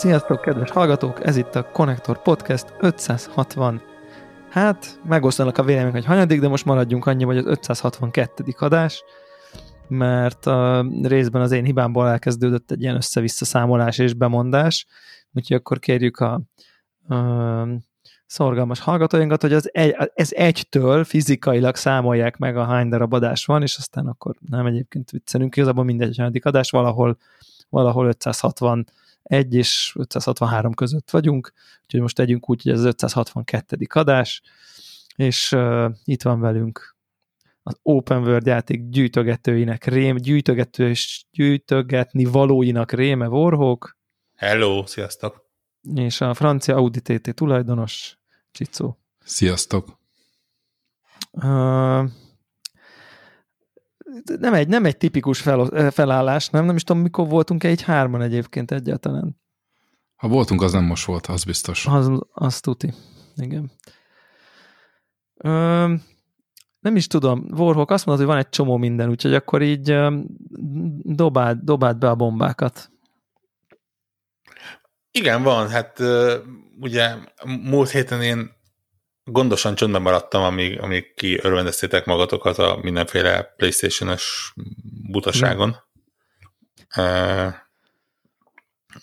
Sziasztok, kedves hallgatók! Ez itt a Connector Podcast 560. Hát, megosztanak a vélemények, hogy hanyadik, de most maradjunk annyi, hogy az 562. adás, mert a részben az én hibámból elkezdődött egy ilyen össze-vissza számolás és bemondás, úgyhogy akkor kérjük a, a szorgalmas hallgatóinkat, hogy az egy, ez egytől fizikailag számolják meg a hány darab adás van, és aztán akkor nem egyébként viccelünk, igazából mindegy hanyadik adás, valahol, valahol 560 1 és 563 között vagyunk, úgyhogy most tegyünk úgy, hogy ez az 562. adás, és uh, itt van velünk az Open World játék gyűjtögetőinek rém, gyűjtögető és gyűjtögetni valóinak réme Warhawk. Hello, sziasztok! És a francia Audi TT tulajdonos Csicó. Sziasztok! Uh, nem egy, nem egy tipikus fel, felállás, nem? Nem is tudom, mikor voltunk egy hárman egyébként egyáltalán. Ha voltunk, az nem most volt, az biztos. Az, az tuti. Igen. Ö, nem is tudom, Warhawk azt mondod, hogy van egy csomó minden, úgyhogy akkor így dobáld, dobáld be a bombákat. Igen, van. Hát ugye múlt héten én gondosan csöndben maradtam, amíg, amíg ki örvendeztétek magatokat a mindenféle Playstation-es butaságon. Mm. Uh,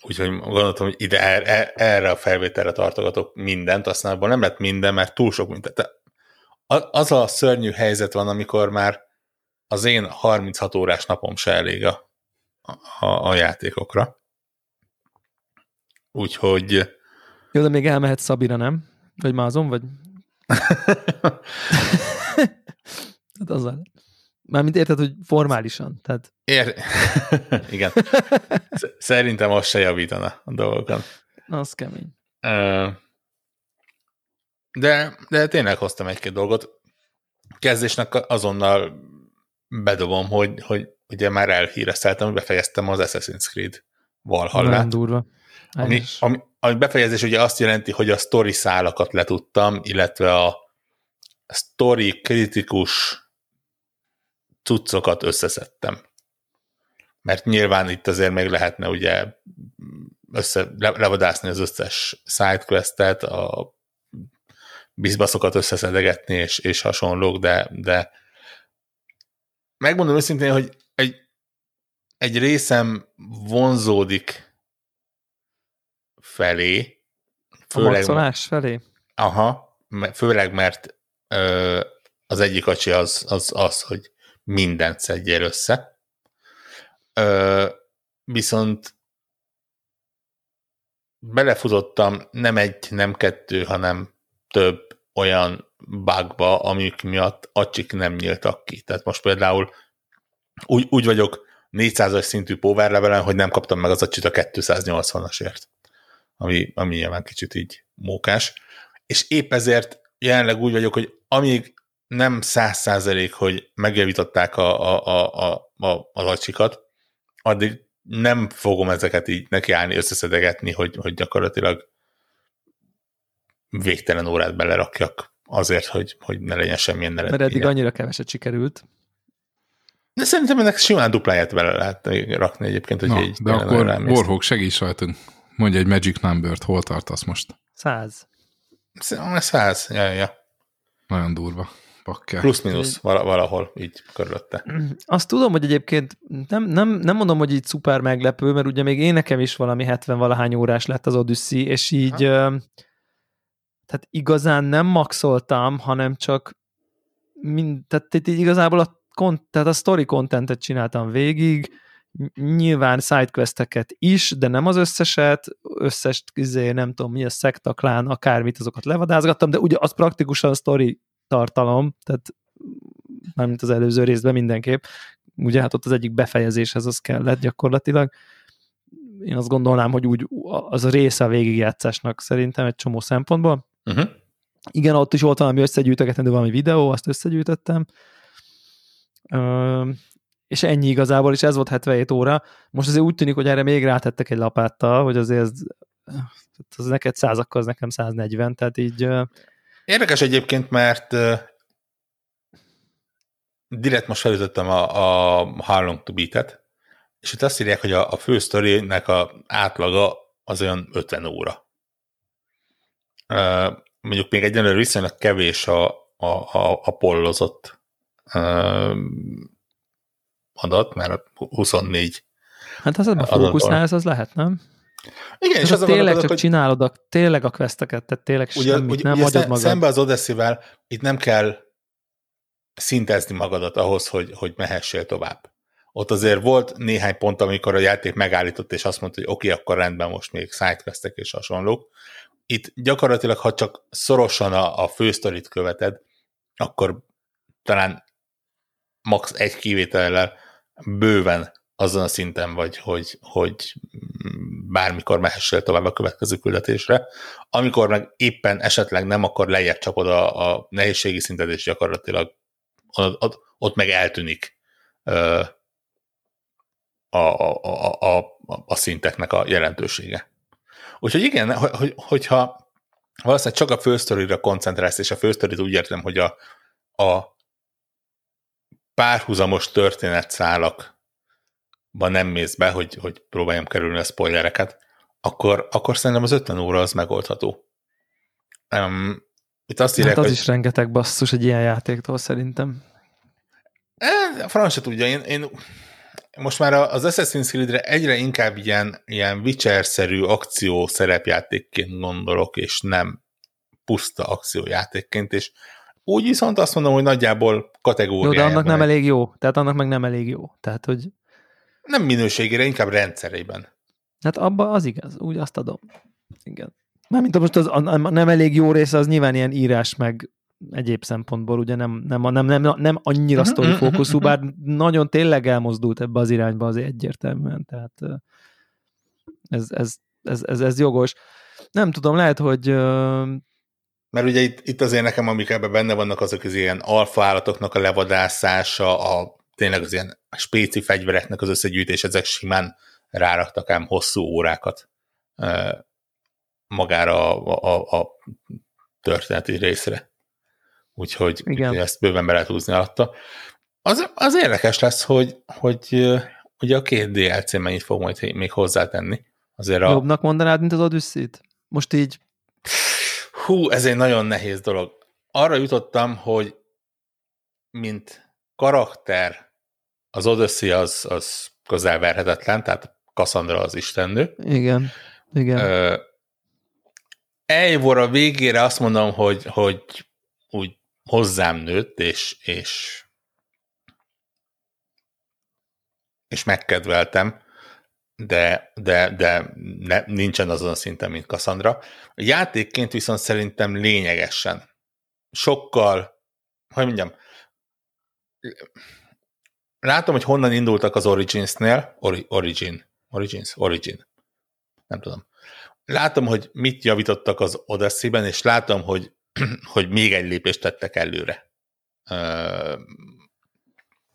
úgyhogy gondoltam, hogy ide erre, erre a felvételre tartogatok mindent, aztán abban nem lett minden, mert túl sok mindent. Az a szörnyű helyzet van, amikor már az én 36 órás napom se elég a, a, a játékokra. Úgyhogy... Jó, de még elmehet Szabira, nem? Vagy Mázon, vagy hát az Mármint érted, hogy formálisan. Tehát... Ér... Igen. Szerintem az se javítana a dolgokon. Az kemény. De, de tényleg hoztam egy-két dolgot. Kezdésnek azonnal bedobom, hogy, hogy ugye már elhírezteltem, hogy befejeztem az Assassin's Creed Valhalla. Nagyon durva. Ami, ami, ami befejezés ugye azt jelenti, hogy a story szálakat letudtam, illetve a story kritikus cuccokat összeszedtem. Mert nyilván itt azért még lehetne ugye össze, le, levadászni az összes sidequestet, a bizbaszokat összeszedegetni és, és hasonlók, de, de megmondom őszintén, hogy egy, egy részem vonzódik felé. Főleg, a felé? Aha, főleg mert ö, az egyik acsi az, az az, hogy mindent szedjél össze. Ö, viszont belefutottam nem egy, nem kettő, hanem több olyan bugba, amik miatt acsik nem nyíltak ki. Tehát most például úgy, úgy vagyok 400-as szintű power levelen, hogy nem kaptam meg az acsit a 280-asért ami, ami nyilván kicsit így mókás. És épp ezért jelenleg úgy vagyok, hogy amíg nem száz százalék, hogy megjavították a, a, a, a, a, a lacsikat, addig nem fogom ezeket így nekiállni, összeszedegetni, hogy, hogy gyakorlatilag végtelen órát belerakjak azért, hogy, hogy ne legyen semmilyen eredménye. Mert eddig annyira keveset sikerült. De szerintem ennek simán dupláját bele lehet rakni egyébként, hogy Na, így de akkor Warhawk segíts rajtunk. Mondj egy magic number-t, hol tartasz most? Száz. Száz, ja, ja. Nagyon durva. Pakkel. Plusz-minusz valahol így körülötte. Azt tudom, hogy egyébként nem, nem, nem mondom, hogy így szuper meglepő, mert ugye még én nekem is valami 70 valahány órás lett az Odyssey, és így ha. tehát igazán nem maxoltam, hanem csak mind, tehát itt igazából a, tehát a story contentet csináltam végig, nyilván sidequesteket is, de nem az összeset, összes, izé, nem tudom mi a szektaklán, akármit, azokat levadázgattam, de ugye az praktikusan story tartalom, tehát nem mint az előző részben mindenképp, ugye hát ott az egyik befejezéshez az kellett gyakorlatilag. Én azt gondolnám, hogy úgy az a része a végigjátszásnak szerintem egy csomó szempontból. Uh-huh. Igen, ott is volt valami összegyűjtögetendő valami videó, azt összegyűjtöttem és ennyi igazából, és ez volt 77 óra. Most azért úgy tűnik, hogy erre még rátettek egy lapáttal, hogy azért ez, az neked száz, akkor az nekem 140, tehát így... Érdekes egyébként, mert direkt most felütöttem a, a How Long to Beat-et, és itt azt írják, hogy a, a fő sztorinek a átlaga az olyan 50 óra. Mondjuk még egyenlőre viszonylag kevés a, a, a, a pollozott adat, mert 24 Hát az a fókuszálsz, az lehet, nem? Igen, és az, az tényleg csak hogy... csinálod a, tényleg a questeket, tehát tényleg ugye, semmit ugye, nem ugye magad. Szembe az odyssey itt nem kell szintezni magadat ahhoz, hogy, hogy mehessél tovább. Ott azért volt néhány pont, amikor a játék megállított, és azt mondta, hogy oké, okay, akkor rendben most még sidequestek és hasonlók. Itt gyakorlatilag, ha csak szorosan a, a fősztorit követed, akkor talán max. egy kivétellel bőven azon a szinten vagy, hogy, hogy bármikor mehessél tovább a következő küldetésre. Amikor meg éppen esetleg nem, akkor lejjebb csapod a, a nehézségi szintet, és gyakorlatilag ott, ott meg eltűnik a, a, a, a, a szinteknek a jelentősége. Úgyhogy igen, hogy, hogyha valószínűleg csak a fősztorira koncentrálsz, és a fősztorit úgy értem, hogy a, a párhuzamos történetszálak nem mész be, hogy, hogy próbáljam kerülni a spoilereket, akkor, akkor szerintem az 50 óra az megoldható. Um, itt azt írják, hát az hogy... is rengeteg basszus egy ilyen játéktól szerintem. E, a franc se tudja, én, én most már az Assassin's Creed-re egyre inkább ilyen, ilyen Witcher-szerű akció szerepjátékként gondolok, és nem puszta akciójátékként, és úgy viszont azt mondom, hogy nagyjából kategóriájában. Jó, de annak nem elég jó. Tehát annak meg nem elég jó. Tehát, hogy nem minőségére, inkább rendszerében. Hát abba az igaz, úgy azt adom. Igen. Mármint most az a nem elég jó része, az nyilván ilyen írás meg egyéb szempontból ugye nem, nem, nem, nem, nem annyira mhm, sztori mhm, fókuszú, mhm, bár nagyon tényleg elmozdult ebbe az irányba azért egyértelműen, tehát ez, ez, ez, ez, ez jogos. Nem tudom, lehet, hogy mert ugye itt, itt azért nekem, amik ebben benne vannak, azok az ilyen alfa állatoknak a levadászása, a tényleg az ilyen spéci fegyvereknek az összegyűjtés, ezek simán ráraktak ám hosszú órákat magára a, a, a történeti részre. Úgyhogy Igen. ezt bőven be lehet húzni alatta. Az, az érdekes lesz, hogy, hogy ugye a két DLC mennyit fog majd még hozzátenni. Azért a... Jobbnak mondanád, mint az Odyssey-t? Most így? Hú, ez egy nagyon nehéz dolog. Arra jutottam, hogy mint karakter az Odyssey az, az közelverhetetlen, tehát Cassandra az istennő. Igen, igen. Uh, Eivor a végére azt mondom, hogy, hogy úgy hozzám nőtt, és, és, és megkedveltem, de, de, de ne, nincsen azon a szinten, mint Cassandra. A játékként viszont szerintem lényegesen sokkal, hogy mondjam, látom, hogy honnan indultak az Origins-nél, Ori, Origin, Origins, Origin, nem tudom. Látom, hogy mit javítottak az Odyssey-ben, és látom, hogy, hogy még egy lépést tettek előre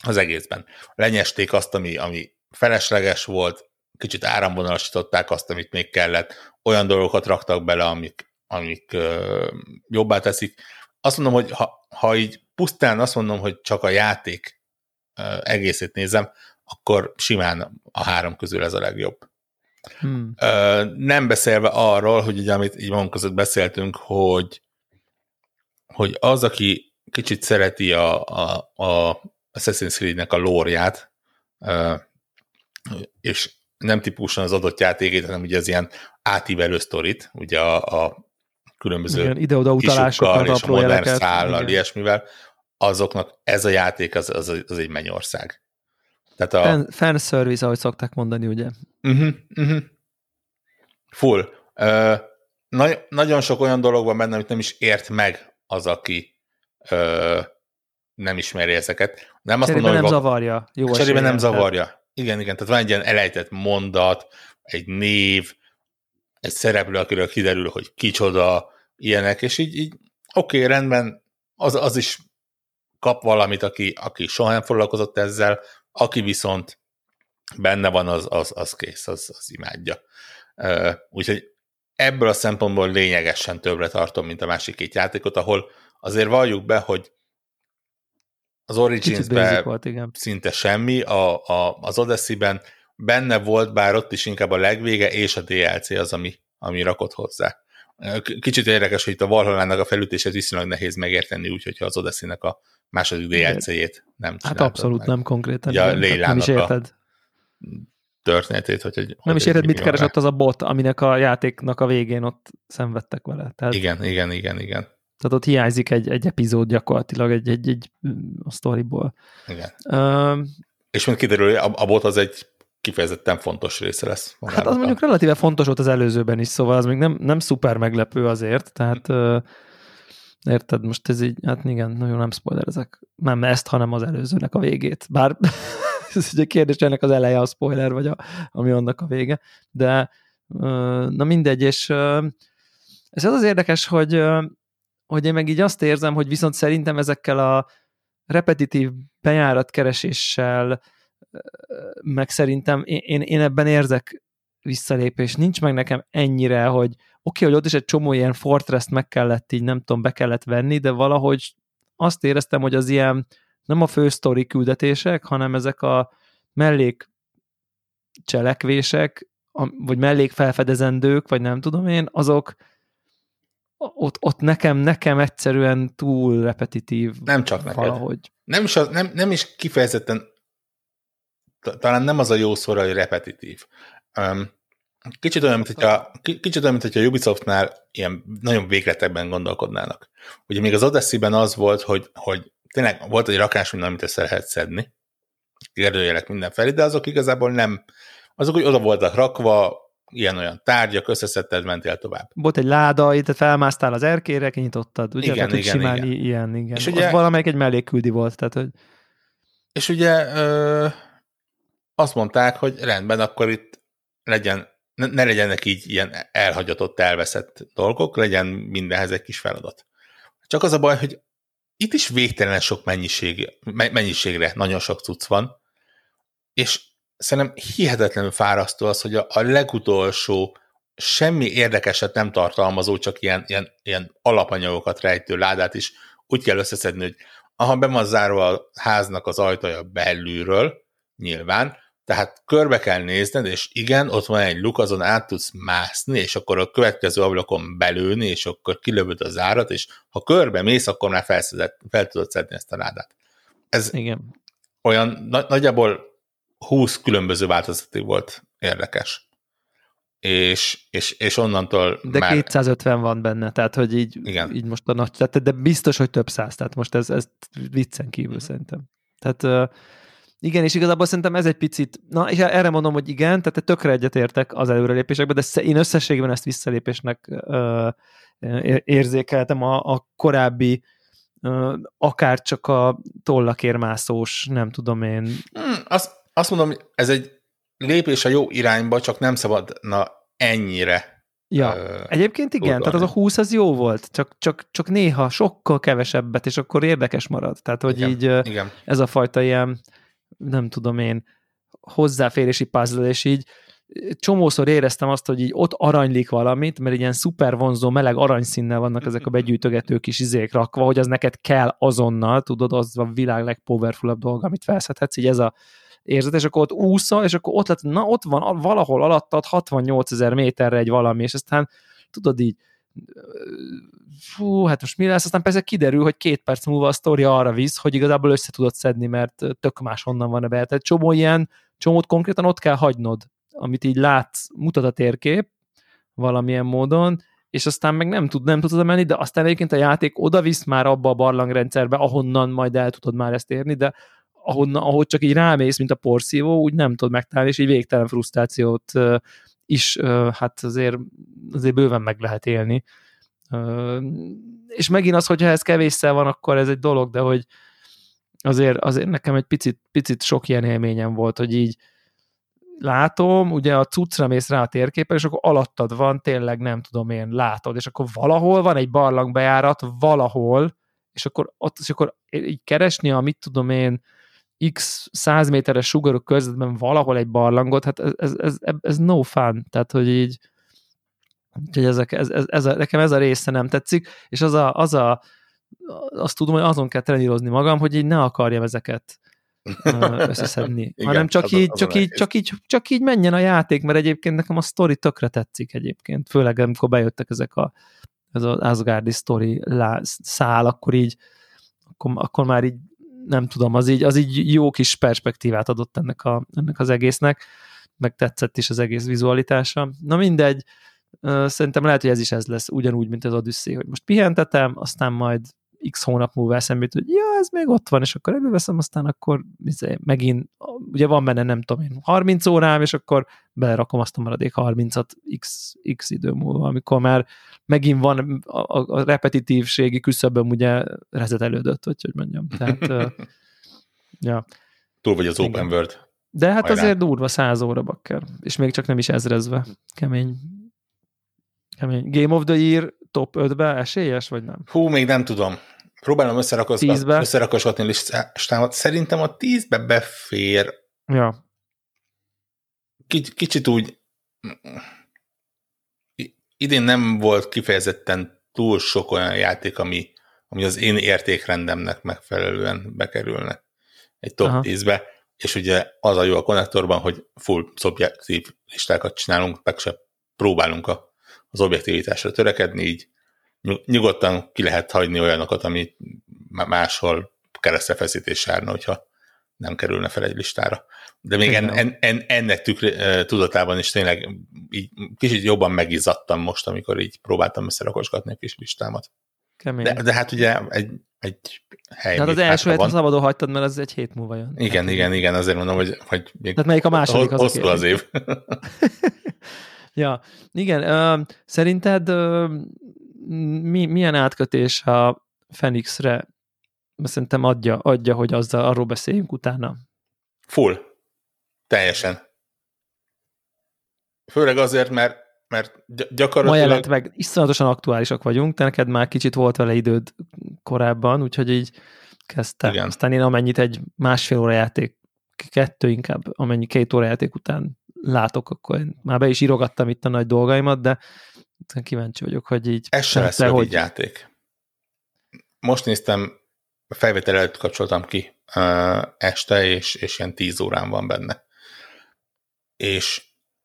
az egészben. Lenyesték azt, ami, ami felesleges volt, kicsit áramvonalasították azt, amit még kellett, olyan dolgokat raktak bele, amik, amik jobbá teszik. Azt mondom, hogy ha, ha így pusztán azt mondom, hogy csak a játék egészét nézem, akkor simán a három közül ez a legjobb. Hmm. Nem beszélve arról, hogy ugye, amit így magunk között beszéltünk, hogy, hogy az, aki kicsit szereti a, a, a Assassin's Creed-nek a lórját, és nem típusan az adott játékét, hanem ugye az ilyen átívelő sztorit, ugye a, a különböző Igen, ide-oda utalásokat, és a modern szállal, ilyesmivel, azoknak ez a játék az, az, az egy mennyország. Tehát a... Fan, fan service, ahogy szokták mondani, ugye? Uh-huh, uh-huh. Full. Uh, na- nagyon sok olyan dolog van benne, amit nem is ért meg az, aki uh, nem ismeri ezeket. Nem azt mondom, nem hogy zavarja. Jó cserében nem zavarja. Igen, igen, tehát van egy ilyen elejtett mondat, egy név, egy szereplő, akiről kiderül, hogy kicsoda, ilyenek, és így, így oké, okay, rendben, az, az is kap valamit, aki, aki soha nem foglalkozott ezzel, aki viszont benne van, az, az, az kész, az, az imádja. Úgyhogy ebből a szempontból lényegesen többre tartom, mint a másik két játékot, ahol azért valljuk be, hogy az Origins-ben szinte semmi, a, a, az Odyssey-ben benne volt, bár ott is inkább a legvége, és a DLC az, ami, ami rakott hozzá. Kicsit érdekes, hogy itt a Valhallának a felütését viszonylag nehéz megérteni, úgyhogy az odyssey a második DLC-jét nem Hát abszolút meg. nem konkrétan. Ja, nem is érted. történetét. Hogy, hogy nem is érted, mit keresett az a bot, aminek a játéknak a végén ott szenvedtek vele. Tehát, igen, igen, igen, igen. Tehát ott hiányzik egy, egy epizód gyakorlatilag egy, egy, egy a sztoriból. Igen. Uh, és mint kiderül, a, a bot az egy kifejezetten fontos része lesz. Hát az mondjuk relatíve fontos volt az előzőben is, szóval az még nem, nem szuper meglepő azért, tehát uh, érted, most ez így, hát igen, nagyon nem spoilerezek. Nem ezt, hanem az előzőnek a végét. Bár ez egy kérdés, ennek az eleje a spoiler, vagy a, ami annak a vége, de uh, na mindegy, és uh, ez az az érdekes, hogy, hogy én meg így azt érzem, hogy viszont szerintem ezekkel a repetitív bejáratkereséssel meg szerintem én, én ebben érzek visszalépés. Nincs meg nekem ennyire, hogy oké, okay, hogy ott is egy csomó ilyen fortress meg kellett így, nem tudom, be kellett venni, de valahogy azt éreztem, hogy az ilyen nem a fő sztori küldetések, hanem ezek a mellék cselekvések, vagy mellék felfedezendők, vagy nem tudom én, azok ott, ott nekem, nekem egyszerűen túl repetitív. Nem csak neked. Valahogy. Nem is, az, nem, nem is kifejezetten talán nem az a jó szóra, hogy repetitív. Um, kicsit olyan, mint hogyha, kicsit olyan, mint hogyha a Ubisoftnál ilyen nagyon végletekben gondolkodnának. Ugye még az Odyssey-ben az volt, hogy, hogy tényleg volt egy rakás minden, amit össze lehet szedni, kérdőjelek mindenfelé, de azok igazából nem, azok úgy oda voltak rakva, ilyen-olyan tárgyak, összeszedted, mentél tovább. Volt egy láda, itt felmásztál az erkére, kinyitottad, ugye? Igen, igen, simán, igen. Ilyen, igen. És ugye, valamelyik egy mellékküldi volt, tehát hogy... És ugye ö, azt mondták, hogy rendben, akkor itt legyen, ne, ne legyenek így ilyen elhagyatott, elveszett dolgok, legyen mindenhez egy kis feladat. Csak az a baj, hogy itt is végtelen sok mennyiség, mennyiségre nagyon sok cucc van, és szerintem hihetetlenül fárasztó az, hogy a, a legutolsó semmi érdekeset nem tartalmazó, csak ilyen, ilyen, ilyen alapanyagokat rejtő ládát is úgy kell összeszedni, hogy aha, be van zárva a háznak az ajtaja belülről, nyilván, tehát körbe kell nézned, és igen, ott van egy luk, azon át tudsz mászni, és akkor a következő ablakon belőni, és akkor kilövöd az árat, és ha körbe mész, akkor már felszedett, fel tudod szedni ezt a ládát. Ez igen. olyan na- nagyjából 20 különböző változatig volt érdekes. És, és, és onnantól De már... 250 van benne, tehát hogy így, Igen. így most a nagy, tehát, de biztos, hogy több száz, tehát most ez, ez viccen kívül szerintem. Tehát igen, és igazából szerintem ez egy picit, na és erre mondom, hogy igen, tehát tökre egyetértek az előrelépésekben, de én összességben ezt visszalépésnek ö, érzékeltem a, a korábbi akár csak a tollakérmászós, nem tudom én. Hmm, azt, azt mondom, ez egy lépés a jó irányba, csak nem szabadna ennyire Ja, ö, egyébként igen, udvarni. tehát az a 20 az jó volt, csak, csak, csak néha sokkal kevesebbet, és akkor érdekes marad. Tehát, hogy igen, így igen. ez a fajta ilyen nem tudom én, hozzáférési puzzle, és így csomószor éreztem azt, hogy így ott aranylik valamit, mert ilyen szuper vonzó, meleg aranyszínnel vannak ezek a begyűjtögető kis izék rakva, hogy az neked kell azonnal, tudod, az a világ legpowerfulabb dolga, amit felszedhetsz, így ez a érzet, és akkor ott úszol, és akkor ott lett, na ott van valahol alattad 68 ezer méterre egy valami, és aztán tudod így fú, hát most mi lesz, aztán persze kiderül, hogy két perc múlva a sztori arra visz, hogy igazából össze tudod szedni, mert tök más honnan van a be. Tehát csomó ilyen, csomót konkrétan ott kell hagynod, amit így látsz, mutat a térkép valamilyen módon, és aztán meg nem tud, nem tudod menni, de aztán egyébként a játék oda visz már abba a barlangrendszerbe, ahonnan majd el tudod már ezt érni, de ahonnan, ahogy csak így rámész, mint a porszívó, úgy nem tudod megtalálni, és így végtelen frusztrációt is hát azért, azért bőven meg lehet élni. És megint az, hogyha ez kevésszer van, akkor ez egy dolog, de hogy azért, azért nekem egy picit, picit sok ilyen élményem volt, hogy így látom, ugye a cuccra mész rá a térképen, és akkor alattad van, tényleg nem tudom én, látod, és akkor valahol van egy barlangbejárat, valahol, és akkor ott, és akkor így keresni a, mit tudom én, x 100 méteres sugarok közöttben valahol egy barlangot, hát ez, ez, ez, ez no fun, tehát hogy így úgyhogy ezek, ez, ez, ez a, nekem ez a része nem tetszik, és az a, az a azt tudom, hogy azon kell trenírozni magam, hogy így ne akarjam ezeket összeszedni, Igen, hanem csak, az így, az csak, így, csak, így, csak így menjen a játék, mert egyébként nekem a sztori tökre tetszik egyébként, főleg amikor bejöttek ezek a ez az Asgardi sztori szál, akkor így akkor, akkor már így nem tudom, az így, az így jó kis perspektívát adott ennek, a, ennek az egésznek, meg tetszett is az egész vizualitása. Na mindegy, szerintem lehet, hogy ez is ez lesz, ugyanúgy, mint az Odyssey, hogy most pihentetem, aztán majd x hónap múlva eszembe jut, hogy ja, ez még ott van, és akkor előveszem, aztán akkor izé, megint, ugye van benne nem tudom én, 30 órám, és akkor belerakom azt a maradék 30-at x, x idő múlva, amikor már megint van a, a repetitívségi küszöböm ugye rezetelődött, vagy hogy mondjam. Tehát, ja. Túl vagy az Igen. open world. De hát Hajrá. azért durva száz óra bakker, és még csak nem is ezrezve. Kemény. Kemény. Game of the Year top 5-be esélyes, vagy nem? Hú, még nem tudom. Próbálom összerakosgatni listámat. Szerintem a tízbe befér. Ja. Kicsit úgy idén nem volt kifejezetten túl sok olyan játék, ami, ami az én értékrendemnek megfelelően bekerülne egy top Aha. 10-be, és ugye az a jó a konnektorban, hogy full szobjektív listákat csinálunk, meg se próbálunk a, az objektivitásra törekedni, így nyugodtan ki lehet hagyni olyanokat, ami máshol keresztefeszítés járna, hogyha nem kerülne fel egy listára. De még en, en, en, ennek tükri, tudatában is tényleg így kicsit jobban megizzadtam most, amikor így próbáltam összerakosgatni a kis listámat. De, de hát ugye egy, egy hely. Tehát az első helyet szabadon hagytad, mert az egy hét múlva jön. Igen, hát, igen, igen, azért mondom, hogy, hogy még Tehát melyik a második az hosszú az év. ja, igen, uh, szerinted uh, mi, milyen átkötés a Fenixre szerintem adja, adja, hogy azzal, arról beszéljünk utána. Full. Teljesen. Főleg azért, mert, mert gyakorlatilag... Ma jelent meg, iszonyatosan aktuálisak vagyunk, te neked már kicsit volt vele időd korábban, úgyhogy így kezdte. Igen. Aztán én amennyit egy másfél óra játék, kettő inkább, amennyi két óra játék után látok, akkor én már be is írogattam itt a nagy dolgaimat, de kíváncsi vagyok, hogy így... Ez se lesz hogy... játék. Most néztem, a felvétel előtt kapcsoltam ki uh, este, és, és ilyen 10 órán van benne. És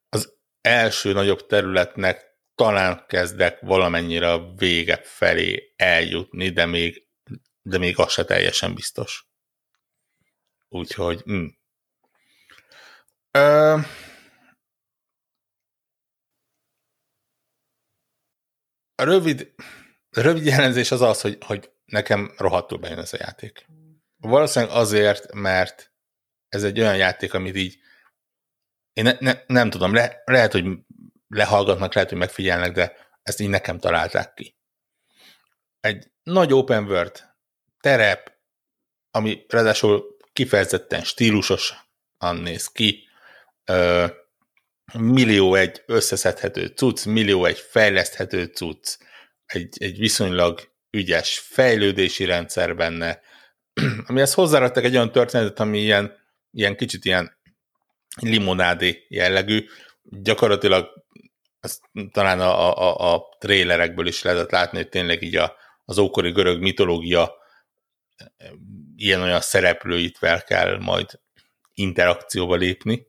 az első nagyobb területnek talán kezdek valamennyire a vége felé eljutni, de még, de még az se teljesen biztos. Úgyhogy... Mm. Uh, a rövid, a rövid jelenzés az az, hogy, hogy nekem rohadtul bejön ez a játék. Valószínűleg azért, mert ez egy olyan játék, amit így én ne, ne, nem tudom, le, lehet, hogy lehallgatnak, lehet, hogy megfigyelnek, de ezt így nekem találták ki. Egy nagy open world terep, ami ráadásul kifejezetten stílusosan néz ki, ö, millió egy összeszedhető cucc, millió egy fejleszthető cucc, egy, egy viszonylag ügyes fejlődési rendszer benne, amihez hozzáraktak egy olyan történetet, ami ilyen, ilyen kicsit ilyen limonádi jellegű, gyakorlatilag ezt talán a, a, a trélerekből is lehetett látni, hogy tényleg így a, az ókori görög mitológia ilyen-olyan szereplőitvel kell majd interakcióba lépni.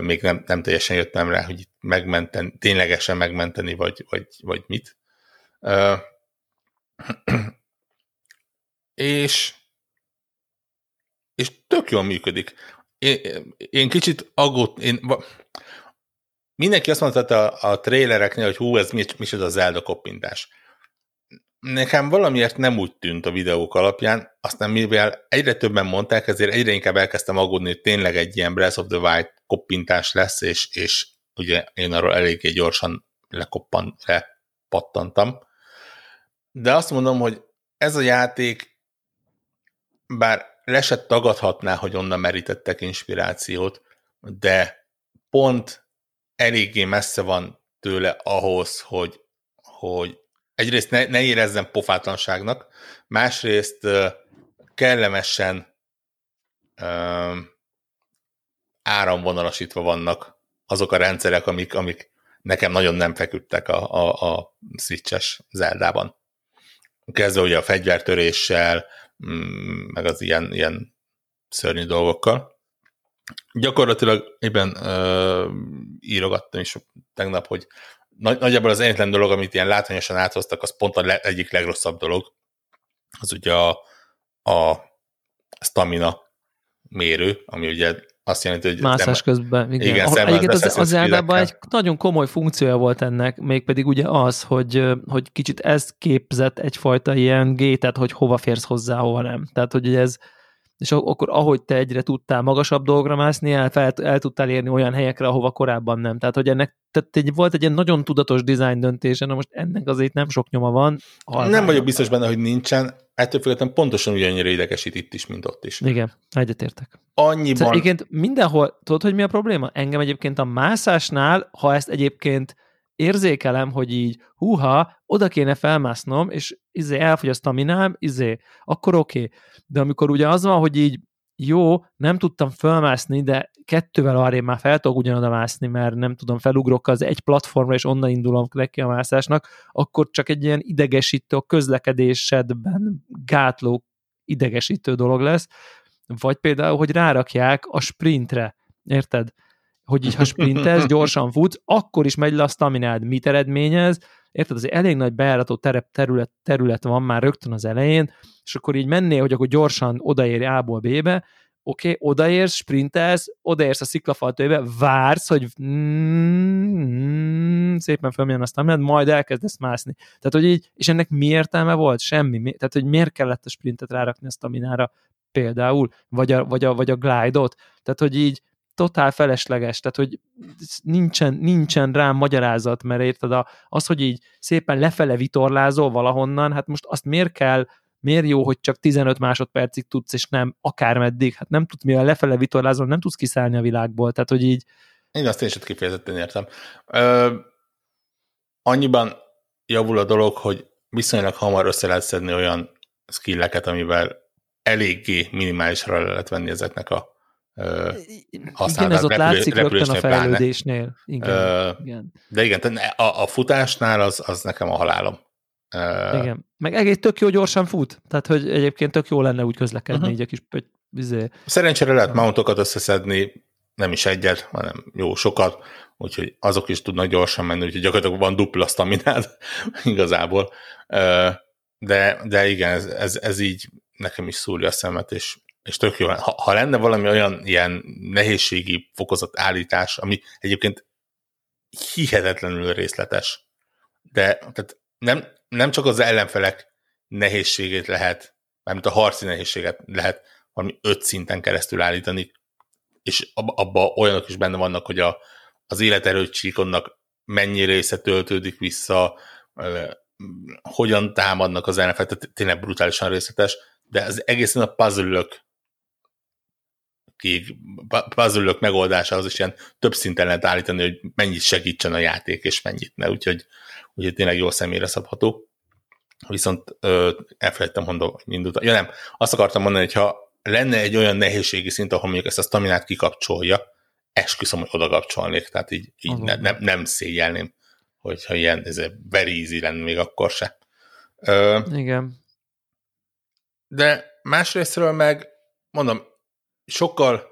Még nem, nem teljesen jöttem rá, hogy itt megmenten, ténylegesen megmenteni, vagy, vagy, vagy mit és, és tök jól működik. Én, én kicsit aggód, én, mindenki azt mondta a, a trailereknél, hogy hú, ez mi, mi az a Zelda koppintás. Nekem valamiért nem úgy tűnt a videók alapján, aztán mivel egyre többen mondták, ezért egyre inkább elkezdtem aggódni, hogy tényleg egy ilyen Breath of the Wild koppintás lesz, és, és ugye én arról eléggé gyorsan lekoppan, lepattantam. De azt mondom, hogy ez a játék, bár le se tagadhatná, hogy onnan merítettek inspirációt, de pont eléggé messze van tőle ahhoz, hogy, hogy egyrészt ne, ne érezzem pofátlanságnak, másrészt kellemesen áramvonalasítva vannak azok a rendszerek, amik, amik nekem nagyon nem feküdtek a, a, a switches Zeldában kezdve ugye a fegyvertöréssel, mm, meg az ilyen, ilyen szörnyű dolgokkal. Gyakorlatilag éppen ö, írogattam is tegnap, hogy nagy, nagyjából az egyetlen dolog, amit ilyen látványosan áthoztak, az pont a le, egyik legrosszabb dolog. Az ugye a, a stamina mérő, ami ugye azt jelenti, hogy... Mászás nem, közben, igen. igen Ahol, egyébként az, az Eldában egy nagyon komoly funkciója volt ennek, mégpedig ugye az, hogy, hogy kicsit ez képzett egyfajta ilyen gétet, hogy hova férsz hozzá, hova nem. Tehát, hogy ez, és akkor ahogy te egyre tudtál magasabb dolgra mászni, el, el, el tudtál érni olyan helyekre, ahova korábban nem. Tehát, hogy ennek tehát egy, volt egy ilyen nagyon tudatos design döntése, na most ennek azért nem sok nyoma van. Nem vagyok biztos benne, hogy nincsen, ettől függetlenül pontosan ugyannyira idegesít itt is, mint ott is. Igen, egyetértek. Annyiban... Szóval egyébként mindenhol, tudod, hogy mi a probléma? Engem egyébként a mászásnál, ha ezt egyébként érzékelem, hogy így, húha, oda kéne felmásznom, és izé elfogy a staminám, izé, akkor oké. Okay. De amikor ugye az van, hogy így jó, nem tudtam felmászni, de kettővel arrébb már fel tudok ugyanoda mászni, mert nem tudom, felugrok az egy platformra, és onnan indulom neki a mászásnak, akkor csak egy ilyen idegesítő, a közlekedésedben gátló idegesítő dolog lesz, vagy például, hogy rárakják a sprintre, érted? Hogy így, ha sprintez, gyorsan futsz, akkor is megy le a staminád. Mit eredményez? Érted, az elég nagy bejárató terep, terület, terület van már rögtön az elején, és akkor így mennél, hogy akkor gyorsan odaérj A-ból B-be, oké, okay, odaérsz, sprintelsz, odaérsz a sziklafaltőbe, vársz, hogy mm, szépen fölmjön azt nem majd elkezdesz mászni. Tehát, hogy így, és ennek mi értelme volt? Semmi. Tehát, hogy miért kellett a sprintet rárakni a staminára például, vagy a, vagy a, vagy a glide-ot. Tehát, hogy így totál felesleges, tehát hogy nincsen, nincsen rám magyarázat, mert érted, a, az, hogy így szépen lefele vitorlázol valahonnan, hát most azt miért kell, miért jó, hogy csak 15 másodpercig tudsz, és nem akármeddig, hát nem tudsz, mivel lefele vitorlázol, nem tudsz kiszállni a világból, tehát hogy így... Én azt én is kifejezetten értem. Ö, annyiban javul a dolog, hogy viszonylag hamar össze lehet szedni olyan skilleket, amivel eléggé minimálisra le lehet venni ezeknek a igen, ez ott látszik rögtön a fejlődésnél. Igen, uh, igen. De igen, a, a futásnál az, az nekem a halálom. Uh, igen, meg egész tök jó gyorsan fut, tehát hogy egyébként tök jó lenne úgy közlekedni, uh-huh. így a kis vizé. Szerencsére lehet mountokat összeszedni, nem is egyet, hanem jó sokat, úgyhogy azok is tudnak gyorsan menni, úgyhogy gyakorlatilag van dupla staminád igazából. De, de igen, ez, ez, ez így nekem is szúrja a szemet, és és tök jó. Ha, ha lenne valami olyan ilyen nehézségi fokozat állítás, ami egyébként hihetetlenül részletes, de tehát nem, nem csak az ellenfelek nehézségét lehet, mármint a harci nehézséget lehet valami öt szinten keresztül állítani, és abba olyanok is benne vannak, hogy a, az életerőcsíkonnak mennyi része töltődik vissza, hogyan támadnak az ellenfelek, tehát tényleg brutálisan részletes, de az egészen a puzzle puzzle megoldása az is ilyen több szinten lehet állítani, hogy mennyit segítsen a játék, és mennyit ne, úgyhogy, úgyhogy tényleg jó személyre szabható. Viszont ö, elfelejtettem mondani, hogy indult. Ja nem, azt akartam mondani, hogy ha lenne egy olyan nehézségi szint, ahol mondjuk ezt a staminát kikapcsolja, esküszöm, hogy oda kapcsolnék, tehát így, így ne, nem, nem szégyelném, hogyha ilyen ez very easy lenne még akkor se. Ö, Igen. De másrésztről meg, mondom, sokkal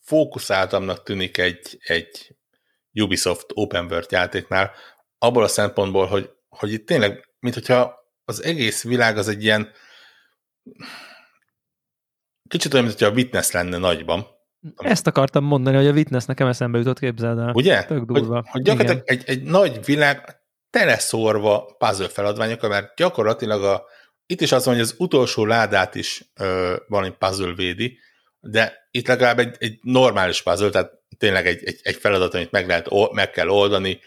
fókuszáltamnak tűnik egy, egy Ubisoft Open World játéknál, abból a szempontból, hogy, hogy itt tényleg, mint hogyha az egész világ az egy ilyen kicsit olyan, mint hogyha a Witness lenne nagyban. Ezt akartam mondani, hogy a Witness nekem eszembe jutott, képzeld el. Ugye? Tök durva. Hogy, hogy gyakorlatilag egy, egy nagy világ teleszórva puzzle feladványokkal, mert gyakorlatilag a, itt is az van, hogy az utolsó ládát is ö, valami puzzle védi, de itt legalább egy, egy normális puzzle, tehát tényleg egy, egy, egy feladat, amit meg, lehet, meg kell oldani,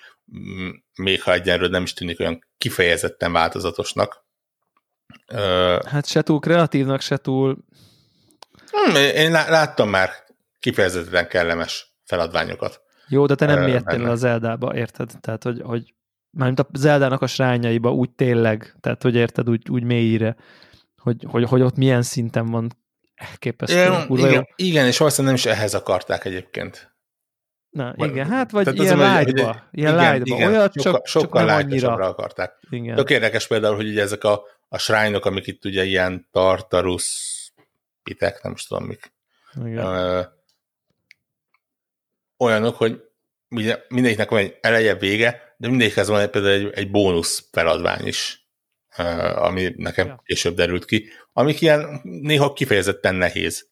még ha egyenről nem is tűnik olyan kifejezetten változatosnak. Hát se túl kreatívnak, se túl... Hmm, én láttam már kifejezetten kellemes feladványokat. Jó, de te nem mélyedtél az Zeldába, érted? Tehát, hogy, hogy mármint a Zeldának a srányaiba úgy tényleg, tehát, hogy érted, úgy, úgy mélyire, hogy, hogy, hogy ott milyen szinten van elképesztő. Igen, igen, igen, és valószínűleg nem is ehhez akarták egyébként. Na, vagy, igen, hát vagy ilyen light-ba, ilyen igen, olyat sokkal, csak, sokkal csak annyira. akarták. Igen. Tök érdekes például, hogy ugye ezek a, a shrine amik itt ugye ilyen tartarus pitek, nem is tudom mik, Igen. Ö, olyanok, hogy ugye mindegyiknek van egy eleje, vége, de mindegyikhez van egy, például egy, egy bónusz feladvány is, ami nekem Ja. később derült ki, amik ilyen néha kifejezetten nehéz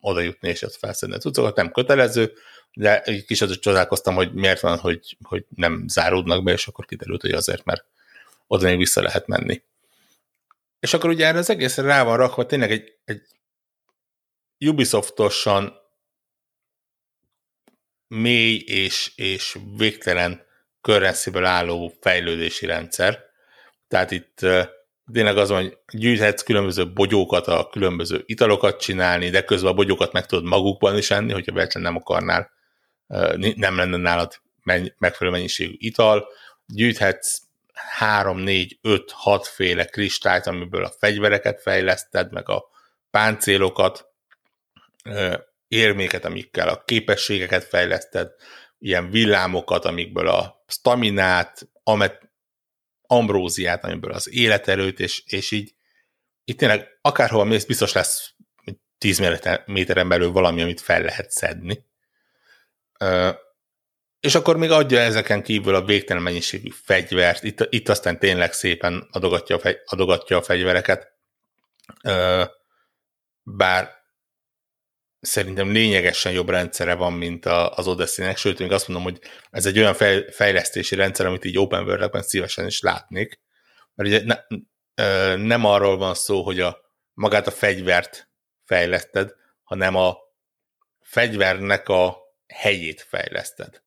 oda jutni és ezt felszedni a cuccokat, nem kötelező, de egy kis azért csodálkoztam, hogy miért van, hogy, hogy nem záródnak be, és akkor kiderült, hogy azért, mert oda még vissza lehet menni. És akkor ugye erre az egészre rá van rakva tényleg egy, egy Ubisoftosan mély és, és végtelen körrensziből álló fejlődési rendszer. Tehát itt tényleg az van, hogy gyűjthetsz különböző bogyókat, a különböző italokat csinálni, de közben a bogyókat meg tudod magukban is enni, hogyha véletlenül nem akarnál, nem lenne nálad megfelelő mennyiségű ital. Gyűjthetsz 3, 4, 5, 6 féle kristályt, amiből a fegyvereket fejleszted, meg a páncélokat, érméket, amikkel a képességeket fejleszted, ilyen villámokat, amikből a staminát, amet, ambróziát, amiből az életerőt, és, és így itt tényleg akárhol mész, biztos lesz 10 méter- méteren belül valami, amit fel lehet szedni. És akkor még adja ezeken kívül a végtelen mennyiségű fegyvert, itt, itt aztán tényleg szépen adogatja a, fegy, adogatja a fegyvereket, bár szerintem lényegesen jobb rendszere van, mint a, az Odyssey-nek, sőt, még azt mondom, hogy ez egy olyan fej, fejlesztési rendszer, amit így open world szívesen is látnék, mert ugye ne, ö, nem arról van szó, hogy a magát a fegyvert fejleszted, hanem a fegyvernek a helyét fejleszted.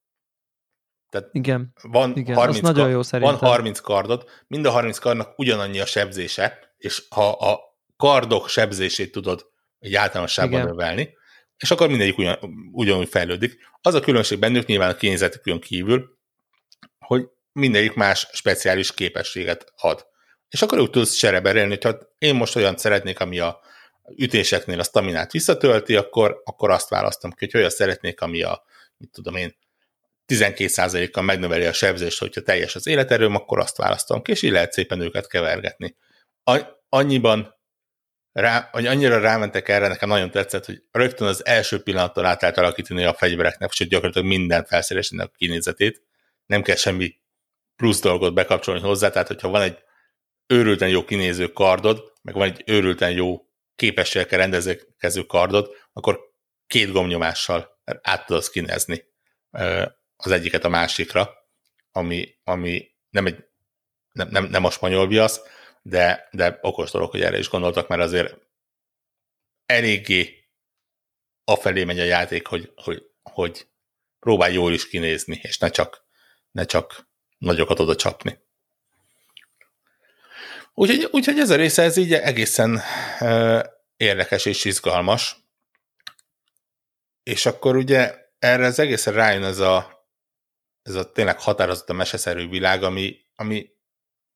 Tehát Igen, van, igen, 30 az nagyon jó van szerintem. 30 kardod, mind a 30 kardnak ugyanannyi a sebzése, és ha a kardok sebzését tudod egy általánosságban növelni, és akkor mindegyik ugyan, ugyanúgy fejlődik. Az a különbség bennük nyilván a kinézetükön kívül, hogy mindegyik más speciális képességet ad. És akkor úgy tudsz csereberélni, hogy ha én most olyan szeretnék, ami a ütéseknél a staminát visszatölti, akkor, akkor azt választom ki, hogy olyan szeretnék, ami a, mit tudom én, 12%-kal megnöveli a sebzést, hogyha teljes az életerőm, akkor azt választom ki, és így lehet szépen őket kevergetni. Annyiban rá, annyira rámentek erre, nekem nagyon tetszett, hogy rögtön az első pillanattól át lehet alakítani a fegyvereknek, sőt gyakorlatilag minden felszerelésnek a kinézetét, nem kell semmi plusz dolgot bekapcsolni hozzá, tehát hogyha van egy őrülten jó kinéző kardod, meg van egy őrülten jó képességekkel rendelkező kardod, akkor két gomnyomással át tudod szkinezni ö, az egyiket a másikra, ami, ami nem, egy, nem, nem, nem a spanyol viasz, de, de okos dolog, hogy erre is gondoltak, mert azért eléggé afelé megy a játék, hogy, hogy, hogy próbálj jól is kinézni, és ne csak, ne csak nagyokat oda csapni. Úgyhogy, úgyhogy ez a része ez így egészen uh, érdekes és izgalmas. És akkor ugye erre az egészen rájön ez a, ez a tényleg a meseszerű világ, ami, ami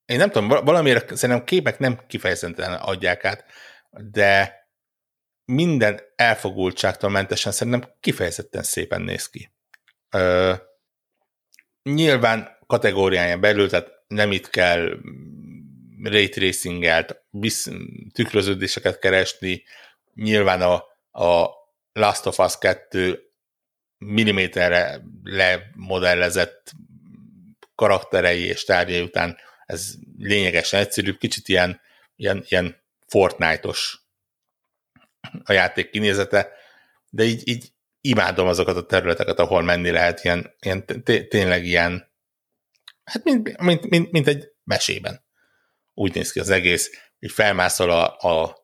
én nem tudom, valamiért szerintem képek nem kifejezetten adják át, de minden elfogultságtól mentesen szerintem kifejezetten szépen néz ki. Ö, nyilván kategóriáján belül, tehát nem itt kell ray tracing-elt, tükröződéseket keresni, nyilván a, a Last of Us 2 milliméterre lemodellezett karakterei és tárgyai után ez lényegesen egyszerűbb, kicsit ilyen, ilyen, ilyen Fortnite-os a játék kinézete, de így, így imádom azokat a területeket, ahol menni lehet, ilyen, ilyen tényleg ilyen, hát mint, mint, mint, mint egy mesében. Úgy néz ki az egész, így felmászol a, a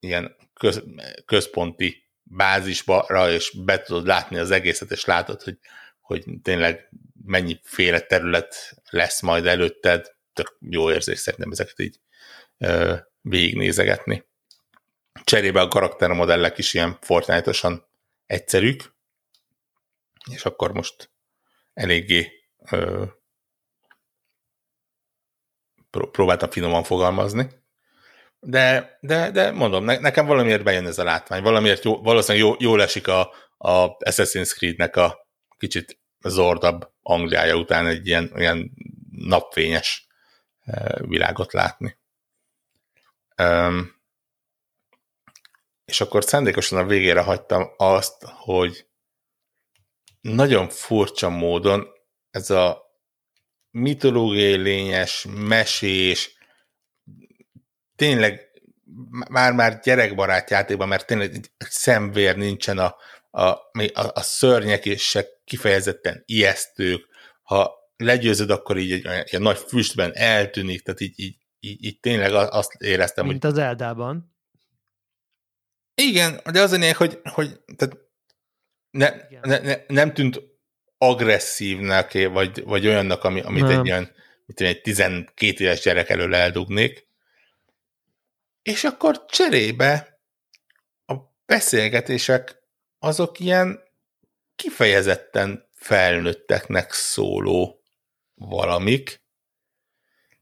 ilyen köz, központi bázisba, és be tudod látni az egészet, és látod, hogy, hogy tényleg mennyiféle terület lesz majd előtted, tök jó érzés szerintem ezeket így ö, végignézegetni. Cserébe a karaktermodellek is ilyen Fortnite-osan egyszerűk, és akkor most eléggé ö, próbáltam finoman fogalmazni, de, de, de mondom, ne, nekem valamiért bejön ez a látvány, valamiért jó, valószínűleg jó, jól esik a, a Assassin's Creed-nek a kicsit zordabb Angliája után egy ilyen, ilyen napfényes világot látni. Um, és akkor szándékosan a végére hagytam azt, hogy nagyon furcsa módon ez a mitológiai lényes, mesés, tényleg már-már gyerekbarát játékban, mert tényleg egy szemvér nincsen a, a, a, a szörnyek és se kifejezetten ijesztők, ha legyőzöd, akkor így egy, egy nagy füstben eltűnik, tehát így, így, így, így tényleg azt éreztem, Mint hogy... az Eldában. Igen, de az a lényeg, hogy, hogy tehát ne, ne, ne, nem tűnt agresszívnek, vagy, vagy olyannak, ami, amit nem. egy olyan, mint egy 12 éves gyerek elől eldugnék. És akkor cserébe a beszélgetések azok ilyen kifejezetten felnőtteknek szóló valamik.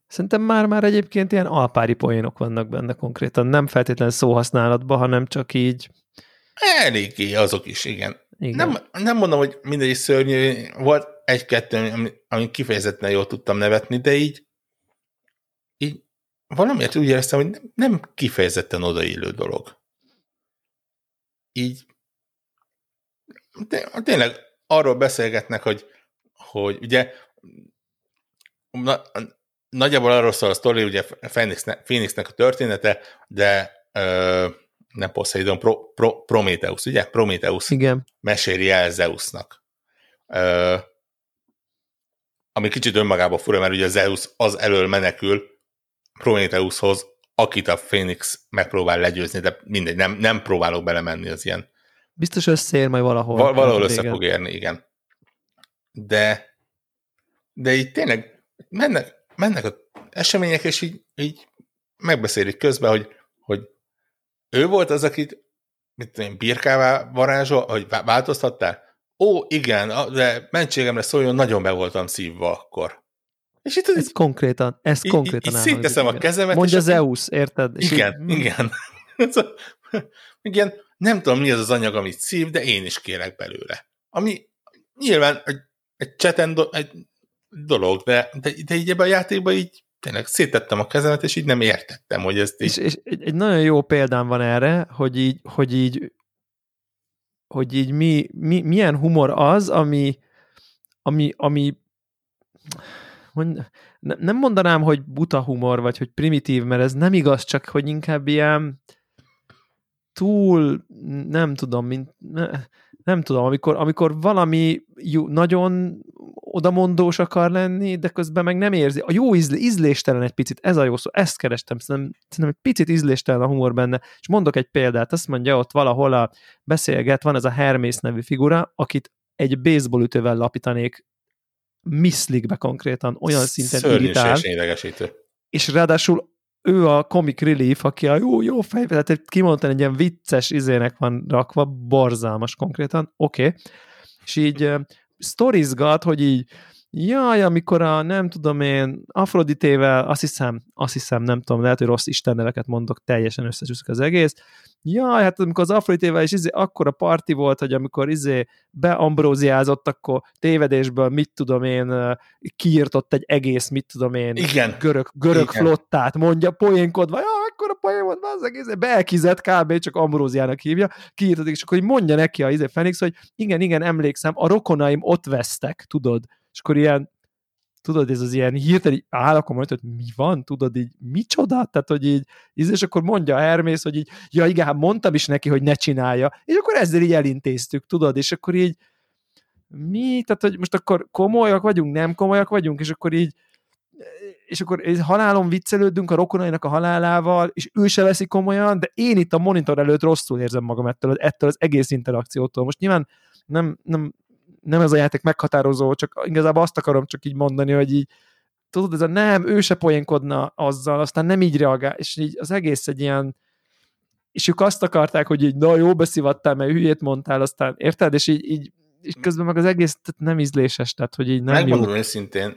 Szerintem már-már egyébként ilyen alpári poénok vannak benne konkrétan, nem feltétlenül szóhasználatban, hanem csak így... Eléggé azok is, igen. igen. Nem, nem mondom, hogy mindegy szörnyű, volt egy-kettő, ami, ami kifejezetten jól tudtam nevetni, de így, így valamiért úgy éreztem, hogy nem kifejezetten odaillő dolog. Így de, tényleg arról beszélgetnek, hogy, hogy ugye na, nagyjából arról szól a sztori, ugye Phoenixnek, Phoenixnek a története, de ö, nem Poseidon, Pro, Pro, Prometheus, ugye? Prometheus Igen. meséli el Zeusnak. Ö, ami kicsit önmagában fura, mert ugye Zeus az elől menekül Prometheushoz, akit a Phoenix megpróbál legyőzni, de mindegy, nem, nem próbálok belemenni az ilyen. Biztos összeér majd valahol. Val- valahol össze fog érni, igen. De, de így tényleg mennek, mennek az események, és így, így megbeszélik közben, hogy, hogy ő volt az, akit mit tudom, birkává varázsol, hogy változtattál? Ó, igen, de mentségemre szóljon, nagyon be voltam szívva akkor. És itt ez konkrétan, ez így, konkrétan így, így szétteszem a kezemet. Mondja Zeus, érted? És igen, így, igen. igen, nem tudom, mi az az anyag, amit szív, de én is kérek belőle. Ami nyilván egy, egy cseten egy dolog, de, de, de így ebben a játékban így tényleg szétettem a kezemet, és így nem értettem, hogy ezt így... És, és egy, egy nagyon jó példám van erre, hogy így, hogy így, hogy így mi, mi, milyen humor az, ami, ami, ami mond, nem mondanám, hogy buta humor, vagy hogy primitív, mert ez nem igaz, csak hogy inkább ilyen túl, nem tudom, mint, nem tudom, amikor, amikor valami jó, nagyon odamondós akar lenni, de közben meg nem érzi. A jó ízl, ízléstelen egy picit, ez a jó szó, ezt kerestem, szerintem, szerintem egy picit ízléstelen a humor benne. És mondok egy példát, azt mondja ott valahol a beszélget, van ez a Hermész nevű figura, akit egy baseball ütővel lapítanék miszlikbe konkrétan, olyan szinten irritál. És ráadásul ő a comic relief, aki a jó, jó fejbe, tehát kimondtan egy ilyen vicces izének van rakva, borzalmas konkrétan, oké. Okay. És így sztorizgat, hogy így jaj, amikor a, nem tudom én, Afroditével, azt hiszem, azt hiszem, nem tudom, lehet, hogy rossz istenneveket mondok, teljesen összecsúszik az egész. Jaj, hát amikor az Afroditével is izé, akkor a parti volt, hogy amikor izé beambróziázott, akkor tévedésből, mit tudom én, kiírtott egy egész, mit tudom én, Igen. görög, görög Igen. flottát, mondja poénkodva, ja, akkor a poén volt, az egész, beelkizett kb. csak ambróziának hívja, kiírtott, és akkor mondja neki a izé Fenix, hogy igen, igen, emlékszem, a rokonaim ott vesztek, tudod, és akkor ilyen, tudod, ez az ilyen hirtelen így áll, akkor mondja, hogy mi van, tudod, így micsoda? Tehát, hogy így, és akkor mondja Hermész, hogy így, ja igen, hát mondtam is neki, hogy ne csinálja, és akkor ezzel így elintéztük, tudod, és akkor így, mi? Tehát, hogy most akkor komolyak vagyunk, nem komolyak vagyunk, és akkor így, és akkor halálon viccelődünk a rokonainak a halálával, és ő se veszi komolyan, de én itt a monitor előtt rosszul érzem magam ettől, ettől az egész interakciótól. Most nyilván nem, nem nem ez a játék meghatározó, csak igazából azt akarom csak így mondani, hogy így tudod, ez a nem, ő se poénkodna azzal, aztán nem így reagál, és így az egész egy ilyen, és ők azt akarták, hogy így, na jó, beszivattál, mert hülyét mondtál, aztán érted? És így, így és közben meg az egész tehát nem ízléses, tehát hogy így nem Megmondom jó. őszintén,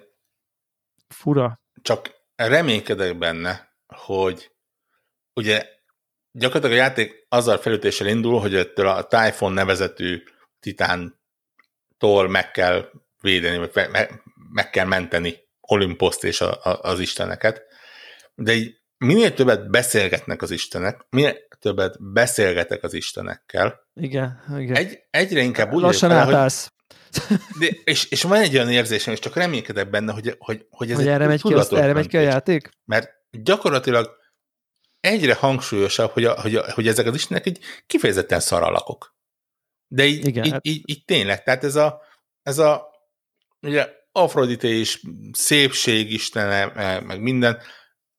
Fura. csak reménykedek benne, hogy ugye gyakorlatilag a játék azzal felütéssel indul, hogy ettől a Typhon nevezetű titán tól meg kell védeni, vagy meg, kell menteni Olimposzt és a, a, az isteneket. De így minél többet beszélgetnek az istenek, minél többet beszélgetek az istenekkel, Igen, igen. egy, egyre inkább úgy Lassan vele, átállsz. de, és, és van egy olyan érzésem, és csak reménykedek benne, hogy, hogy, hogy ez Hogy egy erre megy, ki, azt, erre megy ki a játék? Mert gyakorlatilag egyre hangsúlyosabb, hogy, a, hogy, a, hogy ezek az istenek egy kifejezetten szaralakok. De így, Igen, így, hát- így, így tényleg, tehát ez a, ez a ugye Afrodite is szépség istene, meg meg minden,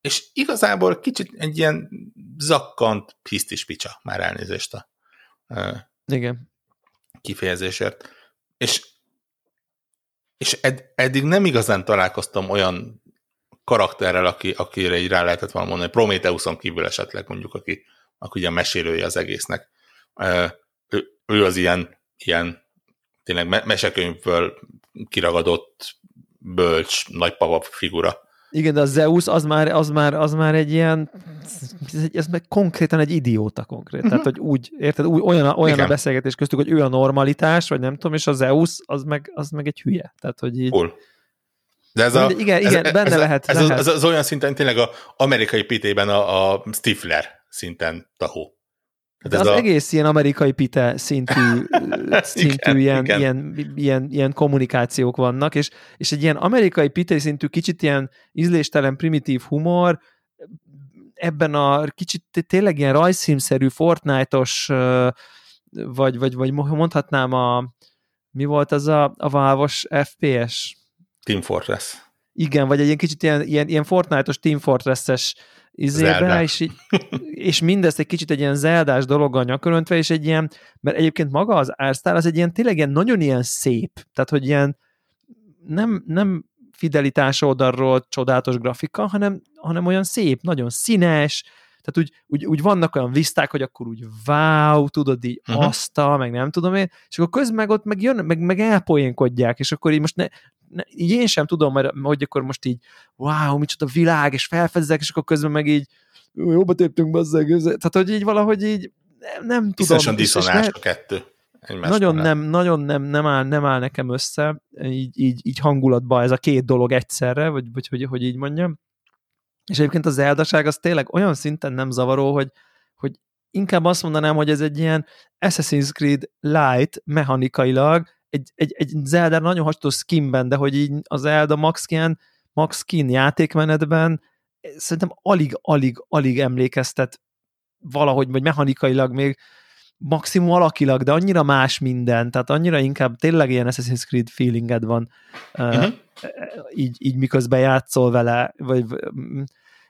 és igazából kicsit egy ilyen zakkant hisztis picsa, már elnézést a ö, Igen. kifejezésért. És, és ed, eddig nem igazán találkoztam olyan karakterrel, aki, akire így rá lehetett volna mondani, Prométeuszon kívül esetleg mondjuk, aki, aki ugye a mesélője az egésznek. Ő, az ilyen, ilyen tényleg me- mesekönyvből kiragadott bölcs, nagypapa figura. Igen, de a Zeus az már, az már, az már egy ilyen, ez, egy, ez meg konkrétan egy idióta konkrét. Tehát, hogy úgy, érted, úgy, olyan, a- olyan a Igen. beszélgetés köztük, hogy ő a normalitás, vagy nem tudom, és a Zeus az meg, az meg egy hülye. Tehát, hogy így... Cool. De ez a, igen, ez, igen, ez, benne ez, lehet, Ez, lehet. Az, az, az, olyan szinten tényleg a amerikai pitében a, a Stifler szinten tahó. De Tehát az ez a, egész ilyen amerikai pite szintű, szintű Igen, ilyen, igen. Ilyen, ilyen, ilyen kommunikációk vannak, és, és egy ilyen amerikai pite szintű, kicsit ilyen ízléstelen, primitív humor, ebben a kicsit tényleg ilyen rajzszímszerű, Fortnite-os, vagy, vagy, vagy mondhatnám a, mi volt az a, a válvos FPS? Team Fortress. Igen, vagy egy ilyen kicsit ilyen, ilyen, ilyen Fortnite-os Team Fortress-es izébe, és, így, és mindezt egy kicsit egy ilyen zeldás dologgal nyaköröntve, és egy ilyen, mert egyébként maga az Ársztár az egy ilyen tényleg ilyen nagyon ilyen szép, tehát hogy ilyen nem, nem fidelitás oldalról csodálatos grafika, hanem, hanem olyan szép, nagyon színes, tehát úgy, úgy, úgy vannak olyan viszták, hogy akkor úgy wow, tudod így Mhm. uh-huh. asztal, meg nem tudom én, és akkor közben meg ott meg jön, meg, meg elpoénkodják, és akkor így most ne, ne, így én sem tudom, mert, hogy akkor most így wow, micsoda világ, és felfedezek, és akkor közben meg így "Jó, jobba téptünk bazzeg, tehát hogy így valahogy így nem, nem tudom. És diszonás a kettő. egymás nagyon mellett. nem, nagyon nem, nem áll, nem áll nekem össze így, így, így hangulatba ez a két dolog egyszerre, vagy, vagy hogy, hogy így mondjam. És egyébként az eldaság az tényleg olyan szinten nem zavaró, hogy, hogy inkább azt mondanám, hogy ez egy ilyen Assassin's Creed light mechanikailag, egy, egy, egy Zelda nagyon hasonló skinben, de hogy így az Zelda Max Skin, Max Skin játékmenetben szerintem alig, alig, alig emlékeztet valahogy, vagy mechanikailag még maximum alakilag, de annyira más minden, tehát annyira inkább tényleg ilyen Assassin's Creed feelinged van, uh, Mhm. így, így miközben játszol vele, vagy,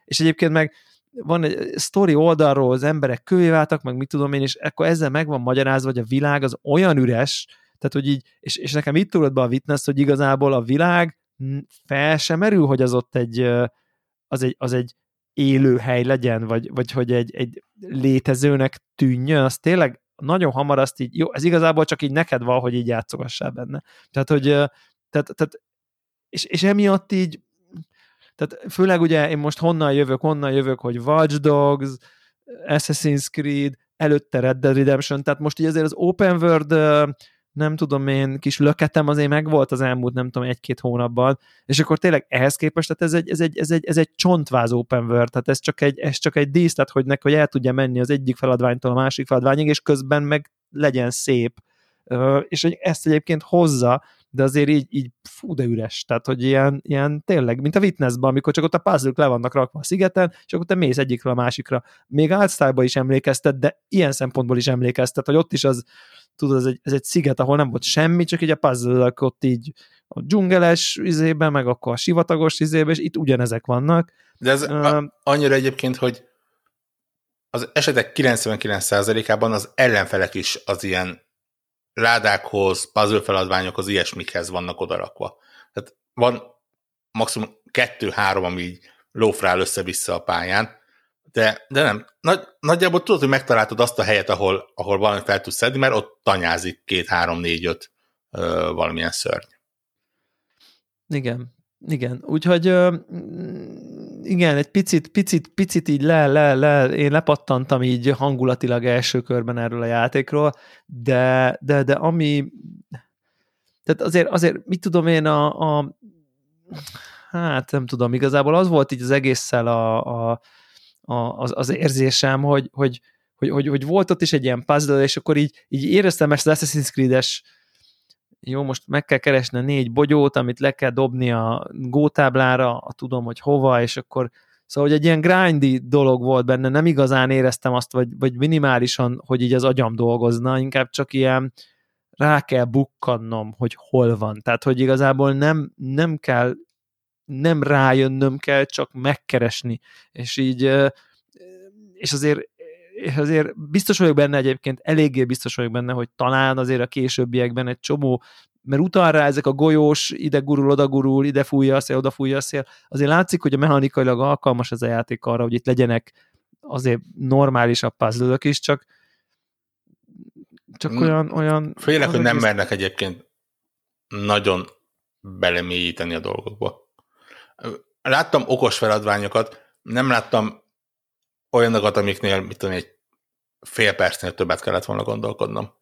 és egyébként meg van egy sztori oldalról, az emberek kövé váltak, meg mit tudom én, és akkor ezzel meg van magyarázva, hogy a világ az olyan üres, tehát hogy így, és, és nekem itt tudod be a witness, hogy igazából a világ fel sem merül, hogy az ott egy, az egy, az egy élő hely legyen, vagy, vagy hogy egy, egy létezőnek tűnjön, az tényleg nagyon hamar azt így, jó, ez igazából csak így neked van, hogy így játszogassál benne. Tehát, hogy tehát, tehát és, és emiatt így tehát főleg ugye én most honnan jövök, honnan jövök, hogy Watch Dogs, Assassin's Creed, előtte Red Dead Redemption, tehát most így azért az Open World nem tudom én, kis löketem azért megvolt az elmúlt, nem tudom, egy-két hónapban, és akkor tényleg ehhez képest, tehát ez egy, ez egy, ez egy, ez egy csontváz open world, tehát ez csak egy, ez csak egy díszlet, hogy neki, hogy el tudja menni az egyik feladványtól a másik feladványig, és közben meg legyen szép. És ezt egyébként hozza, de azért így, így fú, de üres. Tehát, hogy ilyen, ilyen tényleg, mint a Witnessban, amikor csak ott a puzzle le vannak rakva a szigeten, és akkor te mész egyikről a másikra. Még Altstyle-ba is emlékeztet, de ilyen szempontból is emlékeztet, hogy ott is az, tudod, ez egy, ez egy sziget, ahol nem volt semmi, csak így a puzzle ott így a dzsungeles izében, meg akkor a sivatagos izében, és itt ugyanezek vannak. De ez a, annyira egyébként, hogy az esetek 99%-ában az ellenfelek is az ilyen ládákhoz, puzzle feladványokhoz, ilyesmikhez vannak odarakva. Tehát van maximum kettő-három, ami így lófrál össze-vissza a pályán, de, de nem. Nagy, nagyjából tudod, hogy megtaláltad azt a helyet, ahol, ahol valamit fel tudsz szedni, mert ott tanyázik két, három, négy, öt ö, valamilyen szörny. Igen, igen. Úgyhogy mm, igen, egy picit, picit, picit így le, le, le, én lepattantam így hangulatilag első körben erről a játékról, de, de, de ami tehát azért, azért mit tudom én a, a hát nem tudom, igazából az volt így az egésszel a, a, a, az, az érzésem, hogy, hogy, hogy, hogy, hogy volt ott is egy ilyen puzzle, és akkor így, így éreztem ezt az Assassin's Creed-es jó, most meg kell keresni a négy bogyót, amit le kell dobni a gótáblára, a tudom, hogy hova, és akkor Szóval, hogy egy ilyen grindy dolog volt benne, nem igazán éreztem azt, vagy, vagy minimálisan, hogy így az agyam dolgozna, inkább csak ilyen rá kell bukkannom, hogy hol van. Tehát, hogy igazából nem, nem kell, nem rájönnöm kell, csak megkeresni. És így, és azért és azért biztos vagyok benne egyébként, eléggé biztos vagyok benne, hogy talán azért a későbbiekben egy csomó mert utal rá ezek a golyós, ide gurul, oda gurul, ide fújja a szél, oda fújja a szél. Azért látszik, hogy a mechanikailag alkalmas ez a játék arra, hogy itt legyenek azért normálisabb puzzle is, csak csak olyan... olyan Félek, hogy nem mernek egyébként nagyon belemélyíteni a dolgokba. Láttam okos feladványokat, nem láttam olyanokat, amiknél, mit tudom, egy fél percnél többet kellett volna gondolkodnom.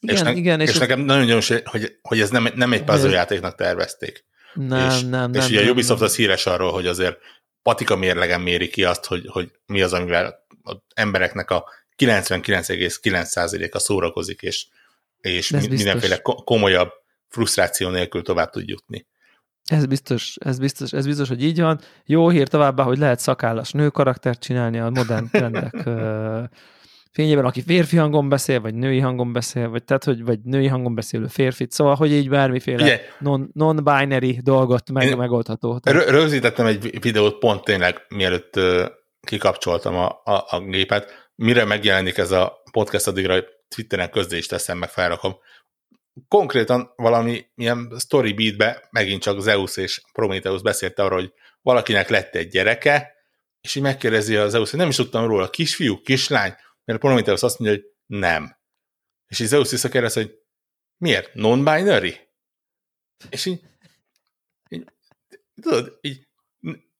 Igen, és, ne, igen, és, és nekem nagyon gyanús, hogy, hogy ez nem, nem egy puzzle játéknak tervezték. Nem, és, nem, és nem. ugye a Ubisoft nem. az híres arról, hogy azért patika mérlegen méri ki azt, hogy, hogy mi az, amivel az embereknek a 99,9%-a szórakozik, és, és mindenféle komolyabb frusztráció nélkül tovább tud jutni. Ez biztos, ez biztos, ez biztos, hogy így van. Jó hír továbbá, hogy lehet szakállas nő karaktert csinálni a modern trendek fényében, aki férfi hangon beszél, vagy női hangon beszél, vagy tehát, hogy vagy női hangon beszélő férfit, szóval, hogy így bármiféle Ugye, non, non-binary dolgot meg, megoldható. Tehát... Rögzítettem egy videót pont tényleg, mielőtt uh, kikapcsoltam a, a, a gépet, mire megjelenik ez a podcast, addigra Twitteren közzé is teszem, meg felrakom. Konkrétan valami ilyen story beatbe megint csak Zeus és Prometheus beszélt arról, hogy valakinek lett egy gyereke, és így megkérdezi az Zeus, hogy nem is tudtam róla, kisfiú, kislány, mert a Prometheus azt mondja, hogy nem. És így Zeus visszakérdez, hogy miért? Non-binary? És így, így tudod, így,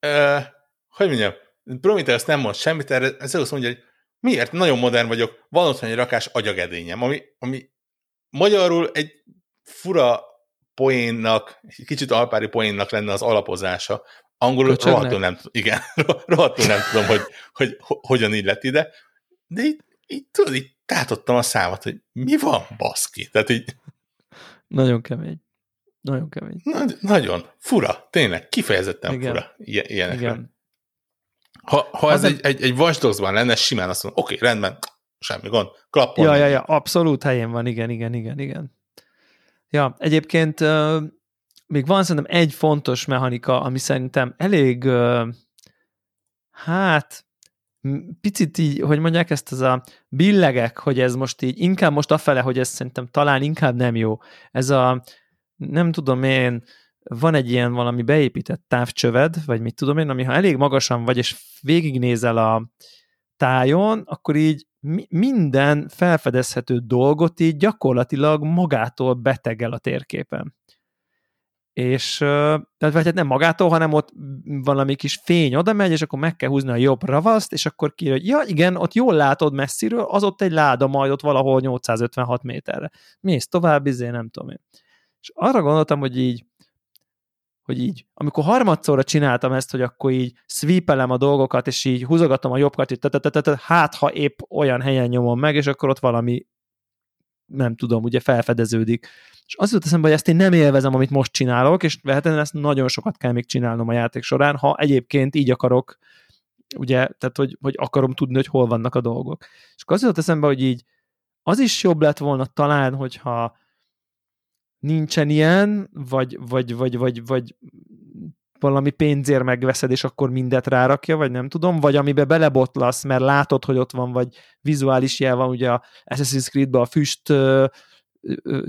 uh, hogy mondjam, Prometheus nem mond semmit, erre Zeus mondja, hogy miért? Nagyon modern vagyok, van otthon egy rakás agyagedényem, ami, ami magyarul egy fura poénnak, egy kicsit alpári poénnak lenne az alapozása. Angolul rohadtul nem, igen, rohadtul nem tudom, hogy, hogy, hogy hogyan így lett ide, de így, így tudod, így tátottam a számat, hogy mi van, baszki? Tehát így... Nagyon kemény. Nagyon kemény. Nagy, nagyon. Fura. Tényleg. Kifejezetten Igen. fura. Ilyenekre. Igen. Ha, ha ez egy, egy, egy Watch lenne, simán azt mondom, oké, okay, rendben, semmi gond, klappol. Ja, ja, ja, abszolút helyén van, igen, igen, igen, igen. Ja, egyébként uh, még van szerintem egy fontos mechanika, ami szerintem elég, uh, hát picit így, hogy mondják ezt az a billegek, hogy ez most így, inkább most afele, hogy ez szerintem talán inkább nem jó. Ez a, nem tudom én, van egy ilyen valami beépített távcsöved, vagy mit tudom én, ami ha elég magasan vagy, és végignézel a tájon, akkor így minden felfedezhető dolgot így gyakorlatilag magától betegel a térképen és tehát vagy hát nem magától, hanem ott valami kis fény oda megy, és akkor meg kell húzni a jobb ravaszt, és akkor ki, hogy ja igen, ott jól látod messziről, az ott egy láda majd ott valahol 856 méterre. Mész tovább, izé, nem tudom én. És arra gondoltam, hogy így, hogy így, amikor harmadszorra csináltam ezt, hogy akkor így sweepelem a dolgokat, és így húzogatom a jobb kartit, hát ha épp olyan helyen nyomom meg, és akkor ott valami nem tudom, ugye felfedeződik. És az jutott eszembe, hogy ezt én nem élvezem, amit most csinálok, és vehetően ezt nagyon sokat kell még csinálnom a játék során, ha egyébként így akarok, ugye, tehát hogy, hogy akarom tudni, hogy hol vannak a dolgok. És akkor az jutott eszembe, hogy így az is jobb lett volna talán, hogyha nincsen ilyen, vagy, vagy, vagy, vagy, vagy valami pénzért megveszed, és akkor mindet rárakja, vagy nem tudom, vagy amibe belebotlasz, mert látod, hogy ott van, vagy vizuális jel van, ugye a Assassin's Creed-ben a füst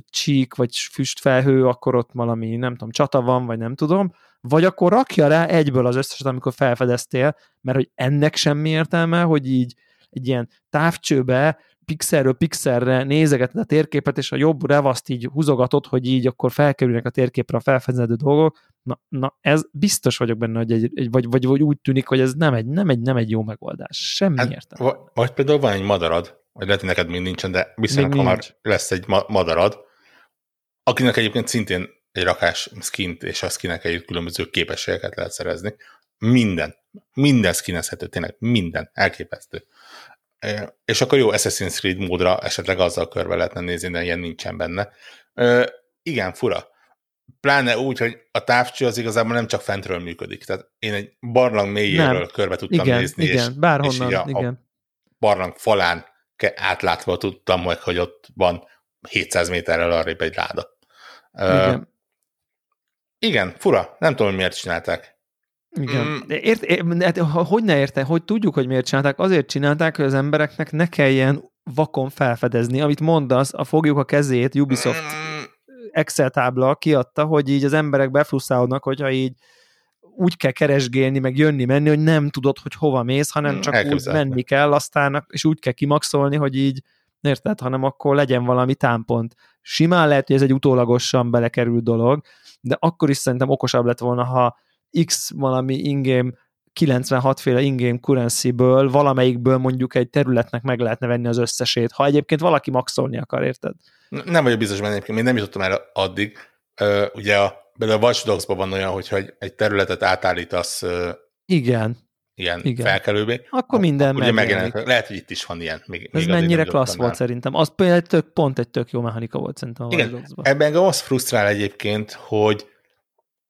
csík, vagy füstfelhő, akkor ott valami, nem tudom, csata van, vagy nem tudom, vagy akkor rakja rá egyből az összeset, amikor felfedeztél, mert hogy ennek semmi értelme, hogy így egy ilyen távcsőbe pixelről pixelre nézegeted a térképet, és a jobb revaszt így húzogatod, hogy így akkor felkerülnek a térképre a felfedezendő dolgok. Na, na, ez biztos vagyok benne, hogy egy, egy vagy, vagy, vagy, úgy tűnik, hogy ez nem egy, nem egy, nem egy jó megoldás. Semmi hát, értelme. Vagy például van egy madarad, vagy lehet, hogy neked még nincsen, de viszonylag hamar lesz egy ma- madarad, akinek egyébként szintén egy rakás skint és a skinek egy különböző képességeket lehet szerezni. Minden. Minden skinezhető, tényleg minden. Elképesztő. És akkor jó Assassin's Creed módra esetleg azzal körbe lehetne nézni, de ilyen nincsen benne. Igen, fura. Pláne úgy, hogy a távcső az igazából nem csak fentről működik. Tehát én egy barlang mélyéről nem. körbe tudtam igen, nézni. Igen, és, bárhonnan, és a, igen. A barlang falán átlátva tudtam meg, hogy ott van 700 méterrel arrébb egy láda. Igen. Uh, igen, fura. Nem tudom, miért csinálták. Igen. Mm. De ért, ért, hogy ne érte, hogy tudjuk, hogy miért csinálták? Azért csinálták, hogy az embereknek ne kelljen vakon felfedezni. Amit mondasz, a fogjuk a kezét, Ubisoft mm. Excel tábla kiadta, hogy így az emberek befruszálódnak, hogyha így úgy kell keresgélni, meg jönni, menni, hogy nem tudod, hogy hova mész, hanem mm, csak úgy menni kell, aztán, és úgy kell kimaxolni, hogy így, érted, hanem akkor legyen valami támpont. Simán lehet, hogy ez egy utólagosan belekerült dolog, de akkor is szerintem okosabb lett volna, ha X valami ingame 96 féle ingame currency-ből valamelyikből mondjuk egy területnek meg lehetne venni az összesét, ha egyébként valaki maxolni akar, érted? Nem vagyok biztos benne egyébként, még nem jutottam el addig. Uh, ugye a, a Watch Dogs-ban van olyan, hogyha egy területet átállítasz uh, igen. ilyen Igen. felkelőbe. Akkor minden ugye megjelenik. Lehet, hogy itt is van ilyen. Még, Ez még mennyire klassz volt szerintem. Az például tök, pont egy tök jó mechanika volt szerintem a Igen. Ebben az frusztrál egyébként, hogy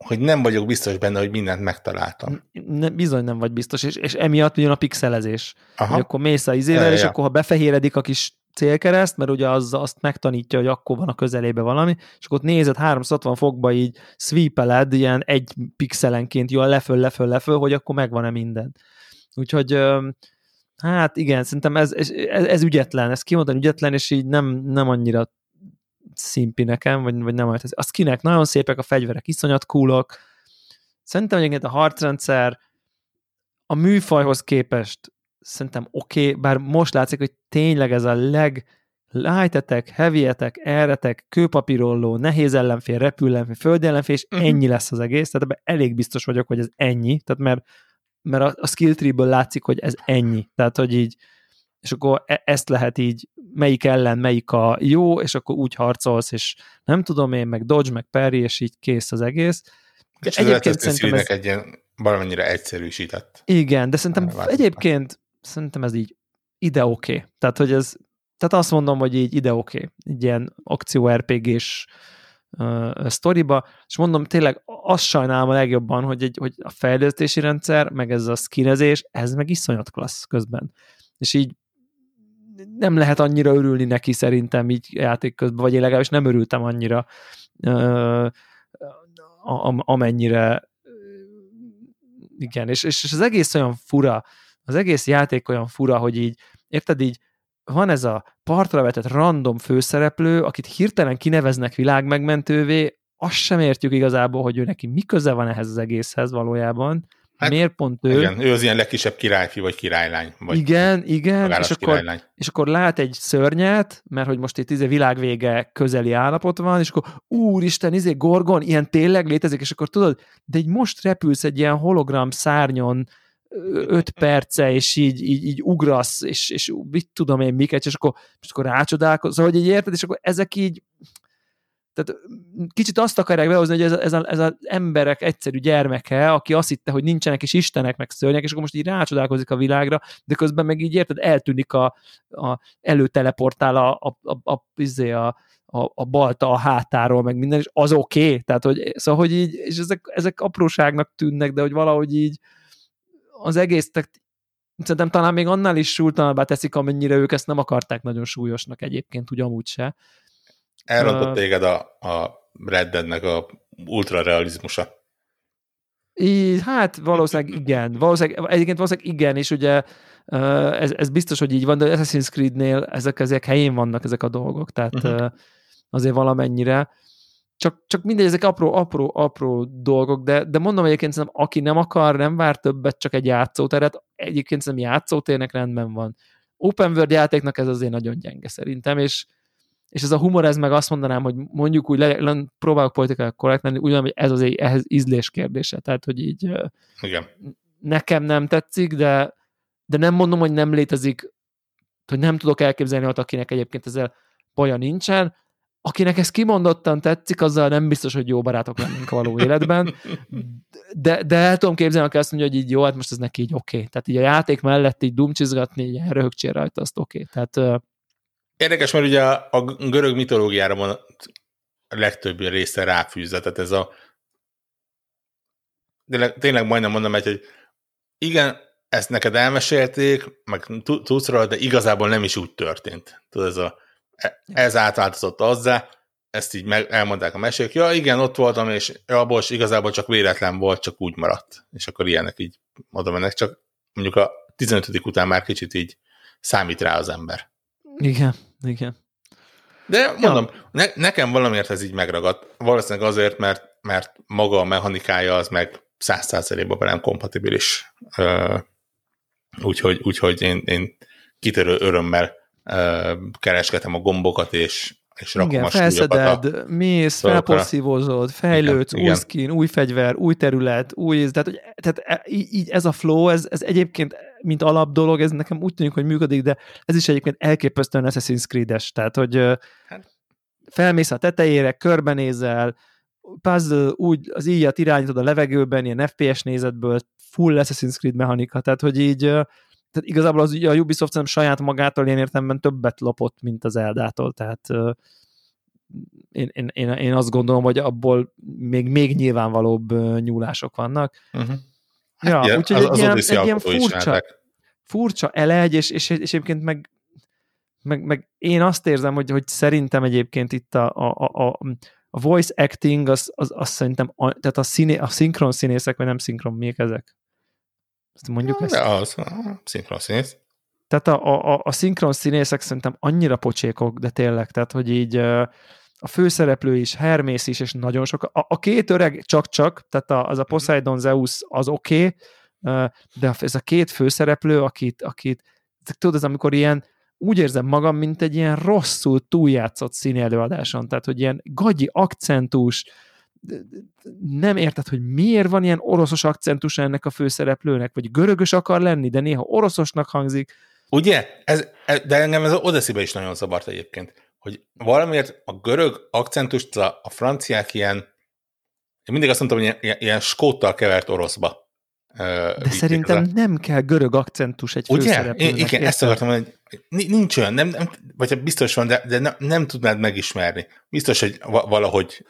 hogy nem vagyok biztos benne, hogy mindent megtaláltam. Ne, bizony nem vagy biztos, és, és emiatt jön a pixelezés. Aha. Hogy akkor mész a izével, ja, és ja. akkor ha befehéredik a kis célkereszt, mert ugye az, azt megtanítja, hogy akkor van a közelébe valami, és akkor ott nézed 360 fokba így sweepeled, ilyen egy pixelenként jól leföl, leföl, leföl, hogy akkor megvan-e minden. Úgyhogy hát igen, szerintem ez, ez, ez ügyetlen, ez kimondani ügyetlen, és így nem, nem annyira szimpi nekem, vagy, vagy nem olyan. A skinek nagyon szépek, a fegyverek iszonyat coolok. Szerintem egyébként a harcrendszer a műfajhoz képest szerintem oké, okay, bár most látszik, hogy tényleg ez a leg light heavy erretek, kőpapírolló, nehéz ellenfél, repül ellenfél, föld ellenfél, és uh-huh. ennyi lesz az egész, tehát ebben elég biztos vagyok, hogy ez ennyi, tehát mert, mert a, a skill tree-ből látszik, hogy ez ennyi, tehát hogy így, és akkor e- ezt lehet így, melyik ellen melyik a jó, és akkor úgy harcolsz, és nem tudom én, meg dodge, meg parry, és így kész az egész. De és egyébként szerintem ez... egy ilyen valamennyire egyszerűsített. Igen, de szerintem változat. egyébként szerintem ez így ide oké. Okay. Tehát, hogy ez, tehát azt mondom, hogy így ide oké. Okay. Egy ilyen akció RPG-s uh, sztoriba, és mondom, tényleg azt sajnálom a legjobban, hogy, egy, hogy a fejlesztési rendszer, meg ez a skinezés, ez meg iszonyat klassz közben. És így nem lehet annyira örülni neki szerintem így játék közben, vagy én legalábbis nem örültem annyira, amennyire igen, és, és az egész olyan fura, az egész játék olyan fura, hogy így, érted így, van ez a partra vetett random főszereplő, akit hirtelen kineveznek világmegmentővé, azt sem értjük igazából, hogy ő neki mi köze van ehhez az egészhez valójában, Hát, Miért pont ő? Igen, ő az ilyen legkisebb királyfi, vagy királylány. Vagy igen, igen, és akkor, királylány. és akkor lát egy szörnyet, mert hogy most itt izé világvége közeli állapot van, és akkor úristen, izé Gorgon, ilyen tényleg létezik, és akkor tudod, de egy most repülsz egy ilyen hologram szárnyon, öt perce, és így, így, így ugrasz, és, és mit tudom én miket, és akkor, és akkor rácsodálkozol, szóval, hogy így érted, és akkor ezek így, tehát kicsit azt akarják behozni, hogy ez, ez, a, ez az emberek egyszerű gyermeke, aki azt hitte, hogy nincsenek is istenek, meg szörnyek, és akkor most így rácsodálkozik a világra, de közben meg így érted, eltűnik a, a előteleportál a, a, a, a, izé, a, a balta a hátáról, meg minden, és az oké, okay. tehát hogy, szóval, hogy így, és ezek, ezek apróságnak tűnnek, de hogy valahogy így az egész, tehát szerintem talán még annál is súlytalanabbá teszik, amennyire ők ezt nem akarták nagyon súlyosnak egyébként, úgy amúgy se. Elrontott uh, téged a, a Red Deadnek a ultrarealizmusa. Így, hát valószínűleg igen. Valószínűleg, egyébként valószínűleg igen, és ugye ez, ez biztos, hogy így van, de Assassin's Creed-nél ezek, ezek helyén vannak ezek a dolgok, tehát uh-huh. azért valamennyire. Csak, csak mindegy, ezek apró, apró, apró dolgok, de, de mondom egyébként, szerintem, aki nem akar, nem vár többet, csak egy játszóteret, egyébként szerintem játszótérnek rendben van. Open World játéknak ez azért nagyon gyenge szerintem, és, és ez a humor, ez meg azt mondanám, hogy mondjuk úgy le, le, próbálok politikai korrekt lenni, úgy hogy ez az ehhez ízlés kérdése, tehát hogy így Igen. nekem nem tetszik, de, de nem mondom, hogy nem létezik, hogy nem tudok elképzelni hogy akinek egyébként ezzel baja nincsen, akinek ez kimondottan tetszik, azzal nem biztos, hogy jó barátok lennénk a való életben, de, de el tudom képzelni, aki azt mondja, hogy így jó, hát most ez neki így oké. Okay. Tehát így a játék mellett így dumcsizgatni, így röhögcsél rajta, azt oké. Okay. Tehát Érdekes, mert ugye a görög mitológiára van a legtöbb része ráfűzve, tehát ez a tényleg, tényleg majdnem mondom, hogy igen, ezt neked elmesélték, meg tudsz róla, de igazából nem is úgy történt. Tudod, ez, a, e, ez átváltozott azzá, ezt így meg, elmondták a mesék, ja igen, ott voltam, és abból is igazából csak véletlen volt, csak úgy maradt. És akkor ilyenek így mondom ennek, csak mondjuk a 15. után már kicsit így számít rá az ember. Igen, igen. De mondom, ja. ne, nekem valamiért ez így megragadt. Valószínűleg azért, mert, mert maga a mechanikája az meg száz százalékban velem kompatibilis. Úgyhogy, úgyhogy én, én kitörő örömmel keresgetem a gombokat, és, és rakom igen, a felszeded, a mész, felpasszívozod, fejlődsz, igen, új skin, új fegyver, új terület, új, tehát, hogy, tehát e, így ez a flow, ez, ez egyébként, mint alap dolog, ez nekem úgy tűnik, hogy működik, de ez is egyébként elképesztően Assassin's Creed-es, tehát, hogy hát. felmész a tetejére, körbenézel, puzzle úgy az íjat irányítod a levegőben, ilyen FPS nézetből, full Assassin's Creed mechanika, tehát hogy így tehát igazából az, a Ubisoft nem saját magától ilyen értelemben többet lopott, mint az Eldától, tehát én, én, én, én azt gondolom, hogy abból még, még nyilvánvalóbb nyúlások vannak. Uh-huh. Hát ja, ilyen, úgyhogy az, egy, az ilyen, egy ilyen furcsa, furcsa elegy, és, és, és egyébként meg, meg, meg én azt érzem, hogy, hogy szerintem egyébként itt a, a, a, a voice acting, az, az, az szerintem, a, tehát a, színé, a szinkron színészek, vagy nem szinkron, miek ezek? Ezt mondjuk ja, ezt? az, a szinkron színész. Tehát a, a, a szinkron színészek szerintem annyira pocsékok, de tényleg, tehát hogy így a főszereplő is, Hermész is, és nagyon sok. A, a két öreg csak-csak, tehát a, az a Poseidon Zeus az oké, okay, de ez a két főszereplő, akit, akit tudod, ez amikor ilyen úgy érzem magam, mint egy ilyen rosszul túljátszott színi előadáson, tehát hogy ilyen gagyi akcentus, nem érted, hogy miért van ilyen oroszos akcentus ennek a főszereplőnek, vagy görögös akar lenni, de néha oroszosnak hangzik. Ugye? Ez, de engem ez az Odesszibe is nagyon szabart egyébként, hogy valamiért a görög akcentust a, a franciák ilyen, én mindig azt mondtam, hogy ilyen, ilyen skóttal kevert oroszba. De szerintem le. nem kell görög akcentus egy Ugye? Igen, érted? ezt akartam hogy nincs olyan, nem, nem, vagy hát biztos van, de, de nem, nem tudnád megismerni. Biztos, hogy valahogy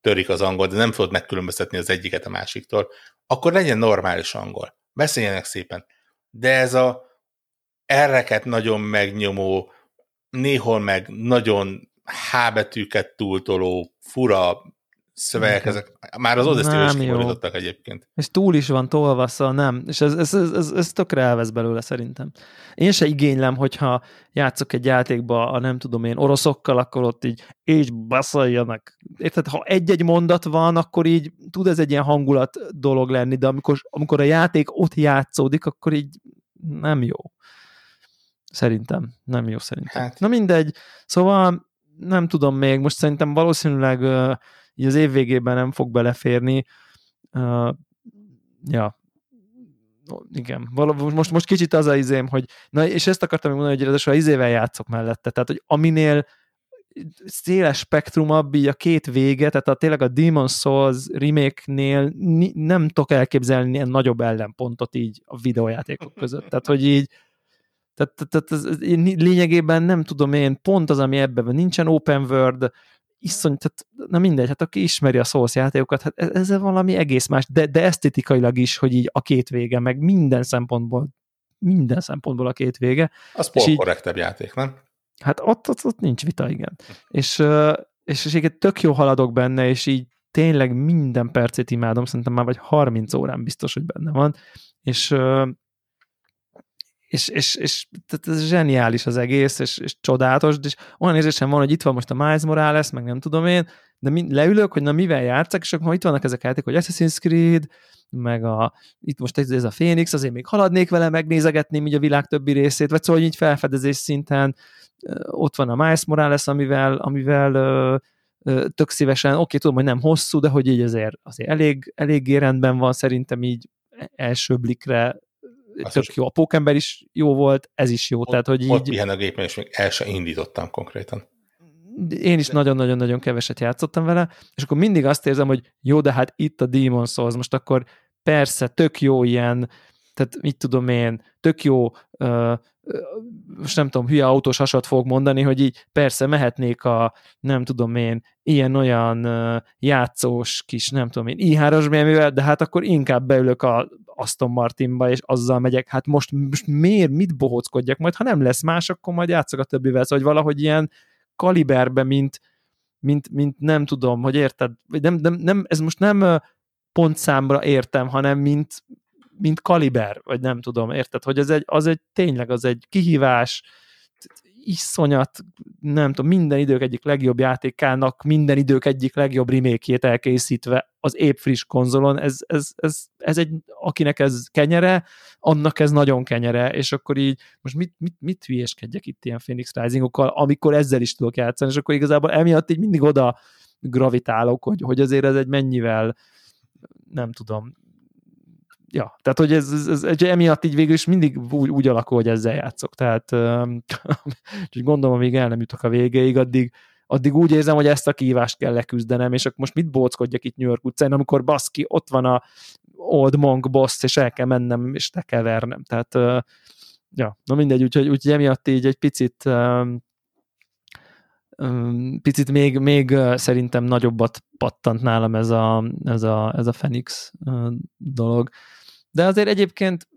törik az angol, de nem tudod megkülönböztetni az egyiket a másiktól, akkor legyen normális angol. Beszéljenek szépen. De ez a erreket nagyon megnyomó, néhol meg nagyon hábetűket túltoló, fura szövegek, ezek már az odyssey is kifordítottak egyébként. És túl is van tolva, szóval nem. És ez, ez, ez, ez, ez tökre elvesz belőle szerintem. Én se igénylem, hogyha játszok egy játékba a nem tudom én oroszokkal, akkor ott így így beszéljenek. Érted, ha egy-egy mondat van, akkor így tud ez egy ilyen hangulat dolog lenni, de amikor, amikor a játék ott játszódik, akkor így nem jó. Szerintem. Nem jó szerintem. Hát. Na mindegy. Szóval nem tudom még, most szerintem valószínűleg így az év végében nem fog beleférni. Uh, ja, igen, Val- most, most kicsit az a izém, hogy, na és ezt akartam mondani, hogy ráadásul a izével játszok mellette, tehát hogy aminél széles spektrumabb így a két vége, tehát a, tényleg a Demon Souls remake-nél nem tudok elképzelni ilyen nagyobb ellenpontot így a videójátékok között. Tehát, hogy így tehát, tehát, tehát lényegében nem tudom én, pont az, ami ebben van, nincsen open world, iszony, tehát na mindegy, hát aki ismeri a Souls játékokat, hát ez, ez valami egész más, de, de esztetikailag is, hogy így a két vége, meg minden szempontból, minden szempontból a két vége. Az pont korrektebb játék, nem? Hát ott, ott, ott nincs vita, igen. és, és, és és tök jó haladok benne, és így tényleg minden percét imádom, szerintem már vagy 30 órán biztos, hogy benne van, és és, és, és tehát ez zseniális az egész, és, és csodálatos, és olyan érzésem van, hogy itt van most a Miles Morales, meg nem tudom én, de mi, leülök, hogy na mivel játszak, és akkor itt vannak ezek a játékok, hogy Assassin's Creed, meg a, itt most ez a Phoenix, azért még haladnék vele, megnézegetném így a világ többi részét, vagy szóval így felfedezés szinten ott van a Miles Morales, amivel, amivel ö, ö, tök szívesen, oké, tudom, hogy nem hosszú, de hogy így azért, azért elég, eléggé rendben van szerintem így első blikre azt tök jó. A pókember is jó volt, ez is jó. Ott, tehát, hogy így... Ott pihen a gépen, és még el sem indítottam konkrétan. én is nagyon-nagyon-nagyon keveset játszottam vele, és akkor mindig azt érzem, hogy jó, de hát itt a Demon Souls, most akkor persze, tök jó ilyen, tehát mit tudom én, tök jó, uh, most nem tudom, hülye autós hasat fogok mondani, hogy így persze mehetnék a, nem tudom én, ilyen-olyan uh, játszós kis, nem tudom én, i3-as bmw de hát akkor inkább beülök a Aston Martinba, és azzal megyek, hát most, most miért, mit bohóckodjak? Majd, ha nem lesz más, akkor majd játszok a többivel, szóval hogy valahogy ilyen kaliberbe, mint, mint, mint nem tudom, hogy érted, nem, nem, nem, ez most nem pontszámra értem, hanem mint, mint kaliber, vagy nem tudom, érted, hogy az egy, az egy tényleg az egy kihívás, iszonyat, nem tudom, minden idők egyik legjobb játékának minden idők egyik legjobb remake elkészítve az épp friss konzolon, ez, ez, ez, ez egy, akinek ez kenyere, annak ez nagyon kenyere, és akkor így, most mit, mit, mit hülyeskedjek itt ilyen Phoenix Risingokkal, amikor ezzel is tudok játszani, és akkor igazából emiatt így mindig oda gravitálok, hogy, hogy azért ez egy mennyivel nem tudom, ja, tehát hogy ez, ez, ez, ez emiatt így végül is mindig úgy, úgy alakul, hogy ezzel játszok, tehát úgyhogy gondolom, amíg el nem jutok a végéig, addig, addig úgy érzem, hogy ezt a kívást kell leküzdenem, és akkor most mit bóckodjak itt New York utcán, amikor baszki, ott van a Old Monk boss, és el kell mennem, és te kell tehát ja, na mindegy, úgyhogy, úgyhogy emiatt így egy picit picit még, még szerintem nagyobbat pattant nálam ez a, ez a, ez a Phoenix dolog. De azért egyébként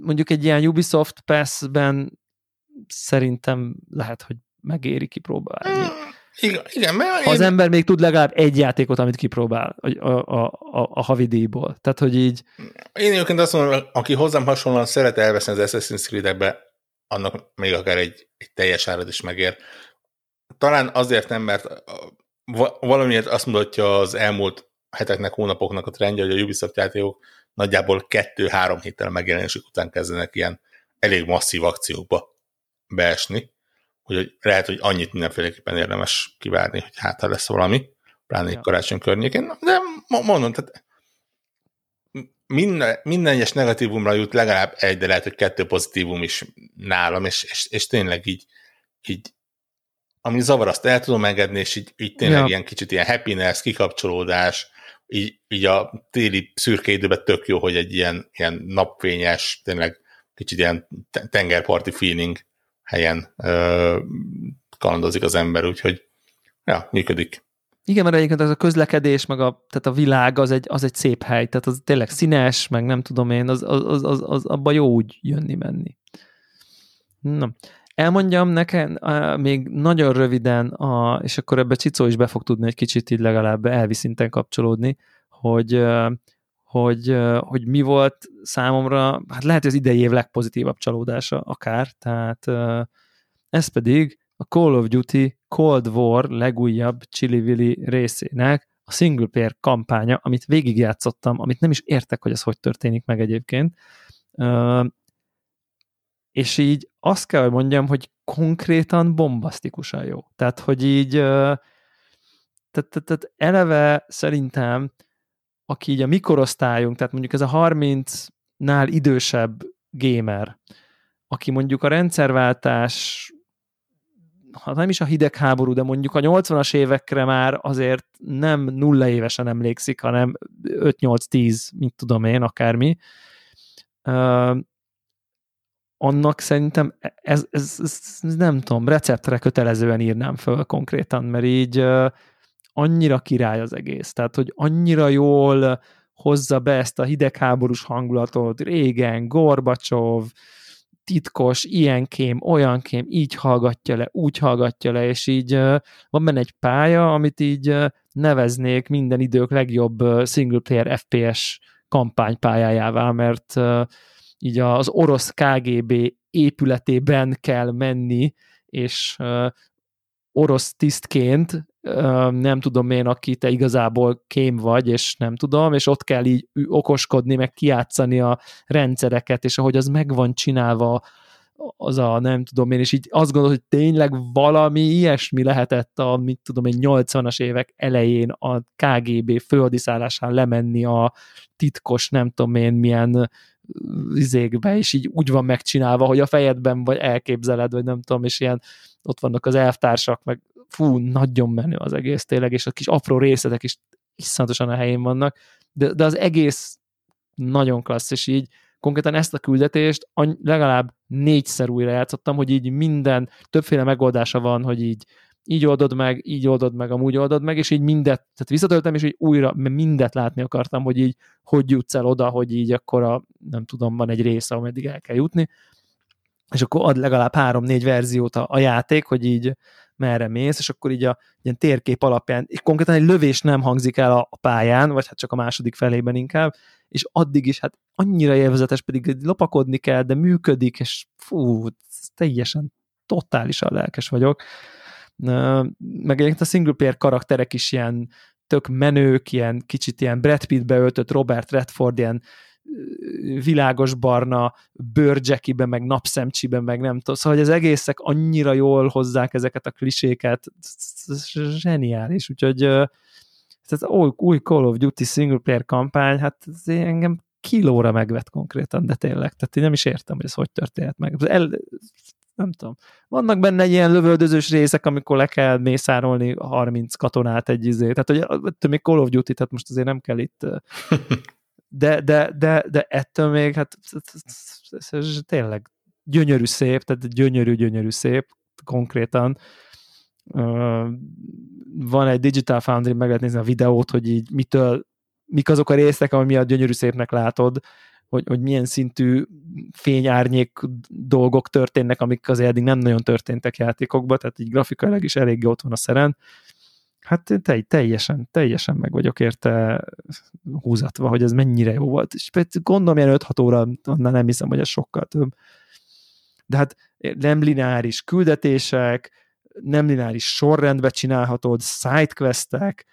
mondjuk egy ilyen Ubisoft Pass-ben szerintem lehet, hogy megéri kipróbálni. Mm, igen, igen mert ha én... az ember még tud legalább egy játékot, amit kipróbál a, a, a, a havidíjból. Tehát, hogy így... Én egyébként azt mondom, aki hozzám hasonlóan szeret elveszni az Assassin's Creed-ekbe, annak még akár egy, egy teljes árad is megér. Talán azért nem, mert valamiért azt mutatja az elmúlt heteknek, hónapoknak a trendje, hogy a Ubisoft játékok nagyjából kettő-három héttel megjelenésük után kezdenek ilyen elég masszív akciókba beesni, hogy lehet, hogy annyit mindenféleképpen érdemes kivárni, hogy hát ha lesz valami, pláne ja. karácsony környékén. De mondom, tehát minden, minden egyes negatívumra jut legalább egy, de lehet, hogy kettő pozitívum is nálam, és, és, és tényleg így, így ami zavar, azt el tudom engedni, és így, így tényleg ja. ilyen kicsit ilyen happiness, kikapcsolódás, így, így a téli szürke időben tök jó, hogy egy ilyen, ilyen napfényes, tényleg kicsit ilyen tengerparti feeling helyen ö, kalandozik az ember, úgyhogy ja, működik. Igen, mert egyébként ez a közlekedés, meg a, tehát a világ az egy, az egy szép hely, tehát az tényleg színes, meg nem tudom én, az, az, az, az, az abba jó úgy jönni-menni. Na, Elmondjam neked még nagyon röviden, a, és akkor ebbe Csicó is be fog tudni egy kicsit így legalább elvi szinten kapcsolódni, hogy, hogy, hogy mi volt számomra, hát lehet, hogy az idei év legpozitívabb csalódása akár, tehát ez pedig a Call of Duty Cold War legújabb Chili részének a single player kampánya, amit végigjátszottam, amit nem is értek, hogy ez hogy történik meg egyébként, és így azt kell, hogy mondjam, hogy konkrétan bombasztikusan jó. Tehát, hogy így tehát, tehát, tehát eleve szerintem, aki így a mikorosztályunk, tehát mondjuk ez a 30-nál idősebb gamer, aki mondjuk a rendszerváltás ha nem is a hidegháború, de mondjuk a 80-as évekre már azért nem nulla évesen emlékszik, hanem 5-8-10, mit tudom én, akármi annak szerintem ez, ez, ez, ez nem tudom, receptre kötelezően írnám föl konkrétan, mert így annyira király az egész, tehát hogy annyira jól hozza be ezt a hidegháborús hangulatot, régen, Gorbacsov, titkos, ilyen kém, olyan kém, így hallgatja le, úgy hallgatja le, és így van benne egy pálya, amit így neveznék minden idők legjobb single player FPS kampánypályájává, mert így az orosz KGB épületében kell menni, és orosz tisztként, nem tudom én, aki te igazából kém vagy, és nem tudom, és ott kell így okoskodni, meg kiátszani a rendszereket, és ahogy az meg van csinálva, az a nem tudom én, és így azt gondolod, hogy tényleg valami ilyesmi lehetett a, mit tudom én, 80-as évek elején a KGB főhadiszállásán lemenni a titkos, nem tudom én, milyen izékbe, és így úgy van megcsinálva, hogy a fejedben vagy elképzeled, vagy nem tudom, és ilyen ott vannak az elvtársak, meg fú, nagyon menő az egész tényleg, és a kis apró részletek is iszonyatosan a helyén vannak, de, de az egész nagyon klassz, és így konkrétan ezt a küldetést legalább négyszer újra játszottam, hogy így minden, többféle megoldása van, hogy így így oldod meg, így oldod meg, amúgy oldod meg, és így mindet, tehát visszatöltem, és így újra mindet látni akartam, hogy így hogy jutsz el oda, hogy így akkor a, nem tudom, van egy része, ameddig el kell jutni, és akkor ad legalább három-négy verziót a, a játék, hogy így merre mész, és akkor így a ilyen térkép alapján, és konkrétan egy lövés nem hangzik el a, a pályán, vagy hát csak a második felében inkább, és addig is hát annyira élvezetes, pedig lopakodni kell, de működik, és fú, teljesen totálisan lelkes vagyok. Meg egyébként a single player karakterek is ilyen tök menők, ilyen kicsit ilyen Brad Pitt beöltött Robert Redford, ilyen világos barna bőrcsekiben, meg napszemcsiben, meg nem tudom. Szóval, hogy az egészek annyira jól hozzák ezeket a kliséket, zseniális, úgyhogy tehát új, új Call of Duty single player kampány, hát ez engem kilóra megvet konkrétan, de tényleg, tehát én nem is értem, hogy ez hogy történt meg. El, nem tudom. Vannak benne ilyen lövöldözős részek, amikor le kell mészárolni 30 katonát egy izé. Tehát, hogy ettől még Call of Duty, tehát most azért nem kell itt de, de, de, de ettől még, hát ez tényleg gyönyörű szép, tehát gyönyörű, gyönyörű szép konkrétan. Van egy Digital Foundry, meg lehet nézni a videót, hogy így mitől, mik azok a részek, ami miatt gyönyörű szépnek látod, hogy, hogy milyen szintű fényárnyék dolgok történnek, amik azért eddig nem nagyon történtek játékokban, tehát így grafikailag is eléggé ott van a szeren. Hát te, teljesen, teljesen meg vagyok érte húzatva, hogy ez mennyire jó volt. És gondolom, ilyen 5-6 óra, annál nem hiszem, hogy ez sokkal több. De hát nem lineáris küldetések, nem lineáris sorrendbe csinálhatod, sidequestek,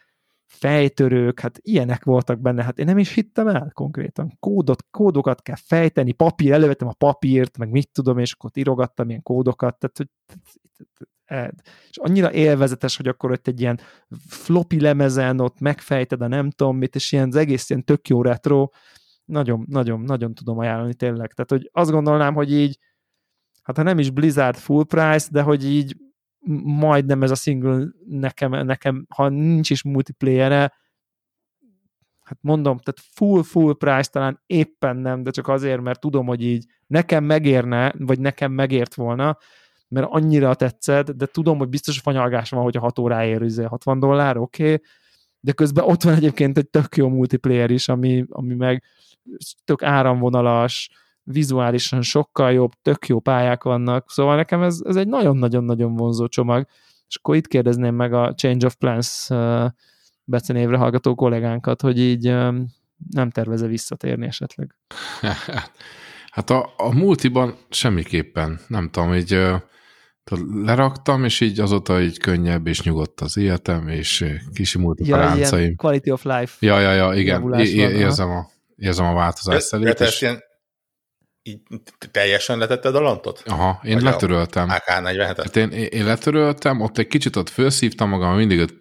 fejtörők, hát ilyenek voltak benne, hát én nem is hittem el konkrétan. Kódot, kódokat kell fejteni, papír, elővettem a papírt, meg mit tudom, és akkor írogattam ilyen kódokat, tehát hogy és annyira élvezetes, hogy akkor ott egy ilyen floppy lemezen ott megfejted a nem tudom mit, és ilyen az egész ilyen tök jó retro, nagyon, nagyon, nagyon tudom ajánlani tényleg. Tehát, hogy azt gondolnám, hogy így, hát ha nem is Blizzard full price, de hogy így majdnem ez a single nekem, nekem ha nincs is multiplayere, hát mondom, tehát full, full price talán éppen nem, de csak azért, mert tudom, hogy így nekem megérne, vagy nekem megért volna, mert annyira tetszett, de tudom, hogy biztos fanyalgás van, hogy a 6 óráért 60 dollár, oké, okay, de közben ott van egyébként egy tök jó multiplayer is, ami, ami meg tök áramvonalas, vizuálisan sokkal jobb, tök jó pályák vannak, szóval nekem ez, ez egy nagyon-nagyon-nagyon vonzó csomag, és akkor itt kérdezném meg a Change of Plans uh, becenévre hallgató kollégánkat, hogy így um, nem terveze visszatérni esetleg. Hát a, a multiban semmiképpen, nem tudom, így leraktam, és így azóta így könnyebb és nyugodt az életem, és kisimult a ja, quality of life. Ja, ja, ja, igen, é- érzem a, érzem a változást szerint. És... Ilyen, így teljesen letetted a lantot? Aha, én Vagy letöröltem. AK-47-et? Hát én, én letöröltem, ott egy kicsit ott felszívtam magam, mindig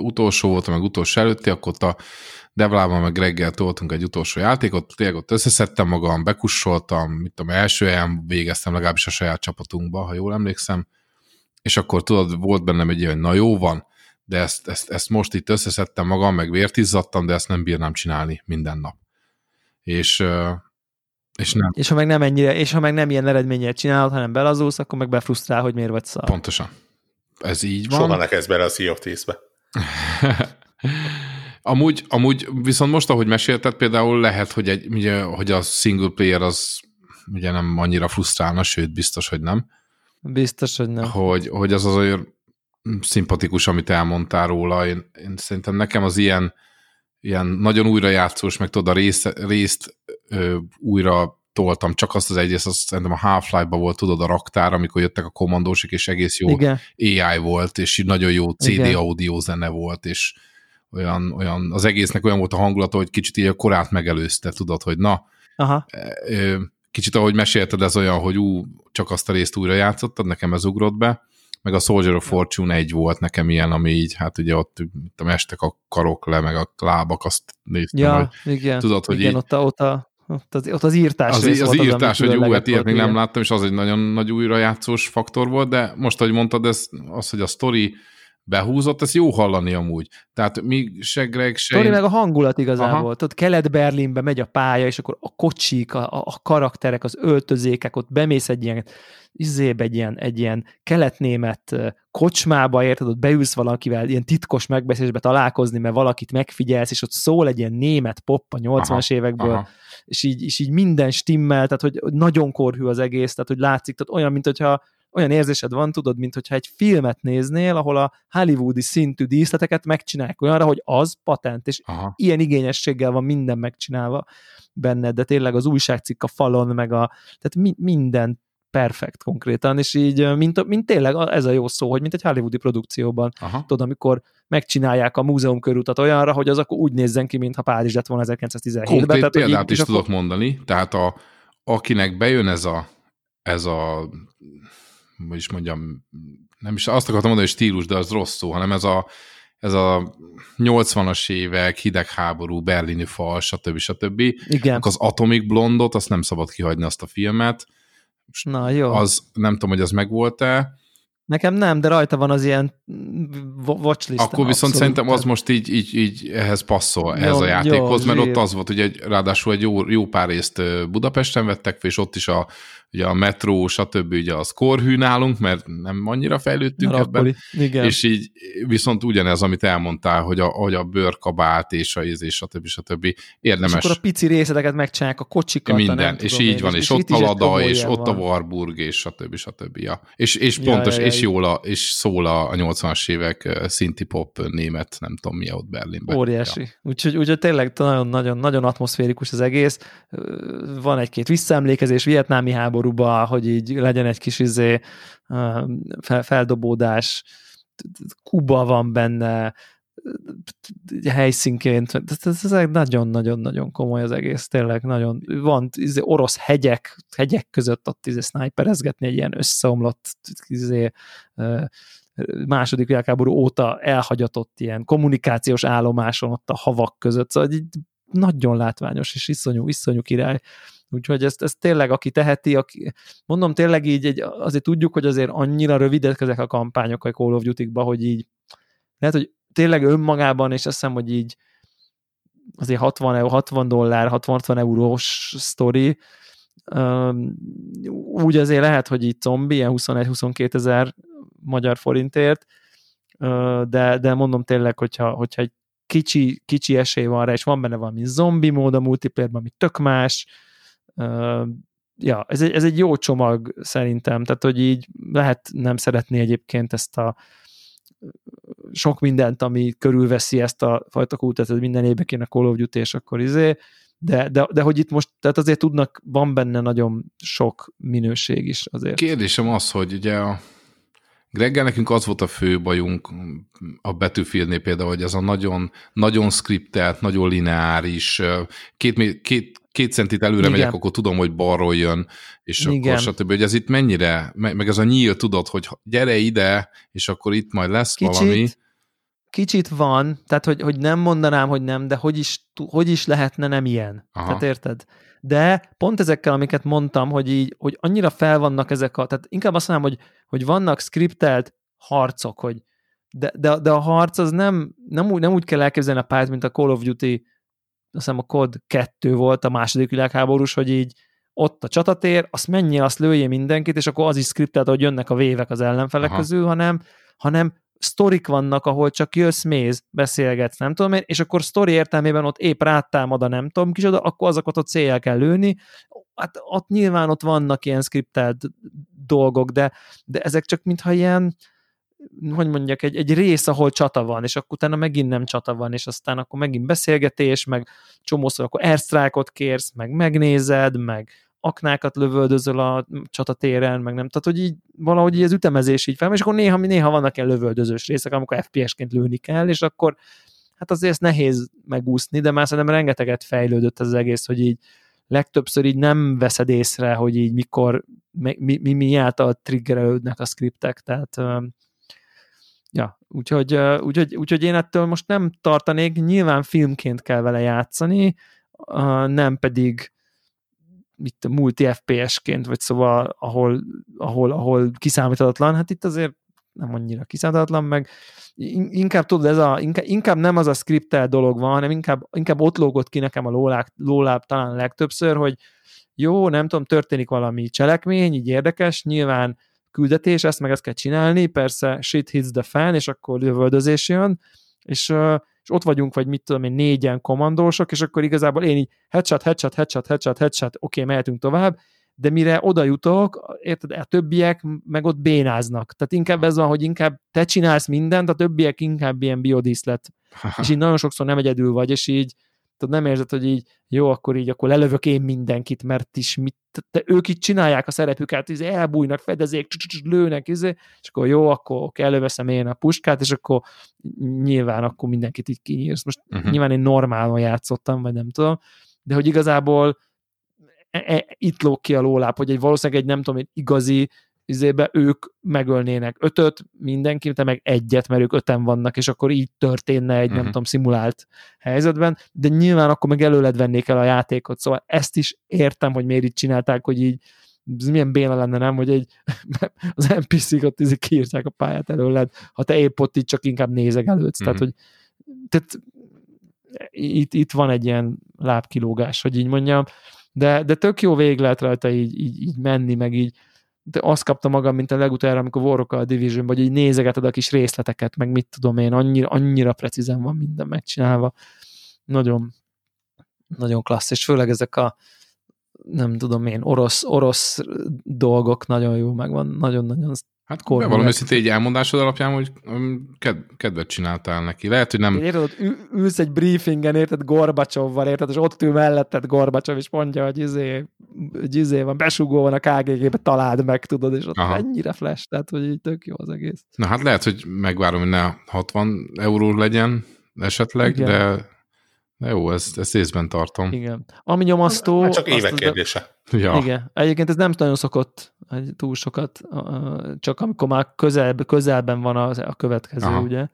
utolsó voltam, meg utolsó előtti, akkor ott a Devlában meg reggel toltunk egy utolsó játékot, tényleg ott összeszedtem magam, bekussoltam, mit tudom, első helyen végeztem legalábbis a saját csapatunkba, ha jól emlékszem, és akkor tudod, volt bennem egy ilyen, na jó van, de ezt, ezt, ezt most itt összeszedtem magam, meg vért izzadtam, de ezt nem bírnám csinálni minden nap. És, és nem. És ha meg nem ennyire, és ha meg nem ilyen eredményet csinálod, hanem belazulsz, akkor meg befrusztrál, hogy miért vagy szar. Pontosan. Ez így van. Soha ne kezd bele a Sea of Thieves-be. Amúgy, amúgy viszont most, ahogy mesélted, például lehet, hogy, egy, ugye, hogy a single player az ugye nem annyira frusztrálna, sőt, biztos, hogy nem. Biztos, hogy nem. Hogy, hogy az az olyan szimpatikus, amit elmondtál róla. Én, én szerintem nekem az ilyen, ilyen nagyon újrajátszós, meg tudod, a részt, részt ö, újra toltam, csak azt az egyrészt, azt szerintem a Half-Life-ban volt, tudod, a raktár, amikor jöttek a kommandósok, és egész jó Igen. AI volt, és nagyon jó CD Igen. audio zene volt, és olyan, olyan, az egésznek olyan volt a hangulata, hogy kicsit így a korát megelőzte, tudod, hogy na, Aha. kicsit ahogy mesélted, ez olyan, hogy ú, csak azt a részt újra játszottad, nekem ez ugrott be, meg a Soldier of Fortune egy volt nekem ilyen, ami így, hát ugye ott tudom, estek a karok le, meg a lábak, azt néztem, ja, hogy igen, tudod, hogy igen, így, ott, a, ott, a, ott, az, ott az írtás az, az, az írtás, hogy jó, hát ilyet még nem láttam, és az egy nagyon nagy újrajátszós faktor volt, de most, ahogy mondtad, ez, az, hogy a story behúzott, ez jó hallani amúgy. Tehát mi se Greg, se Tori én... meg a hangulat igazából. Ott Kelet-Berlinbe megy a pálya, és akkor a kocsik, a, a karakterek, az öltözékek, ott bemész egy ilyen izébe, egy ilyen, egy ilyen keletnémet kocsmába, érted, ott beülsz valakivel, ilyen titkos megbeszélésbe találkozni, mert valakit megfigyelsz, és ott szól egy ilyen német pop a 80-as évekből, aha. És, így, és így minden stimmel, tehát hogy nagyon korhű az egész, tehát hogy látszik, tehát olyan, mint hogyha olyan érzésed van, tudod, mint hogyha egy filmet néznél, ahol a hollywoodi szintű díszleteket megcsinálják olyanra, hogy az patent, és Aha. ilyen igényességgel van minden megcsinálva benned, de tényleg az újságcikk a falon, meg a, tehát mi, minden perfekt konkrétan, és így, mint, mint tényleg ez a jó szó, hogy mint egy hollywoodi produkcióban, Aha. tudod, amikor megcsinálják a múzeum körutat olyanra, hogy az akkor úgy nézzen ki, mintha Párizs lett volna 1917-ben. Konkrét tehát, példát is tudok akkor... mondani, tehát a, akinek bejön ez a, ez a hogy is mondjam, nem is azt akartam mondani, hogy stílus, de az rossz szó, hanem ez a, ez a 80-as évek, hidegháború, berlini fal, stb. stb. Igen. Az Atomic Blondot, azt nem szabad kihagyni azt a filmet. Na, jó. Az, nem tudom, hogy az megvolt-e. Nekem nem, de rajta van az ilyen watchlist. Akkor viszont abszolút. szerintem az most így, így, így ehhez passzol, jó, ehhez a játékhoz, jó, mert zsír. ott az volt, hogy ráadásul egy jó, jó pár részt Budapesten vettek, és ott is a ugye a metró, stb. ugye az korhű nálunk, mert nem annyira fejlődtünk Rakkoli. ebben, Igen. és így viszont ugyanez, amit elmondtál, hogy a, hogy a bőrkabát és a íz, stb. stb. Érdemes. És akkor a pici részleteket megcsinálják, a kocsikat, Minden, nem és így van, és, és ott a Lada, és ott a Warburg, és stb. stb. Ja. És, és pontos, ja, ja, és jól a, és szól a 80-as évek szinti pop német, nem tudom mi ott Berlinben. Óriási. Ja. Úgyhogy, úgyhogy tényleg nagyon-nagyon nagyon atmoszférikus az egész. Van egy-két visszaemlékezés, vietnámi háború, háborúba, hogy így legyen egy kis izé, feldobódás, Kuba van benne, helyszínként, ez nagyon-nagyon-nagyon komoly az egész, tényleg nagyon, van izé, orosz hegyek, hegyek között ott izé sniperezgetni egy ilyen összeomlott izé, második világháború óta elhagyatott ilyen kommunikációs állomáson ott a havak között, szóval így nagyon látványos és iszonyú, iszonyú király. Úgyhogy ezt, ezt tényleg, aki teheti, aki, mondom tényleg így, egy, azért tudjuk, hogy azért annyira rövidek ezek a kampányok a Call of Duty-ba, hogy így lehet, hogy tényleg önmagában, és azt hiszem, hogy így azért 60, 60 dollár, 60 eurós sztori, úgy azért lehet, hogy így zombi, ilyen 21-22 ezer magyar forintért, de, de mondom tényleg, hogyha, hogyha egy kicsi, kicsi esély van rá, és van benne valami zombi mód a multiplayerben, ami tök más, ja, ez egy, ez egy jó csomag szerintem, tehát hogy így lehet nem szeretni egyébként ezt a sok mindent, ami körülveszi ezt a fajta kultát, ez minden évben kéne Call of Duty, és akkor izé, de, de, de hogy itt most, tehát azért tudnak, van benne nagyon sok minőség is azért. Kérdésem az, hogy ugye a Greggel nekünk az volt a fő bajunk a Betűfieldnél például, hogy ez a nagyon, nagyon skriptelt, nagyon lineáris, két, két, két centit előre Igen. megyek, akkor tudom, hogy balról jön, és Igen. akkor stb. Hogy ez itt mennyire, meg ez a nyíl tudod, hogy gyere ide, és akkor itt majd lesz kicsit, valami. Kicsit van, tehát hogy, hogy nem mondanám, hogy nem, de hogy is, hogy is lehetne nem ilyen. Aha. Tehát érted? De pont ezekkel, amiket mondtam, hogy így, hogy annyira fel vannak ezek a, tehát inkább azt mondom, hogy, hogy vannak skriptelt harcok, hogy de, de, de a harc az nem, nem, úgy, nem úgy kell elképzelni a pályát, mint a Call of Duty hiszem a kod 2 volt a második világháborús, hogy így ott a csatatér, azt menjél, azt lője mindenkit, és akkor az is skriptelt, hogy jönnek a vévek az ellenfelek Aha. közül, hanem, hanem sztorik vannak, ahol csak jössz, mész, beszélgetsz, nem tudom én, és akkor sztori értelmében ott épp rátámad a nem tudom kicsoda, akkor azokat ott céljel kell lőni. Hát ott nyilván ott vannak ilyen skriptelt dolgok, de, de ezek csak mintha ilyen, hogy mondjak, egy, egy rész, ahol csata van, és akkor utána megint nem csata van, és aztán akkor megint beszélgetés, meg csomószor akkor airstrike kérsz, meg megnézed, meg aknákat lövöldözöl a csatatéren, meg nem, tehát hogy így valahogy így az ütemezés így fel, és akkor néha, néha vannak ilyen lövöldözős részek, amikor FPS-ként lőni kell, és akkor hát azért ezt nehéz megúszni, de már szerintem rengeteget fejlődött ez az egész, hogy így legtöbbször így nem veszed észre, hogy így mikor, mi, mi, mi által triggerelődnek a skriptek, tehát Ja, úgyhogy, úgyhogy, úgyhogy én ettől most nem tartanék, nyilván filmként kell vele játszani, nem pedig mit multi FPS-ként, vagy szóval ahol, ahol, ahol kiszámíthatatlan, hát itt azért nem annyira kiszámítatlan, meg inkább tudod, ez a, inkább, inkább nem az a skriptel dolog van, hanem inkább, inkább ott lógott ki nekem a lóláb, lóláb talán legtöbbször, hogy jó, nem tudom, történik valami cselekmény, így érdekes, nyilván küldetés, ezt meg ezt kell csinálni, persze shit hits the fan, és akkor jövöldözés jön, és, és ott vagyunk, vagy mit tudom én, négyen kommandósok, és akkor igazából én így headshot, headshot, headshot, headshot, headshot, oké, okay, mehetünk tovább, de mire oda jutok, érted, a többiek meg ott bénáznak. Tehát inkább ez van, hogy inkább te csinálsz mindent, a többiek inkább ilyen biodíszlet. és így nagyon sokszor nem egyedül vagy, és így tudod, nem érzed, hogy így jó, akkor így akkor lelövök én mindenkit, mert is mit, te, ők itt csinálják a szerepüket, izé, elbújnak, fedezék, lőnek, izé, és akkor jó, akkor előveszem én a puskát, és akkor nyilván akkor mindenkit így kinyírsz. Most uh-huh. nyilván én normálon játszottam, vagy nem tudom, de hogy igazából e, e, itt lóg ki a lóláp, hogy egy valószínűleg egy nem tudom, egy igazi izébe ők megölnének ötöt, mindenki, te meg egyet, mert ők öten vannak, és akkor így történne egy, uh-huh. nem mhm. tudom, szimulált helyzetben, de nyilván akkor meg előled vennék el a játékot, szóval ezt is értem, hogy miért így csinálták, hogy így ez milyen béna lenne, nem, hogy egy, az NPC-k ott izé kiírták a pályát előled, ha te épp ott így csak inkább nézegelődsz, uh-huh. tehát, hogy tehát itt, itt van egy ilyen lábkilógás, hogy így mondjam, de, de tök jó végig lehet rajta így, így, így menni, meg így de azt kapta magam, mint a legutára, amikor Warrock a Division, vagy így nézegeted a kis részleteket, meg mit tudom én, annyira, annyira precízen van minden megcsinálva. Nagyon, nagyon klassz, és főleg ezek a nem tudom én, orosz, orosz dolgok nagyon jó megvan, nagyon-nagyon Hát valami őszintén egy elmondásod alapján, hogy um, ked, kedvet csináltál neki. Lehet, hogy nem... Érted, ott ülsz egy briefingen, érted, Gorbacsovval, érted, és ott ül melletted Gorbacsov, és mondja, hogy izé, hogy izé van, besugó van a KGG-be, találd meg, tudod, és ott Aha. ennyire flash, tehát, hogy így tök jó az egész. Na hát lehet, hogy megvárom, hogy ne 60 euró legyen esetleg, Igen. de de jó, ezt, ezt észben tartom. Igen. Ami nyomasztó... Már csak évek kérdése. Ja. Igen. Egyébként ez nem nagyon szokott túl sokat, csak amikor már közel, közelben van a, a következő, Aha. ugye.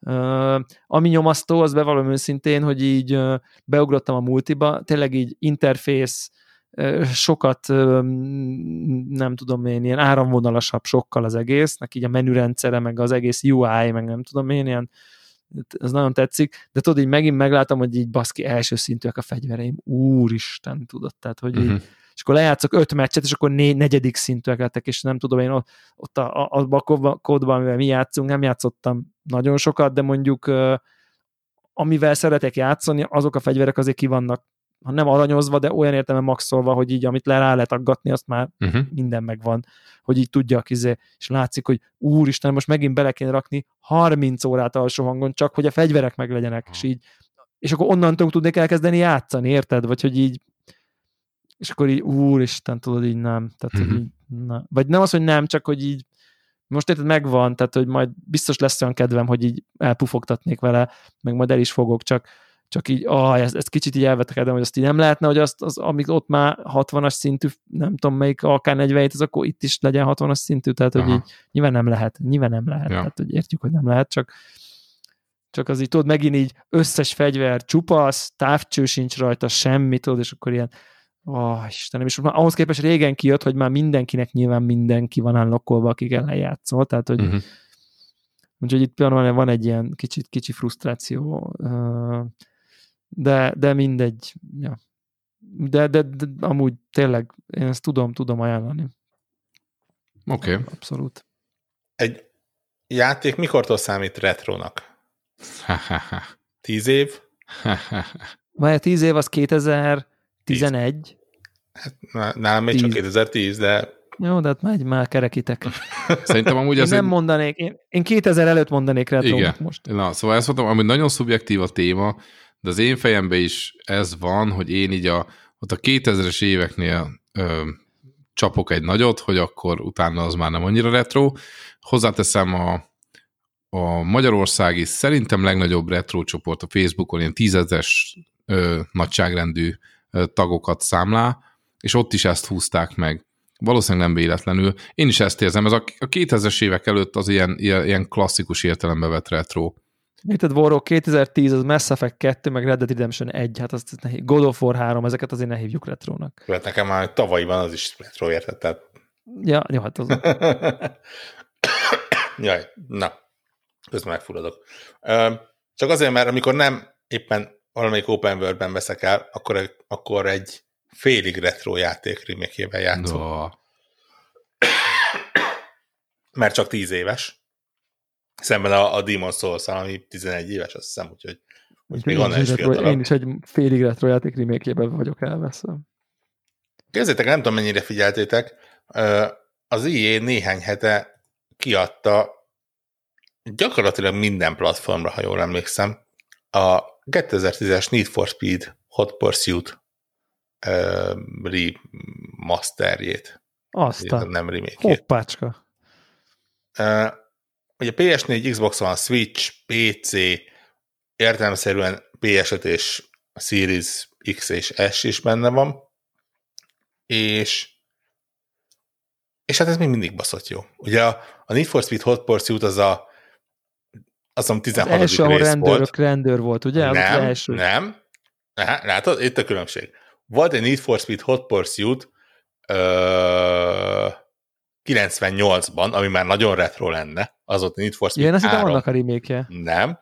Uh, ami nyomasztó, az bevallom őszintén, hogy így uh, beugrottam a multiba, tényleg így interfész, uh, sokat nem tudom én, ilyen áramvonalasabb sokkal az egésznek, így a menürendszere, meg az egész UI, meg nem tudom én, ilyen ez nagyon tetszik, de tudod, így megint meglátom, hogy így baszki első szintűek a fegyvereim, úristen, tudod, tehát, hogy uh-huh. így, és akkor lejátszok öt meccset, és akkor né, negyedik szintűek lettek, és nem tudom, én ott, ott a, a, a kódban, amivel mi játszunk, nem játszottam nagyon sokat, de mondjuk amivel szeretek játszani, azok a fegyverek azért ki vannak ha nem aranyozva, de olyan értelme maxolva, hogy így amit le rá lehet aggatni, azt már uh-huh. minden megvan, hogy így tudja izé, és látszik, hogy úristen, most megint bele kéne rakni 30 órát alsó hangon, csak hogy a fegyverek meg legyenek, és így, és akkor onnantól tudnék elkezdeni játszani, érted? Vagy hogy így, és akkor így, úristen, tudod, így nem. Tehát, uh-huh. hogy így, na. Vagy nem az, hogy nem, csak hogy így, most érted, megvan, tehát, hogy majd biztos lesz olyan kedvem, hogy így elpufogtatnék vele, meg majd el is fogok, csak csak így, ah, ezt, ezt kicsit így elvetekedem, hogy azt így nem lehetne, hogy azt, az, amíg ott már 60-as szintű, nem tudom melyik akár 47, az akkor itt is legyen 60-as szintű, tehát Aha. hogy így nyilván nem lehet, nyilván nem lehet, ja. tehát hogy értjük, hogy nem lehet, csak csak az így tudod, megint így összes fegyver csupasz, távcső sincs rajta, semmi, tudod, és akkor ilyen, oh, Istenem, és már ahhoz képest régen kijött, hogy már mindenkinek nyilván mindenki van állokkolva, akik ellen játszol, tehát hogy uh-huh. úgyhogy itt például van egy ilyen kicsit kicsi frusztráció, de, de mindegy. Ja. De, de, de amúgy tényleg én ezt tudom, tudom ajánlani. Oké. Okay. Abszolút. Egy játék mikortól számít retronak? Tíz év? Vagy tíz év az 2011. Hát, nálam még csak 2010, de... Jó, de hát megy, már kerekítek. Szerintem amúgy ez nem egy... mondanék, én, én 2000 előtt mondanék retrónak Igen. most. Na, szóval ezt mondom, ami nagyon szubjektív a téma, de az én fejemben is ez van, hogy én így a, ott a 2000-es éveknél ö, csapok egy nagyot, hogy akkor utána az már nem annyira retro. Hozzáteszem a, a magyarországi szerintem legnagyobb retro csoport a Facebookon, ilyen tízezes ö, nagyságrendű ö, tagokat számlá, és ott is ezt húzták meg. Valószínűleg nem véletlenül. Én is ezt érzem, ez a, a 2000-es évek előtt az ilyen, ilyen, ilyen klasszikus értelembe vett retro. Érted, Warrock 2010, az Mass Effect 2, meg Red Dead Redemption 1, hát azt ne, God of War 3, ezeket azért ne hívjuk retrónak. Hát nekem már tavalyiban az is retro érted, tehát... Ja, jó, hát az... Jaj, na, közben megfulladok. Csak azért, mert amikor nem éppen valamelyik open world-ben veszek el, akkor, akkor egy félig retro játék remake játszom. No. Mert csak 10 éves. Szemben a, a Demon souls ami 11 éves, azt hiszem, úgyhogy úgy még annál is retro, Én is egy félig retro játék remake vagyok elveszve. Kezdjétek, nem tudom mennyire figyeltétek, az IE néhány hete kiadta gyakorlatilag minden platformra, ha jól emlékszem, a 2010-es Need for Speed Hot Pursuit uh, remasterjét. Aztán. Nem remake Hoppácska. Uh, ugye PS4, Xbox One, Switch, PC, értelmeszerűen PS5 és Series X és S is benne van, és és hát ez még mindig baszott jó. Ugye a, a Need for Speed Hot Pursuit az a az a 16. Az első, rész rendőrök, volt. rendőr volt, ugye? Nem, az első. nem. Látod, itt a különbség. Volt egy Need for Speed Hot Pursuit ö, 98-ban, ami már nagyon retro lenne, az ott Need for Speed Igen, azt hittem annak a remake Nem.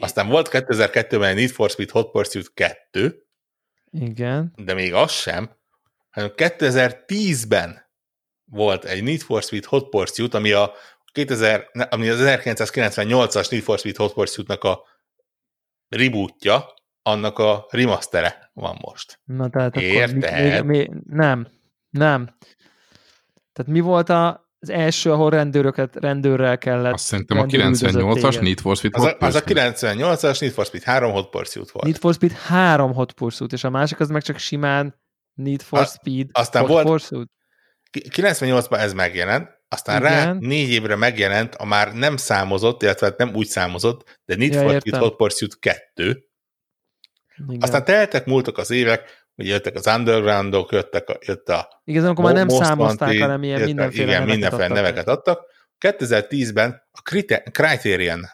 Aztán volt 2002-ben egy Need for Speed Hot Pursuit 2. Igen. De még az sem, hanem 2010-ben volt egy Need for Speed Hot Pursuit, ami, a 2000, ami az 1998-as Need for Speed Hot Pursuit-nak a rebootja, annak a remastere van most. Na tehát Érted? akkor mi, mi, nem, nem. Tehát mi volt a, az első, ahol rendőröket rendőrrel kellett. Azt szerintem a 98-as Need for Speed az a, az a 98-as Need for Speed 3 Hot Pursuit volt. Need for Speed 3 Hot Pursuit, és a másik az meg csak simán Need for a, Speed aztán Hot volt, Pursuit. 98-ban ez megjelent, aztán Igen. rá négy évre megjelent a már nem számozott, illetve hát nem úgy számozott, de Need ja, for Speed Hot Pursuit 2. Igen. Aztán teltek, múltak az évek, ugye jöttek az undergroundok, jöttek a, jött a Igazán, akkor már nem számozták, hanem ilyen mindenféle igen, neveket mindenféle adtak. neveket adtak. 2010-ben a Criterion,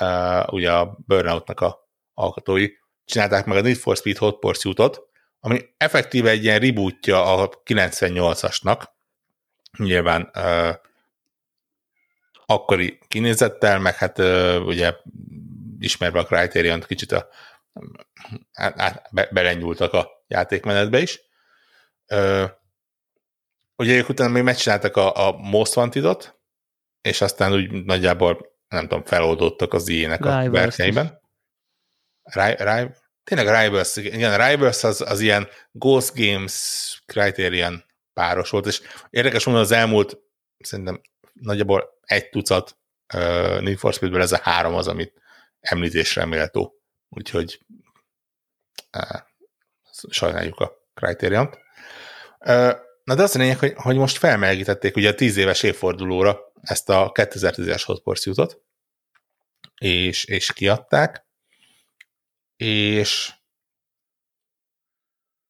uh, ugye a Burnoutnak a alkotói, csinálták meg a Need for Speed Hot Pursuit-ot, ami effektíve egy ilyen rebootja a 98-asnak, nyilván uh, akkori kinézettel, meg hát uh, ugye ismerve a criterion kicsit a, be, belenyúltak a játékmenetbe is. Uh, ugye ők utána még megcsináltak a, a Most Wanted-ot, és aztán úgy nagyjából, nem tudom, feloldottak az ilyenek a versenyben. Rivals, Tényleg a Rivals, igen, a Rivals az, az ilyen Ghost Games Criterion páros volt, és érdekes mondani, az elmúlt szerintem nagyjából egy tucat uh, Need for Speedből ez a három az, amit említésre méltó. Úgyhogy uh, sajnáljuk a criterion Na de az a lényeg, hogy, hogy most felmelegítették ugye a 10 éves évfordulóra ezt a 2010-es Hot és, és kiadták, és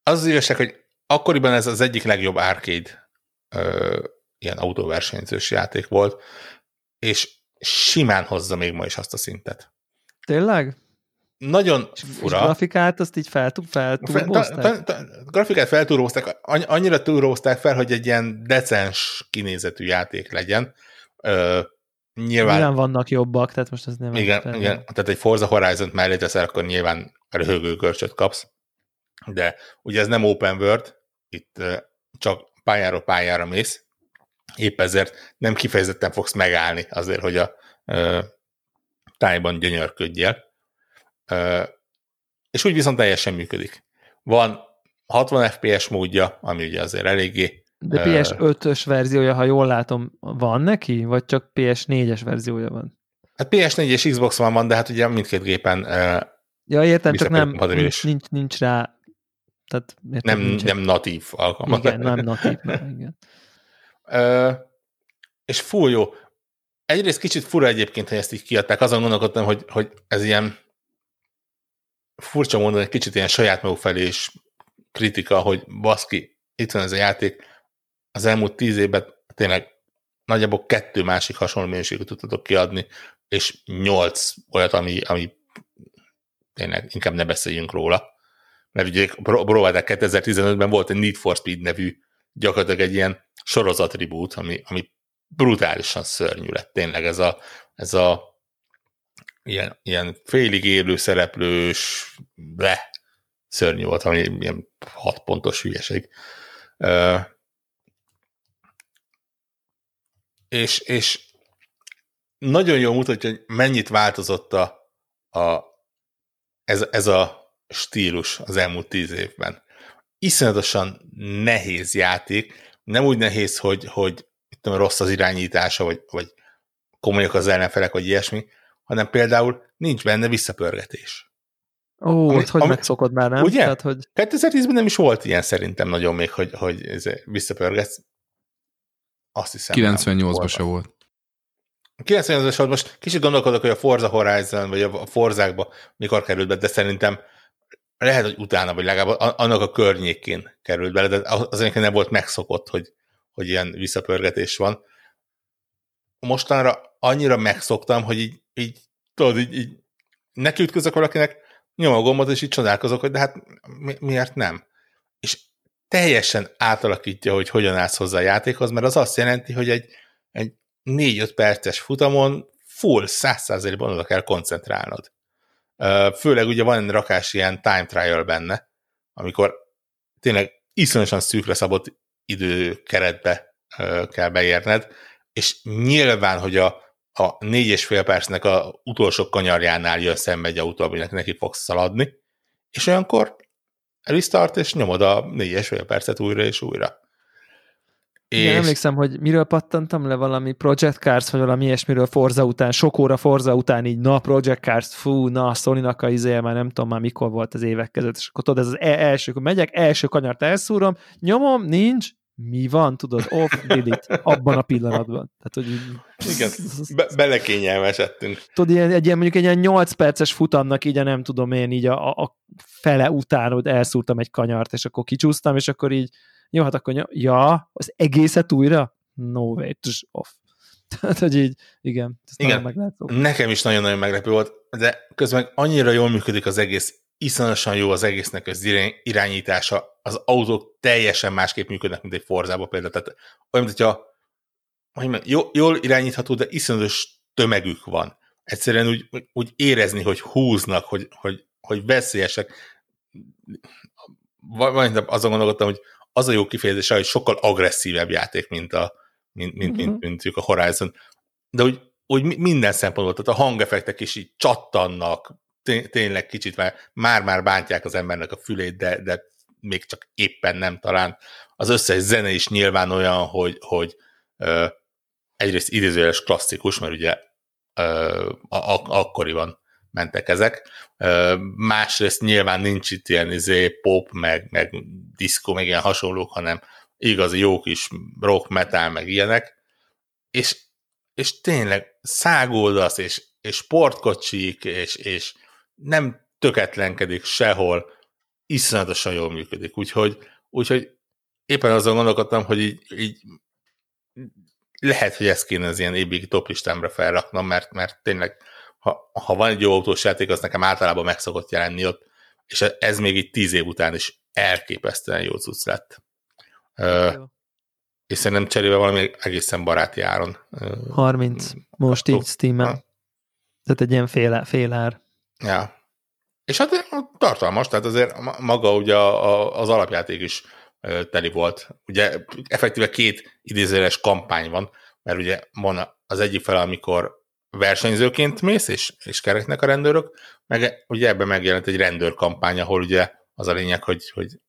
az az igazság, hogy akkoriban ez az egyik legjobb arcade ö, ilyen autóversenyzős játék volt, és simán hozza még ma is azt a szintet. Tényleg? Nagyon fura. És grafikát azt így fel, feltúrózták? Grafikát feltúrózták, annyira túrózták fel, hogy egy ilyen decens kinézetű játék legyen. Ö, Nyilván, nyilván vannak jobbak, tehát most ez nem... Igen, fel, igen, tehát egy Forza Horizon mellé teszel, akkor nyilván röhögő görcsöt kapsz, de ugye ez nem open world, itt csak pályáról pályára mész, épp ezért nem kifejezetten fogsz megállni azért, hogy a ö, tájban gyönyörködjél. És úgy viszont teljesen működik. Van 60 FPS módja, ami ugye azért eléggé de PS5-ös verziója, ha jól látom, van neki? Vagy csak PS4-es verziója van? Hát PS4 és Xbox van, van, de hát ugye mindkét gépen Ja, értem, csak nem, nincs, nincs, nincs rá tehát, értem, nem, nincs nem natív alkalmaz. Igen, nem natív, nem, igen. És full jó. Egyrészt kicsit fura egyébként, hogy ezt így kiadták. Azon gondolkodtam, hogy, hogy ez ilyen furcsa mondani, egy kicsit ilyen saját maguk felé is kritika, hogy baszki, itt van ez a játék, az elmúlt tíz évben tényleg nagyjából kettő másik hasonló minőséget tudtatok kiadni, és nyolc olyat, ami, ami tényleg inkább ne beszéljünk róla. Mert ugye próbálták 2015-ben volt egy Need for Speed nevű, gyakorlatilag egy ilyen sorozat reboot, ami, ami brutálisan szörnyű lett tényleg ez a, ez a ilyen, ilyen félig élő szereplős, le, szörnyű volt, ami ilyen hat pontos hülyeség. Uh, és, és nagyon jól mutatja, hogy mennyit változott a, a, ez, ez a stílus az elmúlt tíz évben. Iszonyatosan nehéz játék, nem úgy nehéz, hogy, hogy tudom, rossz az irányítása, vagy, vagy komolyak az ellenfelek, vagy ilyesmi, hanem például nincs benne visszapörgetés. Ó, ami, hogy ami, megszokod már, nem? Ugye? Tehát, hogy... 2010-ben nem is volt ilyen szerintem nagyon még, hogy, hogy visszapörgetsz. Azt hiszem. 98-ban se volt. 98 ban most kicsit gondolkodok, hogy a Forza Horizon, vagy a Forzákba mikor került be, de szerintem lehet, hogy utána, vagy legalább annak a környékén került bele, de az nem volt megszokott, hogy, hogy ilyen visszapörgetés van. Mostanra annyira megszoktam, hogy így, így tudod, így, így nekiütközök valakinek, nyom a gombot, és így csodálkozok, hogy de hát mi, miért nem? És teljesen átalakítja, hogy hogyan állsz hozzá a játékhoz, mert az azt jelenti, hogy egy, egy 4-5 perces futamon full 100%-ban oda kell koncentrálnod. Főleg ugye van rakás ilyen time trial benne, amikor tényleg iszonyosan szűkre szabott időkeretbe kell beérned, és nyilván, hogy a, a négy és fél percnek a utolsó kanyarjánál jön szembe egy autó, aminek neki fogsz szaladni, és olyankor restart, és nyomod a négy és fél percet újra és újra. Igen, és... emlékszem, hogy miről pattantam le valami Project Cars, vagy valami ilyesmiről Forza után, sok óra Forza után így, na Project Cars, fú, na Sony-nak a izéje, már nem tudom már mikor volt az évek között, és akkor tudod, ez az e- első, akkor megyek, első kanyart elszúrom, nyomom, nincs, mi van, tudod, off, delete, abban a pillanatban. Tehát, hogy így... Igen, be, belekényelmesedtünk. Tudod, ilyen, egy ilyen, mondjuk egy ilyen 8 perces futamnak így a nem tudom én, így a, a fele után, hogy elszúrtam egy kanyart, és akkor kicsúsztam, és akkor így jó, hát akkor ja, az egészet újra? No way, tss, off. Tehát, hogy így, igen, igen. Nekem is nagyon-nagyon meglepő volt, de közben annyira jól működik az egész, iszonyatosan jó az egésznek az irányítása, az autók teljesen másképp működnek, mint egy Forzában például. Tehát olyan, mint hogyha hogy jól irányítható, de iszonyatos tömegük van. Egyszerűen úgy, úgy érezni, hogy húznak, hogy, hogy, hogy veszélyesek. Vagy azon gondolkodtam, hogy az a jó kifejezés, hogy sokkal agresszívebb játék, mint, a, mint, mint, uh-huh. mint, mint, mint a Horizon. De úgy, úgy minden szempontból, tehát a hangeffektek is így csattannak, tényleg kicsit már, már-már bántják az embernek a fülét, de, de még csak éppen nem talán. Az összes zene is nyilván olyan, hogy, hogy ö, egyrészt idézőjeles klasszikus, mert ugye ö, a, a, akkoriban mentek ezek. Másrészt nyilván nincs itt ilyen izé, pop, meg, meg diszkó, meg ilyen hasonlók, hanem igazi jó kis rock, metal, meg ilyenek. És, és tényleg szágoldasz, és, és sportkocsik, és, és nem töketlenkedik sehol, iszonyatosan jól működik. Úgyhogy, úgyhogy éppen azon gondolkodtam, hogy így, így lehet, hogy ezt kéne az ilyen évig top listámra felraknom, mert, mert tényleg ha, ha van egy jó autós játék, az nekem általában meg szokott jelenni ott, és ez még itt tíz év után is elképesztően jó cucc lett. Jó. és szerintem cserébe valami egészen baráti áron. 30 most így steam Tehát egy ilyen fél, fél ár. Ja. És hát tartalmas, tehát azért maga ugye az alapjáték is teli volt. Ugye effektíve két idézőles kampány van, mert ugye van az egyik fel, amikor versenyzőként mész, és, és kereknek a rendőrök, meg ugye ebben megjelent egy rendőrkampány, ahol ugye az a lényeg, hogy, hogy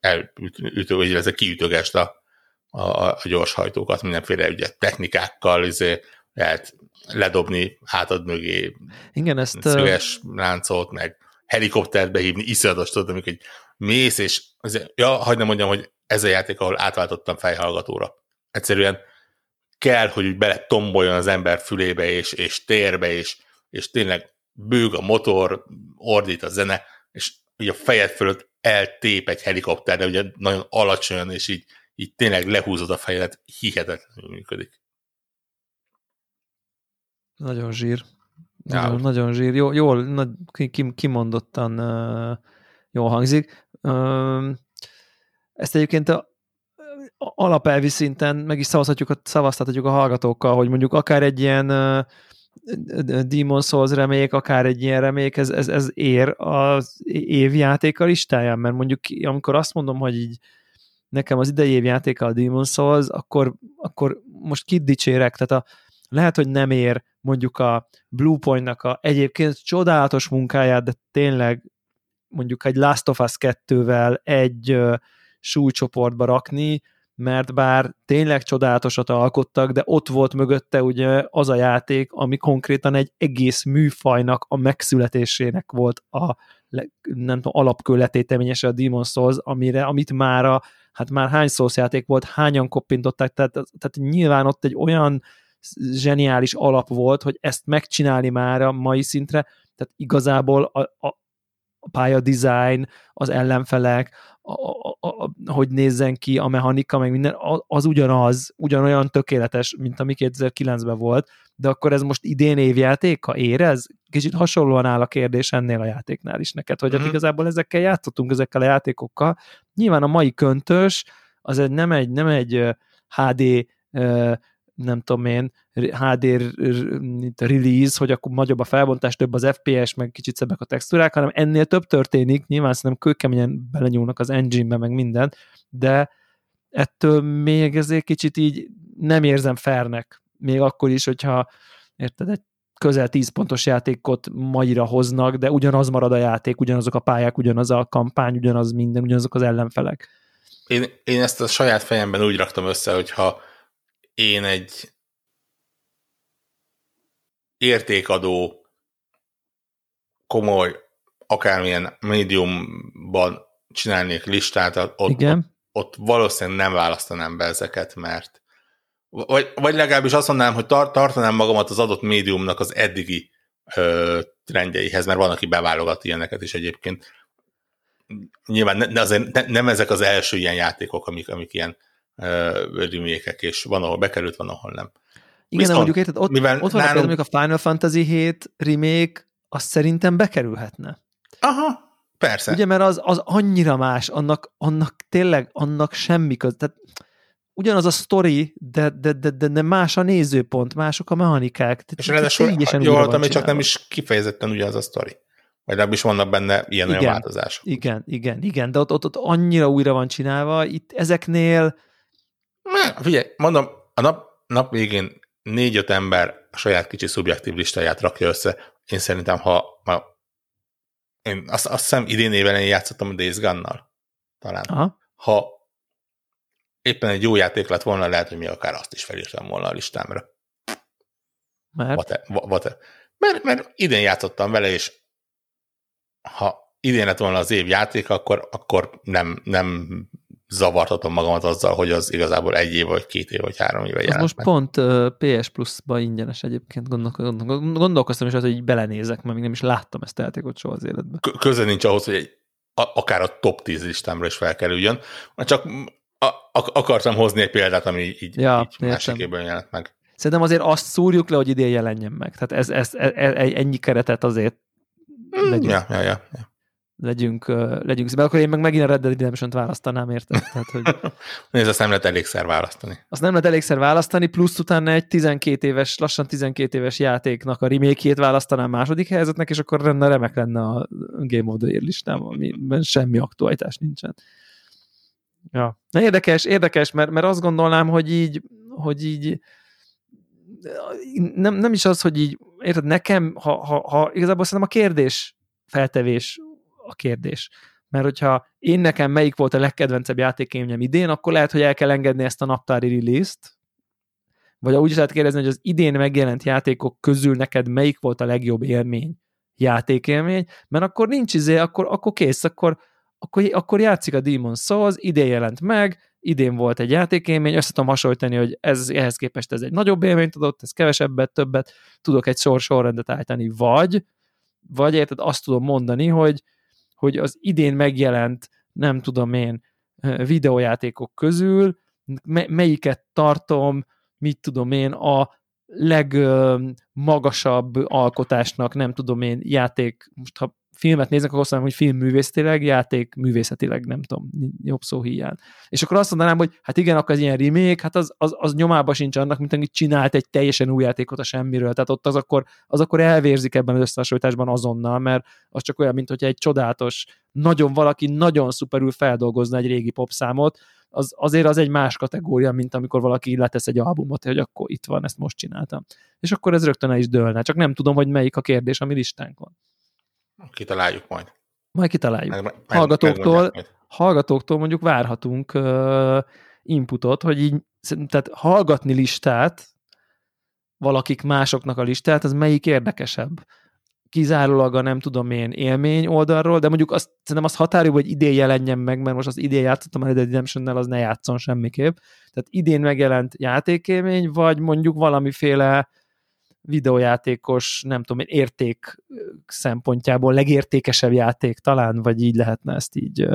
elütő, vagy a kiütögest a, a, a gyorshajtókat mindenféle ugye, technikákkal, izé, lehet ledobni hátad mögé Igen, ezt, szöges láncot, meg helikoptert behívni, iszonyatos, tudod, amikor egy mész, és azért, ja, hagyd nem mondjam, hogy ez a játék, ahol átváltottam fejhallgatóra. Egyszerűen kell, hogy úgy bele tomboljon az ember fülébe, és, és térbe, és, és tényleg bőg a motor, ordít a zene, és ugye a fejed fölött eltép egy helikopter, de ugye nagyon alacsonyan, és így, így tényleg lehúzod a fejedet, hihetetlenül működik. Nagyon zsír. Nagyon, nagyon zsír. Jó, jól, nagy, kimondottan uh, jól hangzik. Uh, ezt egyébként a, alapelvi szinten meg is szavazhatjuk, szavaztatjuk a hallgatókkal, hogy mondjuk akár egy ilyen uh, Demon Souls remék, akár egy ilyen remék, ez, ez, ez ér az évjátéka listáján, mert mondjuk amikor azt mondom, hogy így nekem az idei évjátéka a Demon Souls, akkor, akkor most kit dicsérek, tehát a, lehet, hogy nem ér mondjuk a Bluepoint-nak a egyébként csodálatos munkáját, de tényleg mondjuk egy Last of Us 2-vel egy uh, súlycsoportba rakni, mert bár tényleg csodálatosat alkottak, de ott volt mögötte ugye az a játék, ami konkrétan egy egész műfajnak a megszületésének volt a nem tudom, alapkő letéteményese a Demon's Souls, amire, amit már a, hát már hány Souls játék volt, hányan koppintották, tehát, tehát nyilván ott egy olyan zseniális alap volt, hogy ezt megcsinálni már a mai szintre, tehát igazából a, a, a pálya design, az ellenfelek, a, a, a, hogy nézzen ki a mechanika, meg minden, az ugyanaz, ugyanolyan tökéletes, mint ami 2009-ben volt, de akkor ez most idén évjátéka érez? Kicsit hasonlóan áll a kérdés ennél a játéknál is neked, hogy uh-huh. igazából ezekkel játszottunk, ezekkel a játékokkal. Nyilván a mai köntös, az egy, nem egy, nem egy HD nem tudom én, HD release, hogy akkor nagyobb a felbontás, több az FPS, meg kicsit szebbek a textúrák, hanem ennél több történik, nyilván szerintem kőkeményen belenyúlnak az engine-be, meg minden, de ettől még ezért kicsit így nem érzem fernek, még akkor is, hogyha érted, egy közel 10 pontos játékot maira hoznak, de ugyanaz marad a játék, ugyanazok a pályák, ugyanaz a kampány, ugyanaz minden, ugyanazok az ellenfelek. Én, én ezt a saját fejemben úgy raktam össze, hogyha én egy értékadó, komoly, akármilyen médiumban csinálnék listát, ott, Igen. Ott, ott valószínűleg nem választanám be ezeket, mert vagy, vagy legalábbis azt mondanám, hogy tar- tartanám magamat az adott médiumnak az eddigi ö, trendjeihez, mert van, aki beválogat ilyeneket is egyébként. Nyilván ne, azért ne, nem ezek az első ilyen játékok, amik, amik ilyen remékek, és van, ahol bekerült, van, ahol nem. Igen, Viszont, mondjuk érted, ott, mivel ott van nálunk... mondjuk a Final Fantasy 7 remake, azt szerintem bekerülhetne. Aha, persze. Ugye, mert az, az annyira más, annak, annak tényleg, annak semmi köz, tehát ugyanaz a sztori, de, de, de, de, de más a nézőpont, mások a mechanikák. És ráadásul jól hallottam, hogy csak nem is kifejezetten ugyanaz a sztori. Vagy legalábbis vannak benne ilyen igen, olyan változások. Igen, igen, igen, de ott, ott, ott annyira újra van csinálva, itt ezeknél Na, figyelj, mondom, a nap, nap végén négy-öt ember a saját kicsi szubjektív listáját rakja össze. Én szerintem, ha, ha én azt, azt hiszem idén éven én játszottam a Days Gun-nal, talán. Aha. Ha éppen egy jó játék lett volna, lehet, hogy mi akár azt is felírtam volna a listámra. Mert? What what Mert, mert idén játszottam vele, és ha idén lett volna az év játék, akkor, akkor nem, nem zavartatom magamat azzal, hogy az igazából egy év, vagy két év, vagy három éve jelent most meg. pont uh, PS Plus-ba ingyenes egyébként gondolkoztam, gondolkoztam is az, hogy így belenézek, mert még nem is láttam ezt a játékot soha az életben. Köze nincs ahhoz, hogy egy, a, akár a top 10 listámra is felkerüljön, csak a, a, akartam hozni egy példát, ami így, ja, így másikében jelent meg. Szerintem azért azt szúrjuk le, hogy idén jelenjen meg. Tehát ez, ez, ez, ez ennyi keretet azért mm, legyünk. Ja, ja, ja, ja legyünk, legyünk szépen, akkor én meg megint a Red Dead Redemption-t választanám, érted? Tehát, hogy... Nézd, azt nem lehet elégszer választani. Azt nem lehet elégszer választani, plusz utána egy 12 éves, lassan 12 éves játéknak a remake választanám második helyzetnek, és akkor lenne remek lenne a Game of the Year listám, amiben semmi aktualitás nincsen. Ja. Na érdekes, érdekes, mert, mert azt gondolnám, hogy így, hogy így nem, nem is az, hogy így, érted, nekem, ha, ha, ha igazából szerintem a kérdés feltevés a kérdés. Mert hogyha én nekem melyik volt a legkedvencebb játékélményem idén, akkor lehet, hogy el kell engedni ezt a naptári release-t, vagy úgy is lehet kérdezni, hogy az idén megjelent játékok közül neked melyik volt a legjobb élmény, játékélmény, mert akkor nincs izé, akkor, akkor kész, akkor, akkor, akkor játszik a Demon Souls, idén jelent meg, idén volt egy játékélmény, össze tudom hasonlítani, hogy ez, ehhez képest ez egy nagyobb élményt adott, ez kevesebbet, többet, tudok egy sor sorrendet állítani, vagy, vagy érted, azt tudom mondani, hogy hogy az idén megjelent, nem tudom én, videójátékok közül melyiket tartom, mit tudom én, a legmagasabb alkotásnak, nem tudom én, játék, most ha filmet néznek, akkor azt mondanám, hogy film művészetileg, játék művészetileg, nem tudom, jobb szó hiány. És akkor azt mondanám, hogy hát igen, akkor az ilyen remake, hát az, az, az nyomába sincs annak, mint amit csinált egy teljesen új játékot a semmiről. Tehát ott az akkor, az akkor elvérzik ebben az összehasonlításban azonnal, mert az csak olyan, mint hogy egy csodálatos, nagyon valaki nagyon szuperül feldolgozna egy régi popszámot, az, azért az egy más kategória, mint amikor valaki letesz egy albumot, hogy akkor itt van, ezt most csináltam. És akkor ez rögtön el is dőlne. Csak nem tudom, hogy melyik a kérdés, ami listánkon. Kitaláljuk majd. Majd kitaláljuk. Meg, meg, hallgatóktól, hallgatóktól mondjuk várhatunk uh, inputot, hogy így, tehát hallgatni listát, valakik másoknak a listát, az melyik érdekesebb? kizárólag a nem tudom én élmény oldalról, de mondjuk azt, szerintem azt határozó, hogy idén jelenjen meg, mert most az idén játszottam a Red Dead redemption az ne játszon semmiképp. Tehát idén megjelent játékélmény, vagy mondjuk valamiféle videójátékos, nem tudom én, érték szempontjából legértékesebb játék talán, vagy így lehetne ezt így,